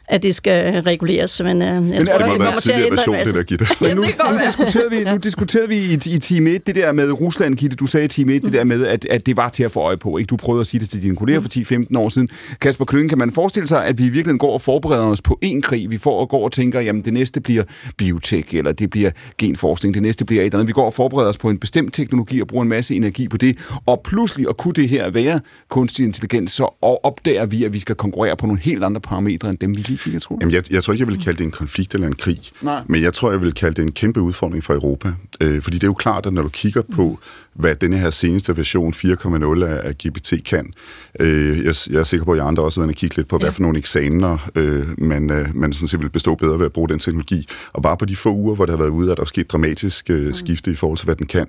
at det skal reguleres. Men, øh, jeg men tror, det må være en tidligere version, det der, Gitte. Men nu, nu, diskuterede vi, nu diskuterede vi i, i Team 1 det der med Rusland, Gitte. Du sagde i Team 1 det der med, at, at det var til at få øje på. Ikke? Du prøvede at sige det til dine kolleger for 10-15 år siden. Kasper Klynge, kan man forestille sig, at vi virkelig går og forbereder os på en krig? Vi får og går og tænker, jamen det næste bliver biotek, eller det bliver genforskning, det næste bliver et eller andet. Vi går og forbereder os på en bestemt teknologi og bruger en masse energi på det. Og pludselig, at kunne det her være kunstig intelligens, så opdager vi, at vi skal konkurrere på nogle helt andre parametre, end dem vi lige fik, jeg tror. Jamen, jeg, jeg tror ikke, jeg vil kalde det en konflikt eller en krig, Nej. men jeg tror, jeg vil kalde det en kæmpe udfordring for Europa. Øh, fordi det er jo klart, at når du kigger på, hvad denne her seneste version 4.0 af, af GPT kan, øh, jeg, jeg er sikker på, at jeg andre også vil kigge lidt på, ja. hvad for nogle eksamener øh, man, øh, man sådan set vil bestå bedre ved at bruge den teknologi. Og bare på de få uger, hvor det har været ude, at der er sket dramatisk øh, skifte i forhold til, hvad den kan,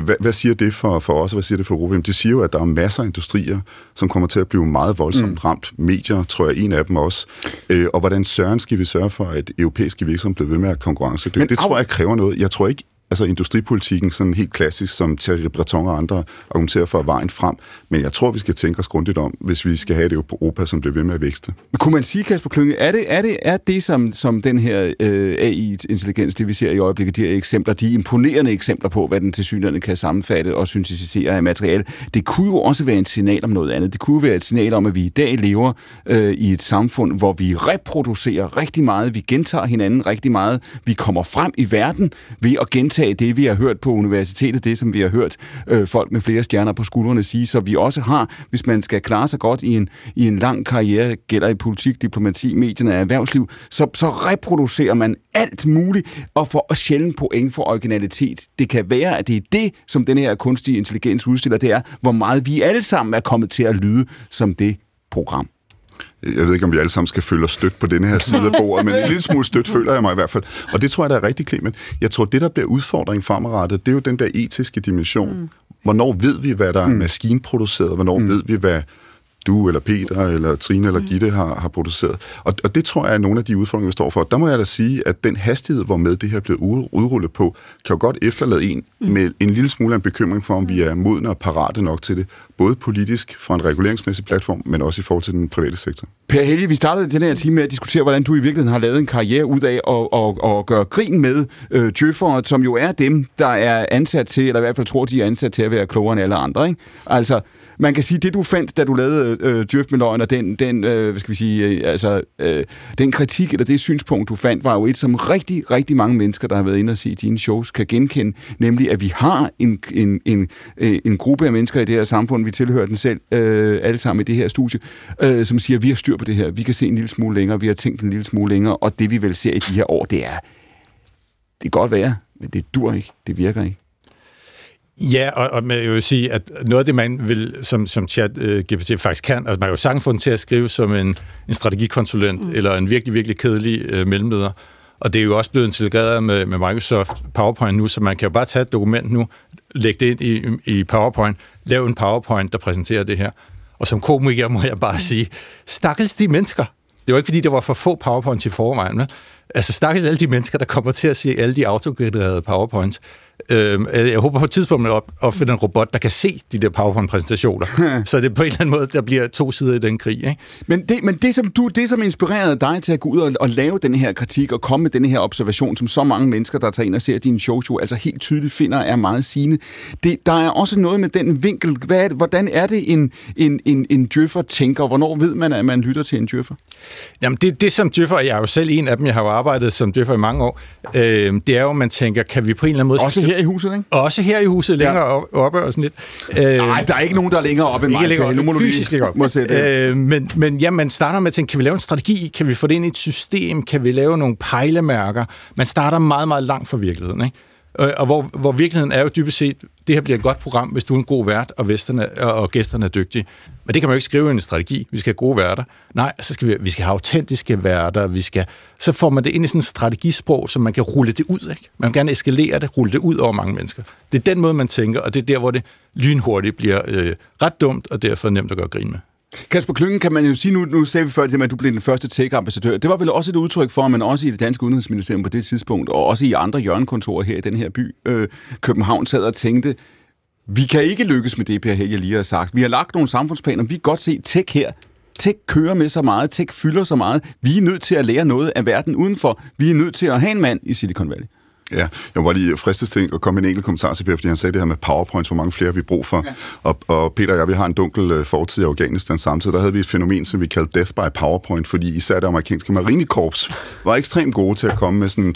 hvad, hvad siger det for, for os, og hvad siger det for Europa? Jamen, det siger jo, at der er masser af industrier, som kommer til at blive meget voldsomt mm. ramt. Medier, tror jeg, en af dem også. Øh, og hvordan søren skal vi sørge for, at europæiske virksomheder bliver ved med at konkurrence? Det, det tror jeg kræver noget. Jeg tror ikke, altså industripolitikken, sådan helt klassisk, som Thierry Breton og andre argumenterer for vejen frem. Men jeg tror, vi skal tænke os grundigt om, hvis vi skal have det Europa, som bliver ved med at vækste. Kunne man sige, Kasper Klynge, er det, er det, er det som, som den her øh, AI-intelligens, det vi ser i øjeblikket, de her eksempler, de imponerende eksempler på, hvad den til synligheden kan sammenfatte og syntetisere af materiale, det kunne jo også være en signal om noget andet. Det kunne være et signal om, at vi i dag lever øh, i et samfund, hvor vi reproducerer rigtig meget, vi gentager hinanden rigtig meget, vi kommer frem i verden ved at gentage gentage det, vi har hørt på universitetet, det som vi har hørt øh, folk med flere stjerner på skuldrene sige, så vi også har, hvis man skal klare sig godt i en, i en lang karriere, gælder i politik, diplomati, medierne og erhvervsliv, så, så reproducerer man alt muligt og får sjældent point for originalitet. Det kan være, at det er det, som den her kunstige intelligens udstiller, det er, hvor meget vi alle sammen er kommet til at lyde som det program jeg ved ikke, om vi alle sammen skal føle os stødt på denne her side af bordet, men en lille smule stødt føler jeg mig i hvert fald. Og det tror jeg, der er rigtig Clement. Jeg tror, det, der bliver udfordring fremadrettet, det er jo den der etiske dimension. Mm. Hvornår ved vi, hvad der er maskinproduceret? Hvornår mm. ved vi, hvad du eller Peter eller Trine eller Gitte har, har produceret. Og, og det tror jeg er nogle af de udfordringer, vi står for. Der må jeg da sige, at den hastighed, hvor med det her er blevet udrullet på, kan jo godt efterlade en med en lille smule af en bekymring for, om vi er modne og parate nok til det, både politisk fra en reguleringsmæssig platform, men også i forhold til den private sektor. Per Helge, vi startede den her time med at diskutere, hvordan du i virkeligheden har lavet en karriere ud af at, at, at gøre grin med øh, djøffere, som jo er dem, der er ansat til, eller i hvert fald tror, de er ansat til at være klogere end alle andre. Ikke? Altså, man kan sige, det du fandt, da du lavede øh, Djøf med løgn, og den, den øh, hvad skal vi sige, øh, altså, øh, den kritik eller det synspunkt, du fandt, var jo et, som rigtig, rigtig mange mennesker, der har været inde og se dine shows, kan genkende, nemlig at vi har en, en, en, øh, en gruppe af mennesker i det her samfund, vi tilhører den selv, øh, alle sammen i det her studie, øh, som siger, at vi har styr på det her, vi kan se en lille smule længere, vi har tænkt en lille smule længere, og det vi vel ser i de her år, det er, det kan godt være, men det dur ikke, det virker ikke. Ja, og, og jeg vil sige, at noget af det, man vil, som, som chat uh, GPT faktisk kan, altså man jo sagtens få den til at skrive som en, en strategikonsulent, mm. eller en virkelig, virkelig kedelig uh, mellemleder. Og det er jo også blevet integreret med, med Microsoft PowerPoint nu, så man kan jo bare tage et dokument nu, lægge det ind i, i PowerPoint, lave en PowerPoint, der præsenterer det her. Og som komiker må jeg bare sige, stakkels de mennesker. Det var ikke, fordi der var for få PowerPoints i forvejen, men altså stakkels alle de mennesker, der kommer til at se alle de autogenererede PowerPoints. Øh, jeg håber på et tidspunkt, at opfinde en robot, der kan se de der PowerPoint-præsentationer. så det på en eller anden måde, der bliver to sider i den krig. Ikke? Men, det, men det, som du, det, som inspirerede dig til at gå ud og, og lave den her kritik og komme med den her observation, som så mange mennesker, der tager ind og ser dine shows, jo altså helt tydeligt finder er meget sigende. Det, der er også noget med den vinkel. Hvad er hvordan er det, en, en, en, en djøffer tænker? Hvornår ved man, at man lytter til en djøffer? Jamen, det, det som djøffer, jeg er jo selv en af dem, jeg har jo arbejdet som djøffer i mange år, øh, det er jo, at man tænker, kan vi på en eller anden måde... Også her i huset, ikke? Også her i huset, længere ja. oppe og sådan lidt. Øh, Nej, der er ikke nogen, der er længere oppe end mig. Ikke længere nu må du fysisk lige, må øh, men, men ja, man starter med at tænke, kan vi lave en strategi? Kan vi få det ind i et system? Kan vi lave nogle pejlemærker? Man starter meget, meget langt fra virkeligheden, ikke? Øh, og hvor, hvor virkeligheden er jo dybest set, det her bliver et godt program, hvis du er en god vært, og, vesterne, og gæsterne er dygtige. Men det kan man jo ikke skrive i en strategi. Vi skal have gode værter. Nej, så skal vi, vi skal have autentiske værter. Vi skal, så får man det ind i sådan en strategisprog, så man kan rulle det ud. Ikke? Man kan gerne eskalere det, rulle det ud over mange mennesker. Det er den måde, man tænker, og det er der, hvor det lynhurtigt bliver øh, ret dumt, og derfor nemt at gøre grin med. Kasper Klyngen, kan man jo sige, nu, nu sagde vi før, at du blev den første tech-ambassadør. Det var vel også et udtryk for, at man også i det danske udenrigsministerium på det tidspunkt, og også i andre hjørnekontorer her i den her by, øh, København, sad og tænkte, vi kan ikke lykkes med det, Per Helge lige har sagt. Vi har lagt nogle samfundsplaner, vi kan godt se tech her. Tech kører med så meget, tech fylder så meget. Vi er nødt til at lære noget af verden udenfor. Vi er nødt til at have en mand i Silicon Valley. Ja, jeg var lige fristet til at komme med en enkelt kommentar til Per, fordi han sagde det her med PowerPoints, hvor mange flere vi brug for. Ja. Og, og Peter og jeg, vi har en dunkel øh, fortid i Afghanistan samtidig. Der havde vi et fænomen, som vi kaldte Death by PowerPoint, fordi især det amerikanske marinekorps var ekstremt gode til at komme med sådan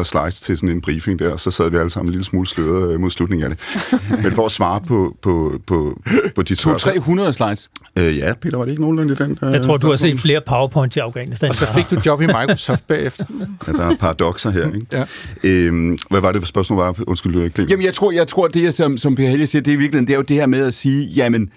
200-300 slides til sådan en briefing der, og så sad vi alle sammen en lille smule sløret øh, mod slutningen af det. Men for at svare på, på, på, på de 200-300 slides? Øh, ja, Peter, var det ikke nogenlunde i den? Øh, jeg tror, du har set flere PowerPoint i Afghanistan. Og så fik du job i Microsoft bagefter. Ja, der er paradoxer her, ikke? Ja. Øhm, hvad var det for spørgsmål? Var? Undskyld, Clement. Jamen, jeg tror, jeg tror det, som, som Per Helge siger, det er i virkeligheden, det er jo det her med at sige, jamen,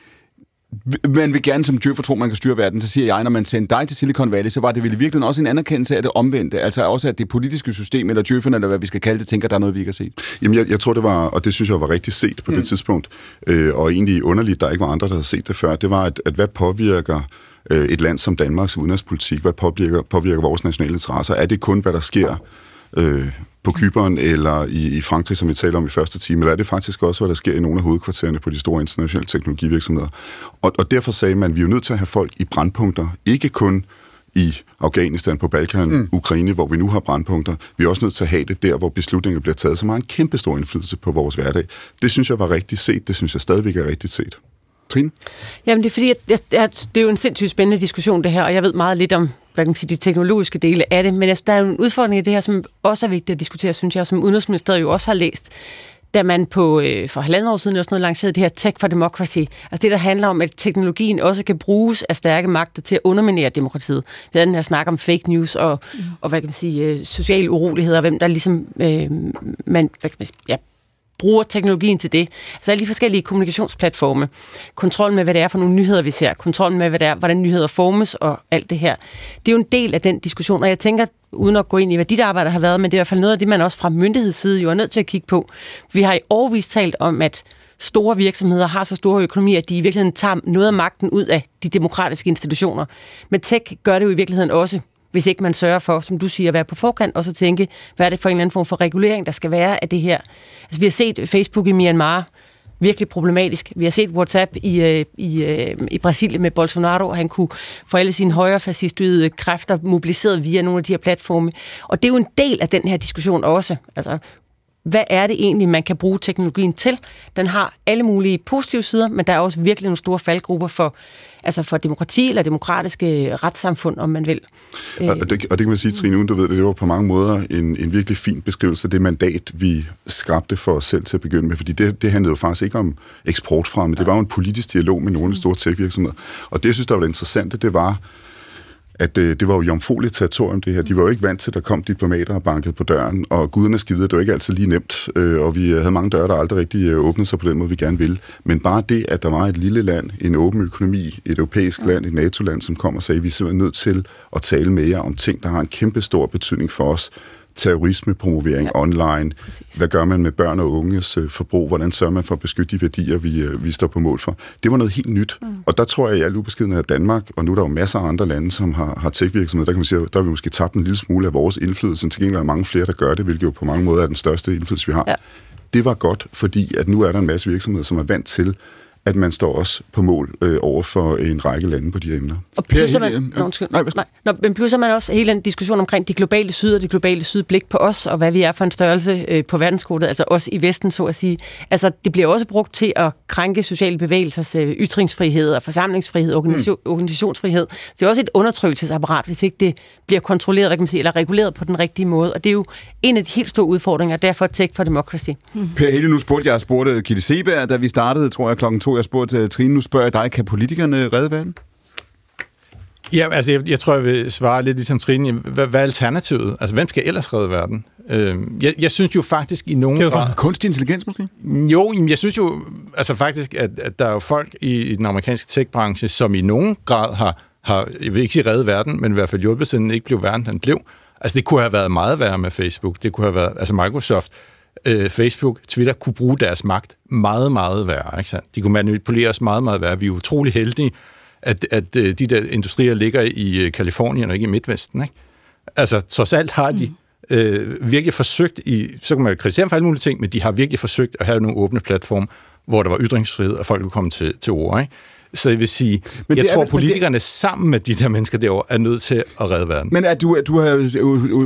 man vil gerne som djøffer tro, man kan styre verden, så siger jeg, når man sendte dig til Silicon Valley, så var det vel i virkeligheden også en anerkendelse af det omvendte. Altså også, at det politiske system, eller djøfferne, eller hvad vi skal kalde det, tænker, der er noget, vi ikke har set. Jamen, jeg, jeg tror, det var, og det synes jeg var rigtig set på mm. det tidspunkt, øh, og egentlig underligt, der ikke var andre, der havde set det før, det var, at, at hvad påvirker øh, et land som Danmarks udenrigspolitik, hvad påvirker, påvirker vores nationale interesser? Er det kun, hvad der sker øh, på Kyberen eller i, i Frankrig, som vi taler om i første time, eller er det faktisk også, hvad der sker i nogle af hovedkvartererne på de store internationale teknologivirksomheder. Og, og derfor sagde man, at vi er nødt til at have folk i brandpunkter, ikke kun i Afghanistan, på Balkan, mm. Ukraine, hvor vi nu har brandpunkter. Vi er også nødt til at have det der, hvor beslutninger bliver taget, som har en kæmpe stor indflydelse på vores hverdag. Det synes jeg var rigtigt set, det synes jeg stadigvæk er rigtigt set. Trine? Jamen det er fordi, at, at, at det er jo en sindssygt spændende diskussion det her, og jeg ved meget lidt om hvad kan man sige, de teknologiske dele af det, men altså, der er jo en udfordring i det her, som også er vigtigt at diskutere, synes jeg, som Udenrigsministeriet jo også har læst, da man på, øh, for halvandet år siden også noget lancerede det her Tech for Democracy. Altså det, der handler om, at teknologien også kan bruges af stærke magter til at underminere demokratiet. Det er den her snak om fake news og, mm. og hvad kan man sige, øh, sociale uroligheder, hvem der ligesom, øh, man, hvad kan man sige, ja, bruger teknologien til det. Altså alle de forskellige kommunikationsplatforme, kontrol med, hvad det er for nogle nyheder, vi ser, kontrol med, hvad det er, hvordan nyheder formes og alt det her. Det er jo en del af den diskussion, og jeg tænker, uden at gå ind i, hvad dit arbejde har været, men det er i hvert fald noget af det, man også fra myndighedsside jo er nødt til at kigge på. Vi har i årvis talt om, at store virksomheder har så store økonomier, at de i virkeligheden tager noget af magten ud af de demokratiske institutioner. Men tech gør det jo i virkeligheden også, hvis ikke man sørger for, som du siger, at være på forkant, og så tænke, hvad er det for en eller anden form for regulering, der skal være af det her. Altså, vi har set Facebook i Myanmar, virkelig problematisk. Vi har set WhatsApp i, øh, i, øh, i Brasilien med Bolsonaro, han kunne få alle sine højre fascistøde kræfter mobiliseret via nogle af de her platforme. Og det er jo en del af den her diskussion også. Altså, hvad er det egentlig, man kan bruge teknologien til? Den har alle mulige positive sider, men der er også virkelig nogle store faldgrupper for, altså for demokrati eller demokratiske retssamfund, om man vil. Og det, og det kan man sige, Trine, uden du ved det, det var på mange måder en, en virkelig fin beskrivelse af det mandat, vi skabte for os selv til at begynde med, fordi det, det handlede jo faktisk ikke om eksportfremme, det var jo en politisk dialog med nogle af de store tech-virksomheder. Og det, jeg synes, der var det interessante, det var, at øh, det var jo jomfrueligt territorium, det her. De var jo ikke vant til, at der kom diplomater og bankede på døren, og guderne skide, det var ikke altid lige nemt, øh, og vi havde mange døre, der aldrig rigtig øh, åbnede sig på den måde, vi gerne ville. Men bare det, at der var et lille land, en åben økonomi, et europæisk ja. land, et NATO-land, som kom og sagde, at vi er simpelthen nødt til at tale med jer om ting, der har en kæmpe stor betydning for os, terrorismepromovering ja. online. Præcis. Hvad gør man med børn og unges øh, forbrug? Hvordan sørger man for at beskytte de værdier, vi, øh, vi står på mål for? Det var noget helt nyt. Mm. Og der tror jeg, at al af Danmark, og nu er der jo masser af andre lande, som har, har tech-virksomheder, der kan man sige, der har vi måske tabt en lille smule af vores indflydelse. Til gengæld er der mange flere, der gør det, hvilket jo på mange måder er den største indflydelse, vi har. Ja. Det var godt, fordi at nu er der en masse virksomheder, som er vant til at man står også på mål øh, over for en række lande på de her emner. Og plus, man, øh, nå, nej, nej, nå, men plus man også hele den diskussion omkring de globale syd og de globale sydblik på os, og hvad vi er for en størrelse øh, på verdenskortet, altså os i Vesten, så at sige. Altså, det bliver også brugt til at krænke sociale bevægelsers øh, ytringsfrihed og forsamlingsfrihed, organisation, mm. organisationsfrihed. Det er også et undertrykkelsesapparat, hvis ikke det bliver kontrolleret, kan man sige, eller reguleret på den rigtige måde. Og det er jo en af de helt store udfordringer, derfor Tech for Democracy. Mm. Per Helle, nu spurgte jeg, spurgte Kitte Seberg, da vi startede, tror jeg, klokken to jeg spurgte Trine, nu spørger jeg dig, kan politikerne redde verden? Ja, altså jeg, jeg tror, jeg vil svare lidt ligesom Trine. Hvad, hvad er alternativet? Altså, hvem skal ellers redde verden? Øh, jeg, jeg synes jo faktisk i nogen grad... Kunstig intelligens måske? Jo, jeg synes jo altså faktisk, at, at der er jo folk i, i den amerikanske tech-branche, som i nogen grad har, har, jeg vil ikke sige reddet verden, men i hvert fald hjulpet, så den ikke blev verden, den blev. Altså, det kunne have været meget værre med Facebook. Det kunne have været... Altså, Microsoft øh, Facebook, Twitter kunne bruge deres magt meget, meget værre. Ikke sandt? De kunne manipulere os meget, meget værre. Vi er utrolig heldige, at, at øh, de der industrier ligger i Kalifornien øh, og ikke i Midtvesten. Ikke? Altså, trods alt har de mm. øh, virkelig forsøgt, i, så kan man kritisere for alle mulige ting, men de har virkelig forsøgt at have nogle åbne platforme, hvor der var ytringsfrihed, og folk kunne komme til, til ord. Ikke? Så jeg vil sige, men jeg tror, er, politikerne det... sammen med de der mennesker derovre er nødt til at redde verden. Men at du, at du har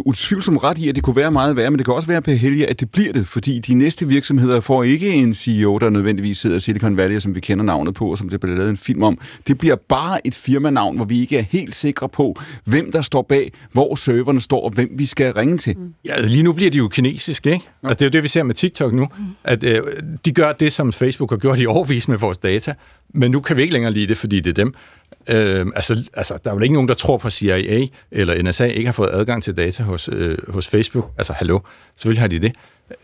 utvivlsomt ret i, at det kunne være meget værre, men det kan også være, på Helge, at det bliver det, fordi de næste virksomheder får ikke en CEO, der nødvendigvis sidder i Silicon Valley, som vi kender navnet på, og som det bliver lavet en film om. Det bliver bare et firmanavn, hvor vi ikke er helt sikre på, hvem der står bag, hvor serverne står, og hvem vi skal ringe til. Mm. Ja, lige nu bliver de jo kinesiske, ikke? Altså, det er jo det, vi ser med TikTok nu, mm. at øh, de gør det, som Facebook har gjort i overvis med vores data, men nu kan vi ikke længere lide det, fordi det er dem. Øh, altså, altså, der er jo ikke nogen, der tror på CIA eller NSA ikke har fået adgang til data hos, øh, hos Facebook. Altså, hallo, selvfølgelig har de det.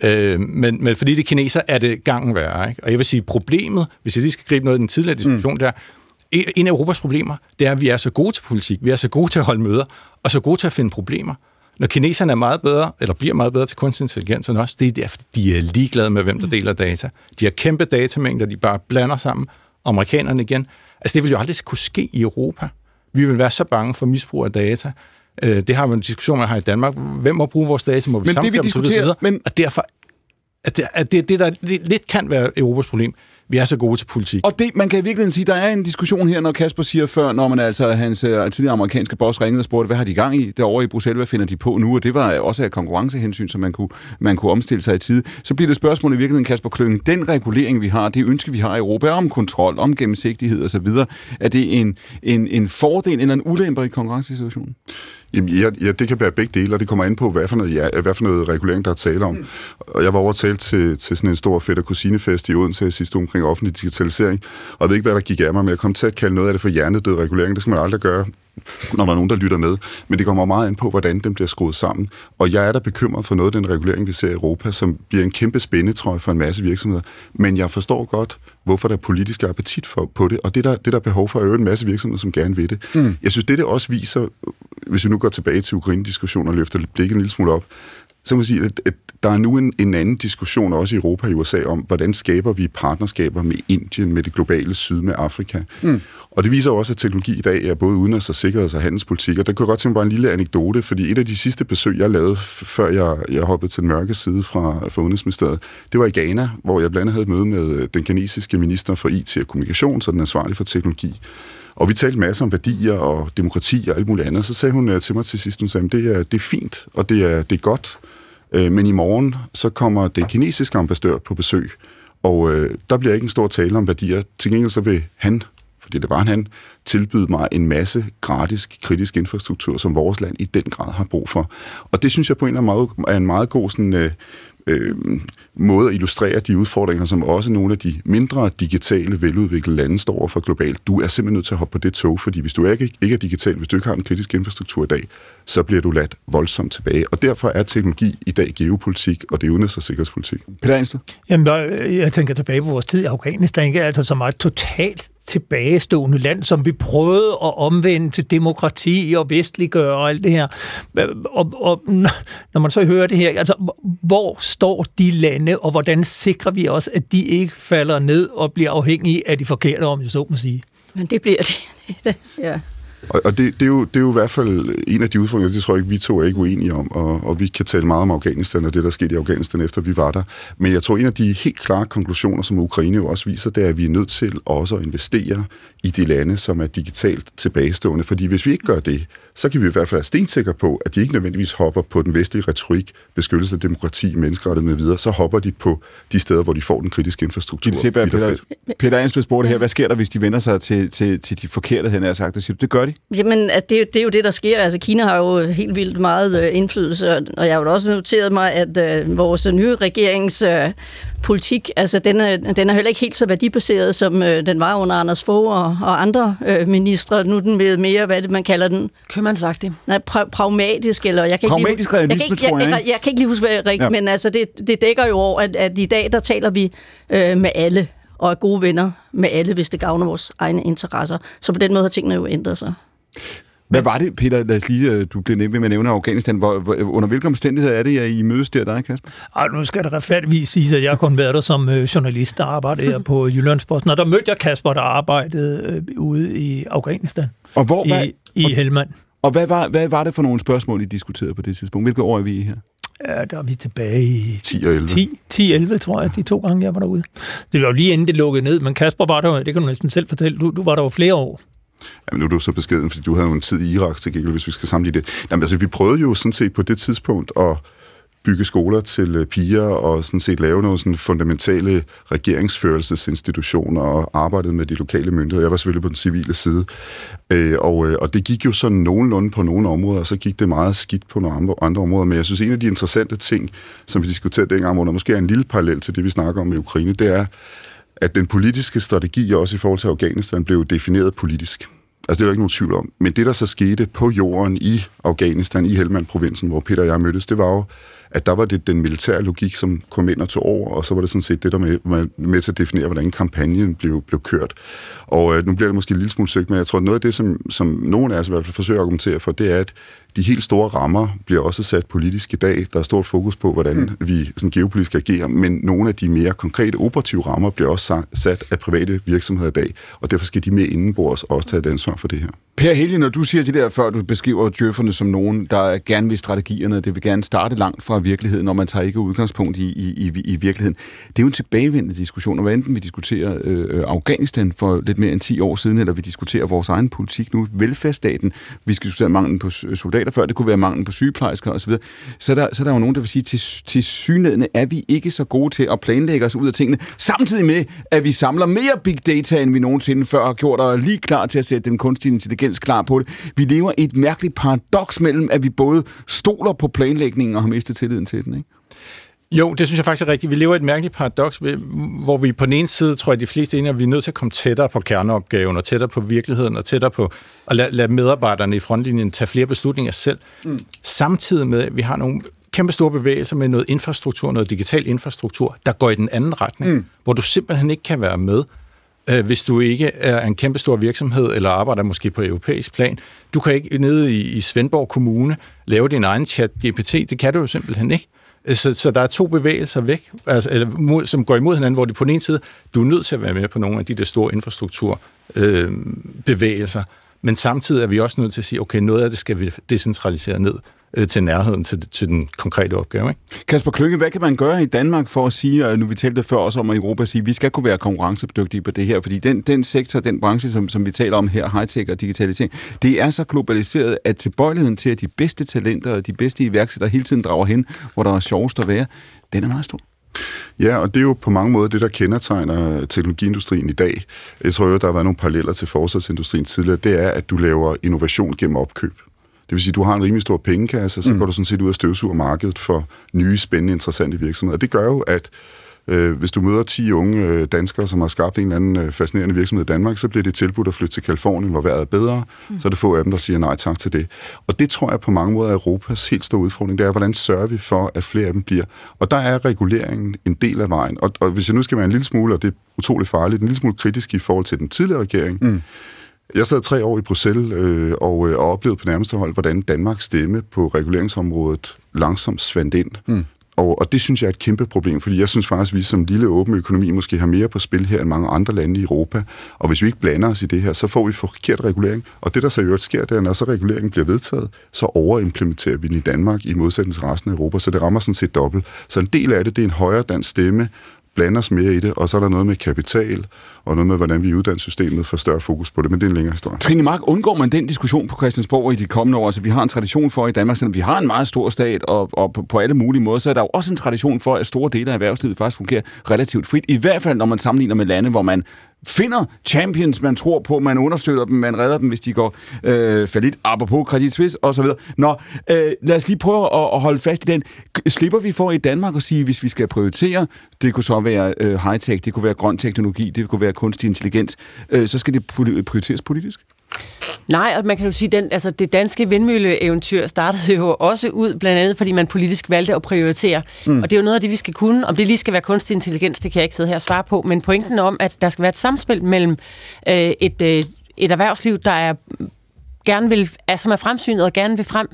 Øh, men, men fordi det kineser, er det gangen værre. Ikke? Og jeg vil sige, problemet, hvis jeg lige skal gribe noget i den tidligere diskussion, mm. der en af Europas problemer, det er, at vi er så gode til politik, vi er så gode til at holde møder, og så gode til at finde problemer. Når kineserne er meget bedre, eller bliver meget bedre til kunstig intelligens end os, det er derfor, de er ligeglade med, hvem der mm. deler data. De har kæmpe datamængder, de bare blander sammen, amerikanerne igen. Altså, det vil jo aldrig kunne ske i Europa. Vi vil være så bange for misbrug af data. Øh, det har vi en diskussion, man har i Danmark. Hvem må bruge vores data? Må vi men det vi diskuterer, men... Og derfor, at det, at det, det, der lidt kan være Europas problem, vi er så gode til politik. Og det, man kan i virkeligheden sige, der er en diskussion her, når Kasper siger før, når man altså, hans øh, tidligere amerikanske boss ringede og spurgte, hvad har de gang i derovre i Bruxelles, hvad finder de på nu? Og det var også af konkurrencehensyn, som man kunne, man kunne omstille sig i tid. Så bliver det spørgsmål i virkeligheden, Kasper Kløngen, den regulering, vi har, det ønske, vi har i Europa, om kontrol, om gennemsigtighed osv., er det en, en, en fordel eller en ulempe i konkurrencesituationen? Jamen, ja, ja, det kan være begge dele, og det kommer an på, hvad for noget, ja, hvad for noget regulering, der er tale om. Mm. Og jeg var overtalt til, til sådan en stor fætter kusinefest i Odense sidste omkring offentlig digitalisering, og jeg ved ikke, hvad der gik af mig, men jeg kom til at kalde noget af det for hjernedød regulering. Det skal man aldrig gøre. Når der er nogen, der lytter med. Men det kommer meget an på, hvordan den bliver skruet sammen. Og jeg er da bekymret for noget af den regulering, vi ser i Europa, som bliver en kæmpe spændetrøje for en masse virksomheder. Men jeg forstår godt, hvorfor der er politisk appetit for, på det, og det der, det der er behov for at øve en masse virksomheder, som gerne vil det. Mm. Jeg synes, det det også viser, hvis vi nu går tilbage til Ukraine-diskussionen og løfter blikket en lille smule op, så må jeg sige, at, at der er nu en, en anden diskussion også i Europa og USA om, hvordan skaber vi partnerskaber med Indien, med det globale syd, med Afrika. Mm. Og det viser også, at teknologi i dag er både udenrigs- og sikkerheds- og handelspolitik. Og der kunne jeg godt tænke mig bare en lille anekdote, fordi et af de sidste besøg, jeg lavede, før jeg, jeg hoppede til den mørke side fra, fra Udenrigsministeriet, det var i Ghana, hvor jeg blandt andet havde et møde med øh, den kinesiske minister for IT og kommunikation, så den er ansvarlig for teknologi. Og vi talte masser om værdier og demokrati og alt muligt andet. Så sagde hun øh, til mig til sidst, hun sagde, det er, det er fint, og det er, det er godt, Øh, men i morgen, så kommer den kinesiske ambassadør på besøg, og øh, der bliver ikke en stor tale om værdier. Til gengæld så vil han, fordi det var han, tilbyde mig en masse gratis kritisk infrastruktur, som vores land i den grad har brug for. Og det synes jeg på en eller anden måde er en meget god sådan, øh, øh, måde at illustrere de udfordringer, som også nogle af de mindre digitale, veludviklede lande står over for globalt. Du er simpelthen nødt til at hoppe på det tog, fordi hvis du ikke, ikke er digital, hvis du ikke har en kritisk infrastruktur i dag, så bliver du ladt voldsomt tilbage. Og derfor er teknologi i dag geopolitik, og det er udenrigs- og sikkerhedspolitik. Peter Ensted? Jamen, jeg tænker tilbage på vores tid i Afghanistan, ikke? altså som et totalt tilbagestående land, som vi prøvede at omvende til demokrati og vestliggøre og alt det her. Og, og når man så hører det her, altså hvor står de lande, og hvordan sikrer vi os, at de ikke falder ned og bliver afhængige af de forkerte, om jeg så må sige? Men det bliver de. ja. Og, og det, det, er jo, det er jo i hvert fald en af de udfordringer, det tror jeg ikke, vi to er ikke uenige om, og, og vi kan tale meget om Afghanistan og det, der skete i Afghanistan, efter vi var der. Men jeg tror, en af de helt klare konklusioner, som Ukraine jo også viser, det er, at vi er nødt til også at investere i de lande, som er digitalt tilbagestående. Fordi hvis vi ikke gør det, så kan vi i hvert fald være stensikre på, at de ikke nødvendigvis hopper på den vestlige retorik, beskyttelse af demokrati, menneskerettighed med videre, så hopper de på de steder, hvor de får den kritiske infrastruktur. Det siger Peter, Peter Ensved spurgte her, hvad sker der, hvis de vender sig til, til, til de forkerte, han har sagt? Det gør de? Jamen, altså, det, er, det er jo det, der sker. Altså, Kina har jo helt vildt meget øh, indflydelse, og jeg har jo også noteret mig, at øh, vores nye regerings øh, politik, altså den er, den er heller ikke helt så værdibaseret, som øh, den var under Anders Fogh og, og andre øh, ministre. Nu er den ved mere, hvad det, man kalder den? Købmandsagtig. Nej, pra- pragmatisk, eller jeg kan pragmatisk ikke lige, jeg, kan ikke, jeg, jeg, jeg, kan ikke lige huske, hvad jeg rigtigt, ja. men altså det, det dækker jo over, at, at i dag, der taler vi øh, med alle, og er gode venner med alle, hvis det gavner vores egne interesser. Så på den måde har tingene jo ændret sig. Hvad var det, Peter? Lad os lige, øh, du blev nemt med at nævne Afghanistan. Hvor, hvor, under hvilke omstændigheder er det, at I mødes der, dig, Kasper? Ej, nu skal det retfærdigvis sige, at jeg kun været der som øh, journalist, der arbejdede her på Jyllandsposten, og der mødte jeg Kasper, der arbejdede øh, ude i Afghanistan. Og hvor, I, hvad, i og, Helmand. Og hvad var, hvad var det for nogle spørgsmål, I diskuterede på det tidspunkt? Hvilke år er vi i her? Ja, der er vi tilbage i 10 og 11. 10, 10 11, tror jeg, de to gange, jeg var derude. Det var jo lige inden det lukkede ned, men Kasper var der det kan du næsten selv fortælle. Du, du var der jo flere år. Jamen, nu er du så beskeden, fordi du havde jo en tid i Irak til gengæld, hvis vi skal sammenligne det. Jamen, altså, vi prøvede jo sådan set på det tidspunkt at bygge skoler til øh, piger og sådan set lave nogle sådan fundamentale regeringsførelsesinstitutioner og arbejdede med de lokale myndigheder. Jeg var selvfølgelig på den civile side. Øh, og, øh, og det gik jo sådan nogenlunde på nogle områder, og så gik det meget skidt på nogle andre, andre områder. Men jeg synes, en af de interessante ting, som vi diskuterede dengang, hvor der måske er en lille parallel til det, vi snakker om i Ukraine, det er, at den politiske strategi også i forhold til Afghanistan blev defineret politisk. Altså, det er der ikke nogen tvivl om. Men det, der så skete på jorden i Afghanistan, i Helmand-provinsen, hvor Peter og jeg mødtes, det var jo, at der var det den militære logik, som kom ind og tog over, og så var det sådan set det, der med, med, med til at definere, hvordan kampagnen blev, blev kørt. Og øh, nu bliver det måske en lille smule søgt, men jeg tror, noget af det, som, som nogen af os i hvert fald forsøger at argumentere for, det er, at de helt store rammer bliver også sat politisk i dag. Der er stort fokus på, hvordan mm. vi sådan geopolitisk agerer, men nogle af de mere konkrete operative rammer bliver også sat af private virksomheder i dag, og derfor skal de med indenbords også tage et ansvar for det her. Per Helge, når du siger det der, før du beskriver djøfferne som nogen, der gerne vil strategierne, det vil gerne starte langt fra virkeligheden, når man tager ikke udgangspunkt i, i, i, i virkeligheden. Det er jo en tilbagevendende diskussion, og hvad enten vi diskuterer øh, øh Afghanistan for lidt mere end 10 år siden, eller vi diskuterer vores egen politik nu, velfærdsstaten, vi skal diskutere manglen på soldater før, det kunne være manglen på sygeplejersker osv., så der, så er der jo nogen, der vil sige, til, til synlædende er vi ikke så gode til at planlægge os ud af tingene, samtidig med, at vi samler mere big data, end vi nogensinde før har gjort, og er lige klar til at sætte den kunstige intelligens klar på det. Vi lever i et mærkeligt paradoks mellem, at vi både stoler på planlægningen og har mistet tilliden til den, ikke? Jo, det synes jeg faktisk er rigtigt. Vi lever i et mærkeligt paradoks, hvor vi på den ene side, tror jeg, de fleste er enige, at vi er nødt til at komme tættere på kerneopgaven, og tættere på virkeligheden, og tættere på at lade, lade medarbejderne i frontlinjen tage flere beslutninger selv. Mm. Samtidig med, at vi har nogle kæmpe store bevægelser med noget infrastruktur, noget digital infrastruktur, der går i den anden retning, mm. hvor du simpelthen ikke kan være med, øh, hvis du ikke er en kæmpe stor virksomhed, eller arbejder måske på europæisk plan. Du kan ikke nede i, i Svendborg Kommune lave din egen chat GPT, det kan du jo simpelthen ikke. Øh, så, så der er to bevægelser væk, altså, eller mod, som går imod hinanden, hvor det på den ene side, du er nødt til at være med på nogle af de der store infrastrukturbevægelser, øh, bevægelser, men samtidig er vi også nødt til at sige, okay, noget af det skal vi decentralisere ned øh, til nærheden til, til den konkrete opgave. Ikke? Kasper Klynge, hvad kan man gøre i Danmark for at sige, og nu vi talte før også om at Europa, sige, at vi skal kunne være konkurrencedygtige på det her, fordi den, den sektor, den branche, som, som vi taler om her, high-tech og digitalisering, det er så globaliseret, at tilbøjeligheden til, at de bedste talenter og de bedste iværksættere hele tiden drager hen, hvor der er sjovest at være, den er meget stor. Ja, og det er jo på mange måder det, der kendetegner teknologiindustrien i dag. Jeg tror jo, der har været nogle paralleller til forsvarsindustrien tidligere. Det er, at du laver innovation gennem opkøb. Vil sige, du har en rimelig stor pengekasse, så mm. går du sådan set ud og støvsuger markedet for nye, spændende, interessante virksomheder. Det gør jo, at øh, hvis du møder 10 unge øh, danskere, som har skabt en eller anden øh, fascinerende virksomhed i Danmark, så bliver det tilbudt at flytte til Kalifornien, hvor vejret er bedre. Mm. Så er det få af dem, der siger nej tak til det. Og det tror jeg på mange måder er Europas helt store udfordring. Det er, hvordan sørger vi for, at flere af dem bliver. Og der er reguleringen en del af vejen. Og, og hvis jeg nu skal være en lille smule, og det er utroligt farligt, en lille smule kritisk i forhold til den tidligere regering, mm jeg sad tre år i Bruxelles øh, og, øh, og oplevede på nærmeste hold, hvordan Danmarks stemme på reguleringsområdet langsomt svandt ind. Mm. Og, og det synes jeg er et kæmpe problem, fordi jeg synes faktisk, at vi som lille åben økonomi måske har mere på spil her end mange andre lande i Europa. Og hvis vi ikke blander os i det her, så får vi forkert regulering. Og det, der så i øvrigt sker, det er, når så reguleringen bliver vedtaget, så overimplementerer vi den i Danmark i modsætning til resten af Europa, så det rammer sådan set dobbelt. Så en del af det, det er en højere dansk stemme, blande os mere i det, og så er der noget med kapital, og noget med, hvordan vi i uddannelsessystemet får større fokus på det, men det er en længere historie. Trine Mark, undgår man den diskussion på Christiansborg i de kommende år? Altså, vi har en tradition for i Danmark, selvom vi har en meget stor stat, og, og på, på alle mulige måder, så er der jo også en tradition for, at store dele af erhvervslivet faktisk fungerer relativt frit. I hvert fald, når man sammenligner med lande, hvor man finder champions, man tror på, man understøtter dem, man redder dem, hvis de går øh, falit, apropos Credit Suisse osv. Nå, øh, lad os lige prøve at, at holde fast i den. Slipper vi for i Danmark at sige, hvis vi skal prioritere, det kunne så være øh, high-tech, det kunne være grøn teknologi, det kunne være kunstig intelligens, øh, så skal det prioriteres politisk? Nej, og man kan jo sige, at altså, det danske vindmølleeventyr startede jo også ud, blandt andet fordi man politisk valgte at prioritere. Mm. Og det er jo noget af det, vi skal kunne. Om det lige skal være kunstig intelligens, det kan jeg ikke sidde her og svare på. Men pointen om, at der skal være et samspil mellem øh, et, øh, et erhvervsliv, der er gerne vil, er, som er fremsynet og gerne vil frem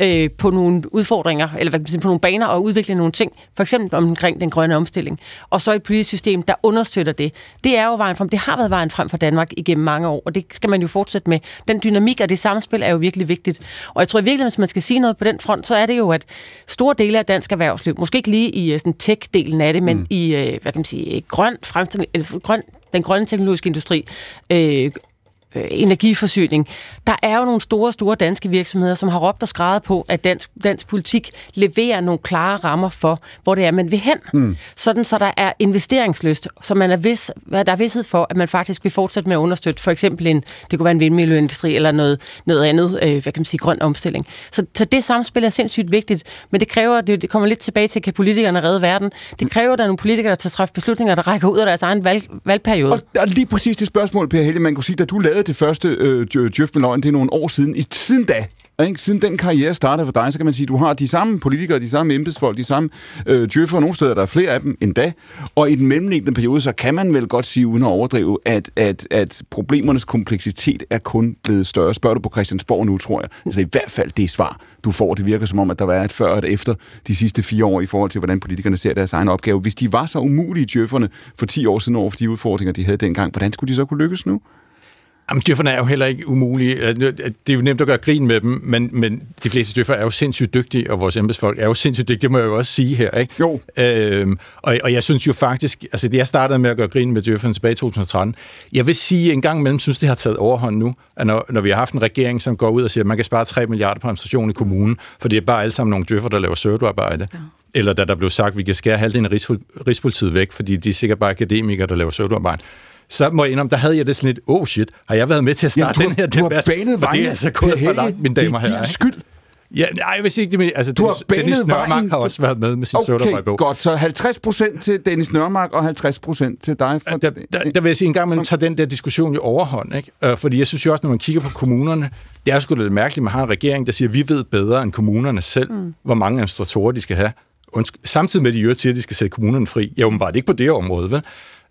øh, på nogle udfordringer, eller hvad kan man sige, på nogle baner og udvikle nogle ting, for eksempel omkring den grønne omstilling. Og så et politisk system, der understøtter det. Det er jo vejen frem. Det har været vejen frem for Danmark igennem mange år, og det skal man jo fortsætte med. Den dynamik og det samspil er jo virkelig vigtigt. Og jeg tror i virkeligheden, hvis man skal sige noget på den front, så er det jo, at store dele af dansk erhvervsliv, måske ikke lige i øh, sådan tech-delen af det, men mm. i, øh, hvad kan man sige, grøn fremstilling, eller grøn den grønne teknologiske industri, øh, øh, energiforsyning. Der er jo nogle store, store danske virksomheder, som har råbt og skrevet på, at dansk, dansk politik leverer nogle klare rammer for, hvor det er, man vil hen. Mm. Sådan, så der er investeringslyst, så man er vis, der er vidshed for, at man faktisk vil fortsætte med at understøtte for eksempel en, det kunne være en vindmølleindustri eller noget, noget andet, øh, hvad kan man sige, grøn omstilling. Så, så det samspil er sindssygt vigtigt, men det kræver, det, det kommer lidt tilbage til, kan politikerne redde verden? Det kræver, at der er nogle politikere, der tager træffe beslutninger, der rækker ud af deres egen valg, valgperiode. Og er lige præcis det spørgsmål, Per Helle, man kunne sige, da du lavede det første øh, Djøf med løgn, det er nogle år siden. I, siden da, ikke? Siden den karriere startede for dig, så kan man sige, at du har de samme politikere, de samme embedsfolk, de samme øh, djøffer, nogle steder der er flere af dem end da. Og i den mellemliggende periode, så kan man vel godt sige, uden at overdrive, at, at, at problemernes kompleksitet er kun blevet større. Spørger du på Christiansborg nu, tror jeg. Altså i hvert fald det svar, du får, det virker som om, at der var et før og et efter de sidste fire år i forhold til, hvordan politikerne ser deres egen opgave. Hvis de var så umulige djøfferne for 10 år siden over for de udfordringer, de havde dengang, hvordan skulle de så kunne lykkes nu? Jamen, djøfferne er jo heller ikke umulige. Det er jo nemt at gøre grin med dem, men, men de fleste djøffer er jo sindssygt dygtige, og vores embedsfolk er jo sindssygt dygtige, det må jeg jo også sige her. Ikke? Jo. Øhm, og, og jeg synes jo faktisk, altså det jeg startede med at gøre grin med djøfferne tilbage i 2013, jeg vil sige, at en gang imellem synes, det har taget overhånd nu, at når, når vi har haft en regering, som går ud og siger, at man kan spare 3 milliarder på administration i kommunen, for det er bare alle sammen nogle djøffer, der laver søvdearbejde. Ja. Eller da der blev sagt, at vi kan skære halvdelen af Rigspolitiet væk, fordi de er sikkert bare akademikere, der laver søvdearbejde så må jeg indrømme, der havde jeg det sådan lidt, oh shit, har jeg været med til at starte Jamen, den her debat? Du har banet for det er altså gået for langt, mine damer og herrer. Det er din skyld. Ja, nej, jeg vil sige ikke det, men altså, Du har Dennis, Dennis banet Nørmark vejen har også været med med sin Okay, sodavejbog. godt. Så 50 procent til Dennis Nørmark og 50 procent til dig. For... Der, der, der vil jeg sige, en gang man tager den der diskussion jo overhånd, ikke? Øh, fordi jeg synes jo også, når man kigger på kommunerne, det er sgu lidt mærkeligt, at man har en regering, der siger, at vi ved bedre end kommunerne selv, mm. hvor mange administratorer de skal have. Undskyld, samtidig med, at de jo siger, at de skal sætte kommunerne fri. Ja, åbenbart ikke på det område, vel?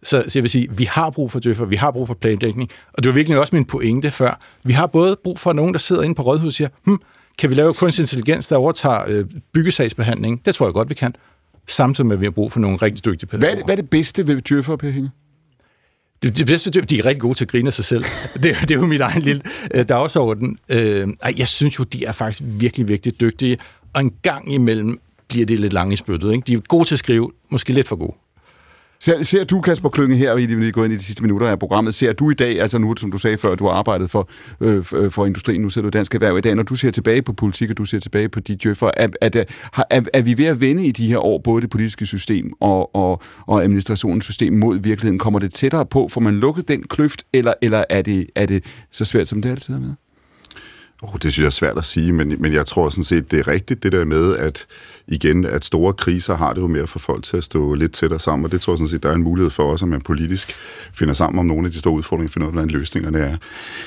Så, så jeg vil sige, vi har brug for døffer, vi har brug for planlægning, og det var virkelig også min pointe før. Vi har både brug for nogen, der sidder inde på rådhuset og siger, hm, kan vi lave kunstig intelligens, der overtager øh, byggesagsbehandling? Det tror jeg godt, vi kan. Samtidig med, at vi har brug for nogle rigtig dygtige Hvad er, pædagoger. det, hvad er det bedste ved djøffer, Per Hinge? Det, det bedste, de er rigtig gode til at grine af sig selv. Det, er- det er jo min egen lille øh, dagsorden. Øh, ej, jeg synes jo, de er faktisk virkelig, virkelig dygtige, og en gang imellem bliver det lidt lange i spyttet. Ikke? De er gode til at skrive, måske lidt for gode. Ser, ser du, Kasper Klynge, her, vi er gået ind i de sidste minutter af programmet, ser du i dag, altså nu, som du sagde før, du har arbejdet for, øh, øh, for- industrien, nu ser du i Dansk Erhverv i dag, når du ser tilbage på politik, og du ser tilbage på de djøffer, er, er, der- er, er vi ved at vende i de her år, både det politiske system og, og, og administrationens system mod virkeligheden? Kommer det tættere på? Får man lukket den kløft, eller, eller er, det, er det så svært, som det altid har været? Oh, det synes jeg er svært at sige, men, men jeg tror sådan set, det er rigtigt, det der med, at igen, at store kriser har det jo mere for folk til at stå lidt tættere sammen, og det tror jeg sådan set, der er en mulighed for os, at man politisk finder sammen om nogle af de store udfordringer, finder ud af, hvordan løsningerne er.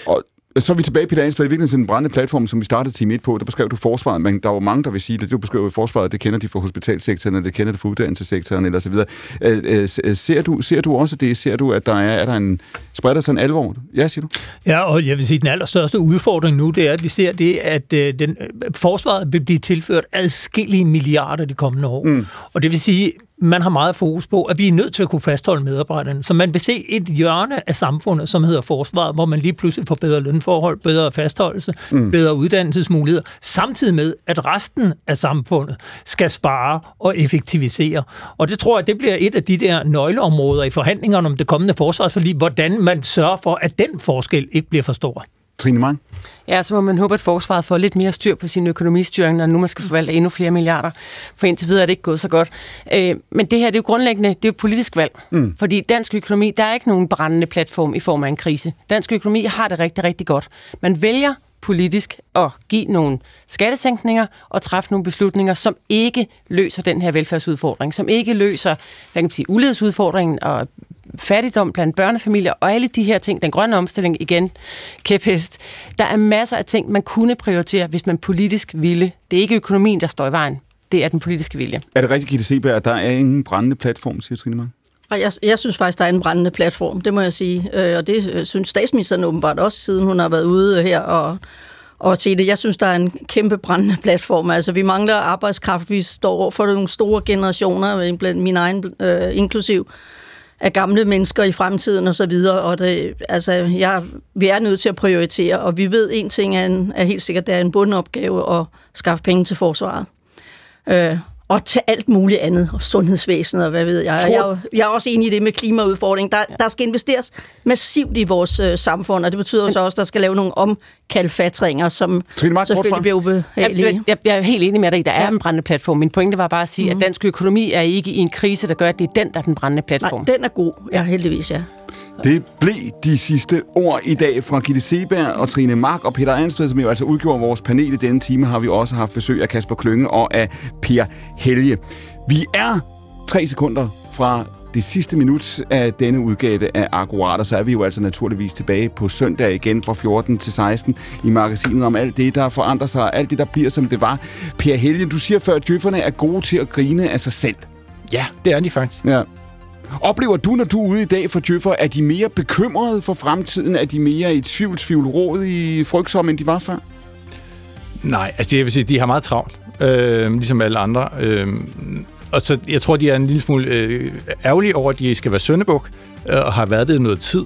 Og så er vi tilbage, Peter Ansberg, i virkeligheden til den brændende platform, som vi startede time 1 på. Der beskrev du forsvaret, men der var mange, der vil sige det. Du beskrev forsvaret, det kender de fra hospitalsektoren, det kender de fra uddannelsessektoren, eller så videre. Øh, øh, øh, ser, du, ser du også det? Ser du, at der er, er der en, spreder sig en alvor? Ja, siger du? Ja, og jeg vil sige, at den allerstørste udfordring nu, det er, at vi ser det, at øh, den, øh, forsvaret vil blive tilført adskillige milliarder de kommende år. Mm. Og det vil sige, man har meget fokus på, at vi er nødt til at kunne fastholde medarbejderne. Så man vil se et hjørne af samfundet, som hedder forsvaret, hvor man lige pludselig får bedre lønforhold, bedre fastholdelse, Mm. bedre uddannelsesmuligheder, samtidig med, at resten af samfundet skal spare og effektivisere. Og det tror jeg, det bliver et af de der nøgleområder i forhandlingerne om det kommende forsvarsforlig, hvordan man sørger for, at den forskel ikke bliver for stor. Trine Mang? Ja, så må man håbe, at forsvaret får lidt mere styr på sin økonomistyring, når nu man skal forvalte endnu flere milliarder. For indtil videre er det ikke gået så godt. Øh, men det her, det er jo grundlæggende, det er jo politisk valg. Mm. Fordi dansk økonomi, der er ikke nogen brændende platform i form af en krise. Dansk økonomi har det rigtig, rigtig godt. Man vælger politisk at give nogle skattesænkninger og træffe nogle beslutninger, som ikke løser den her velfærdsudfordring, som ikke løser hvad kan man sige, ulighedsudfordringen og fattigdom blandt børnefamilier og alle de her ting, den grønne omstilling igen, kæphest. Der er masser af ting, man kunne prioritere, hvis man politisk ville. Det er ikke økonomien, der står i vejen. Det er den politiske vilje. Er det rigtigt, Gitte Seberg, at der er ingen brændende platform, siger Trine Mang? Og jeg, jeg synes faktisk, der er en brændende platform, det må jeg sige. Øh, Og det øh, synes statsministeren åbenbart også, siden hun har været ude her og, og se det. Jeg synes, der er en kæmpe brændende platform. Altså, vi mangler arbejdskraft. Vi står over for nogle store generationer, blandt min egen øh, inklusiv, af gamle mennesker i fremtiden og så videre. Og det, altså, jeg, vi er nødt til at prioritere, og vi ved, en ting er, en, er helt sikkert, det er en bundopgave at skaffe penge til forsvaret. Øh, og til alt muligt andet, og sundhedsvæsenet og hvad ved jeg. Tror- Jeg, er, jeg er også enig i det med klimaudfordringen. Der, der skal investeres massivt i vores øh, samfund, og det betyder jo så også, at der skal lave nogle omkalfatringer, som Trine selvfølgelig bliver ubehagelige. Jeg, jeg, jeg er helt enig med dig der er en brændende platform. Min pointe var bare at sige, mm. at dansk økonomi er ikke i en krise, der gør, at det er den, der er den brændende platform. Nej, den er god. Ja, heldigvis, ja. Det blev de sidste ord i dag fra Gitte Seberg og Trine Mark og Peter Ansved, som jo altså udgjorde vores panel i denne time, har vi også haft besøg af Kasper Klynge og af Per Helge. Vi er tre sekunder fra det sidste minut af denne udgave af Akkurat, og så er vi jo altså naturligvis tilbage på søndag igen fra 14 til 16 i magasinet om alt det, der forandrer sig, alt det, der bliver, som det var. Per Helge, du siger før, at djøfferne er gode til at grine af sig selv. Ja, det er de faktisk. Ja. Oplever du, når du er ude i dag for djøffer, er de mere bekymrede for fremtiden? Er de mere i tvivl, tvivl, råd i frygtsomme, end de var før? Nej, altså jeg vil sige, de har meget travlt, øh, ligesom alle andre. Øh, og så jeg tror, de er en lille smule øh, ærgerlige over, at de skal være søndebuk, øh, og har været det noget tid.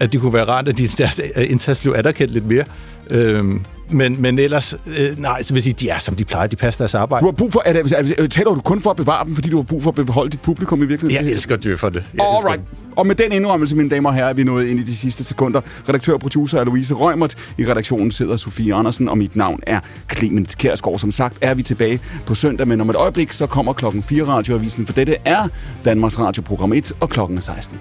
At det kunne være rart, at de, deres øh, indsats blev anerkendt lidt mere. Øh, men, men ellers, øh, nej, så vil jeg sige, de er som de plejer, de passer deres arbejde. Du har brug for, er det, er taler du kun for at bevare dem, fordi du har brug for at beholde dit publikum i virkeligheden? Jeg elsker det. Jeg elsker Alright. Og med den indrømmelse, mine damer og herrer, er vi nået ind i de sidste sekunder. Redaktør og producer er Louise Rømert. I redaktionen sidder Sofie Andersen, og mit navn er Clement Kærsgaard. Som sagt er vi tilbage på søndag, men om et øjeblik, så kommer klokken 4 radioavisen, for dette er Danmarks Radioprogram 1, og klokken er 16.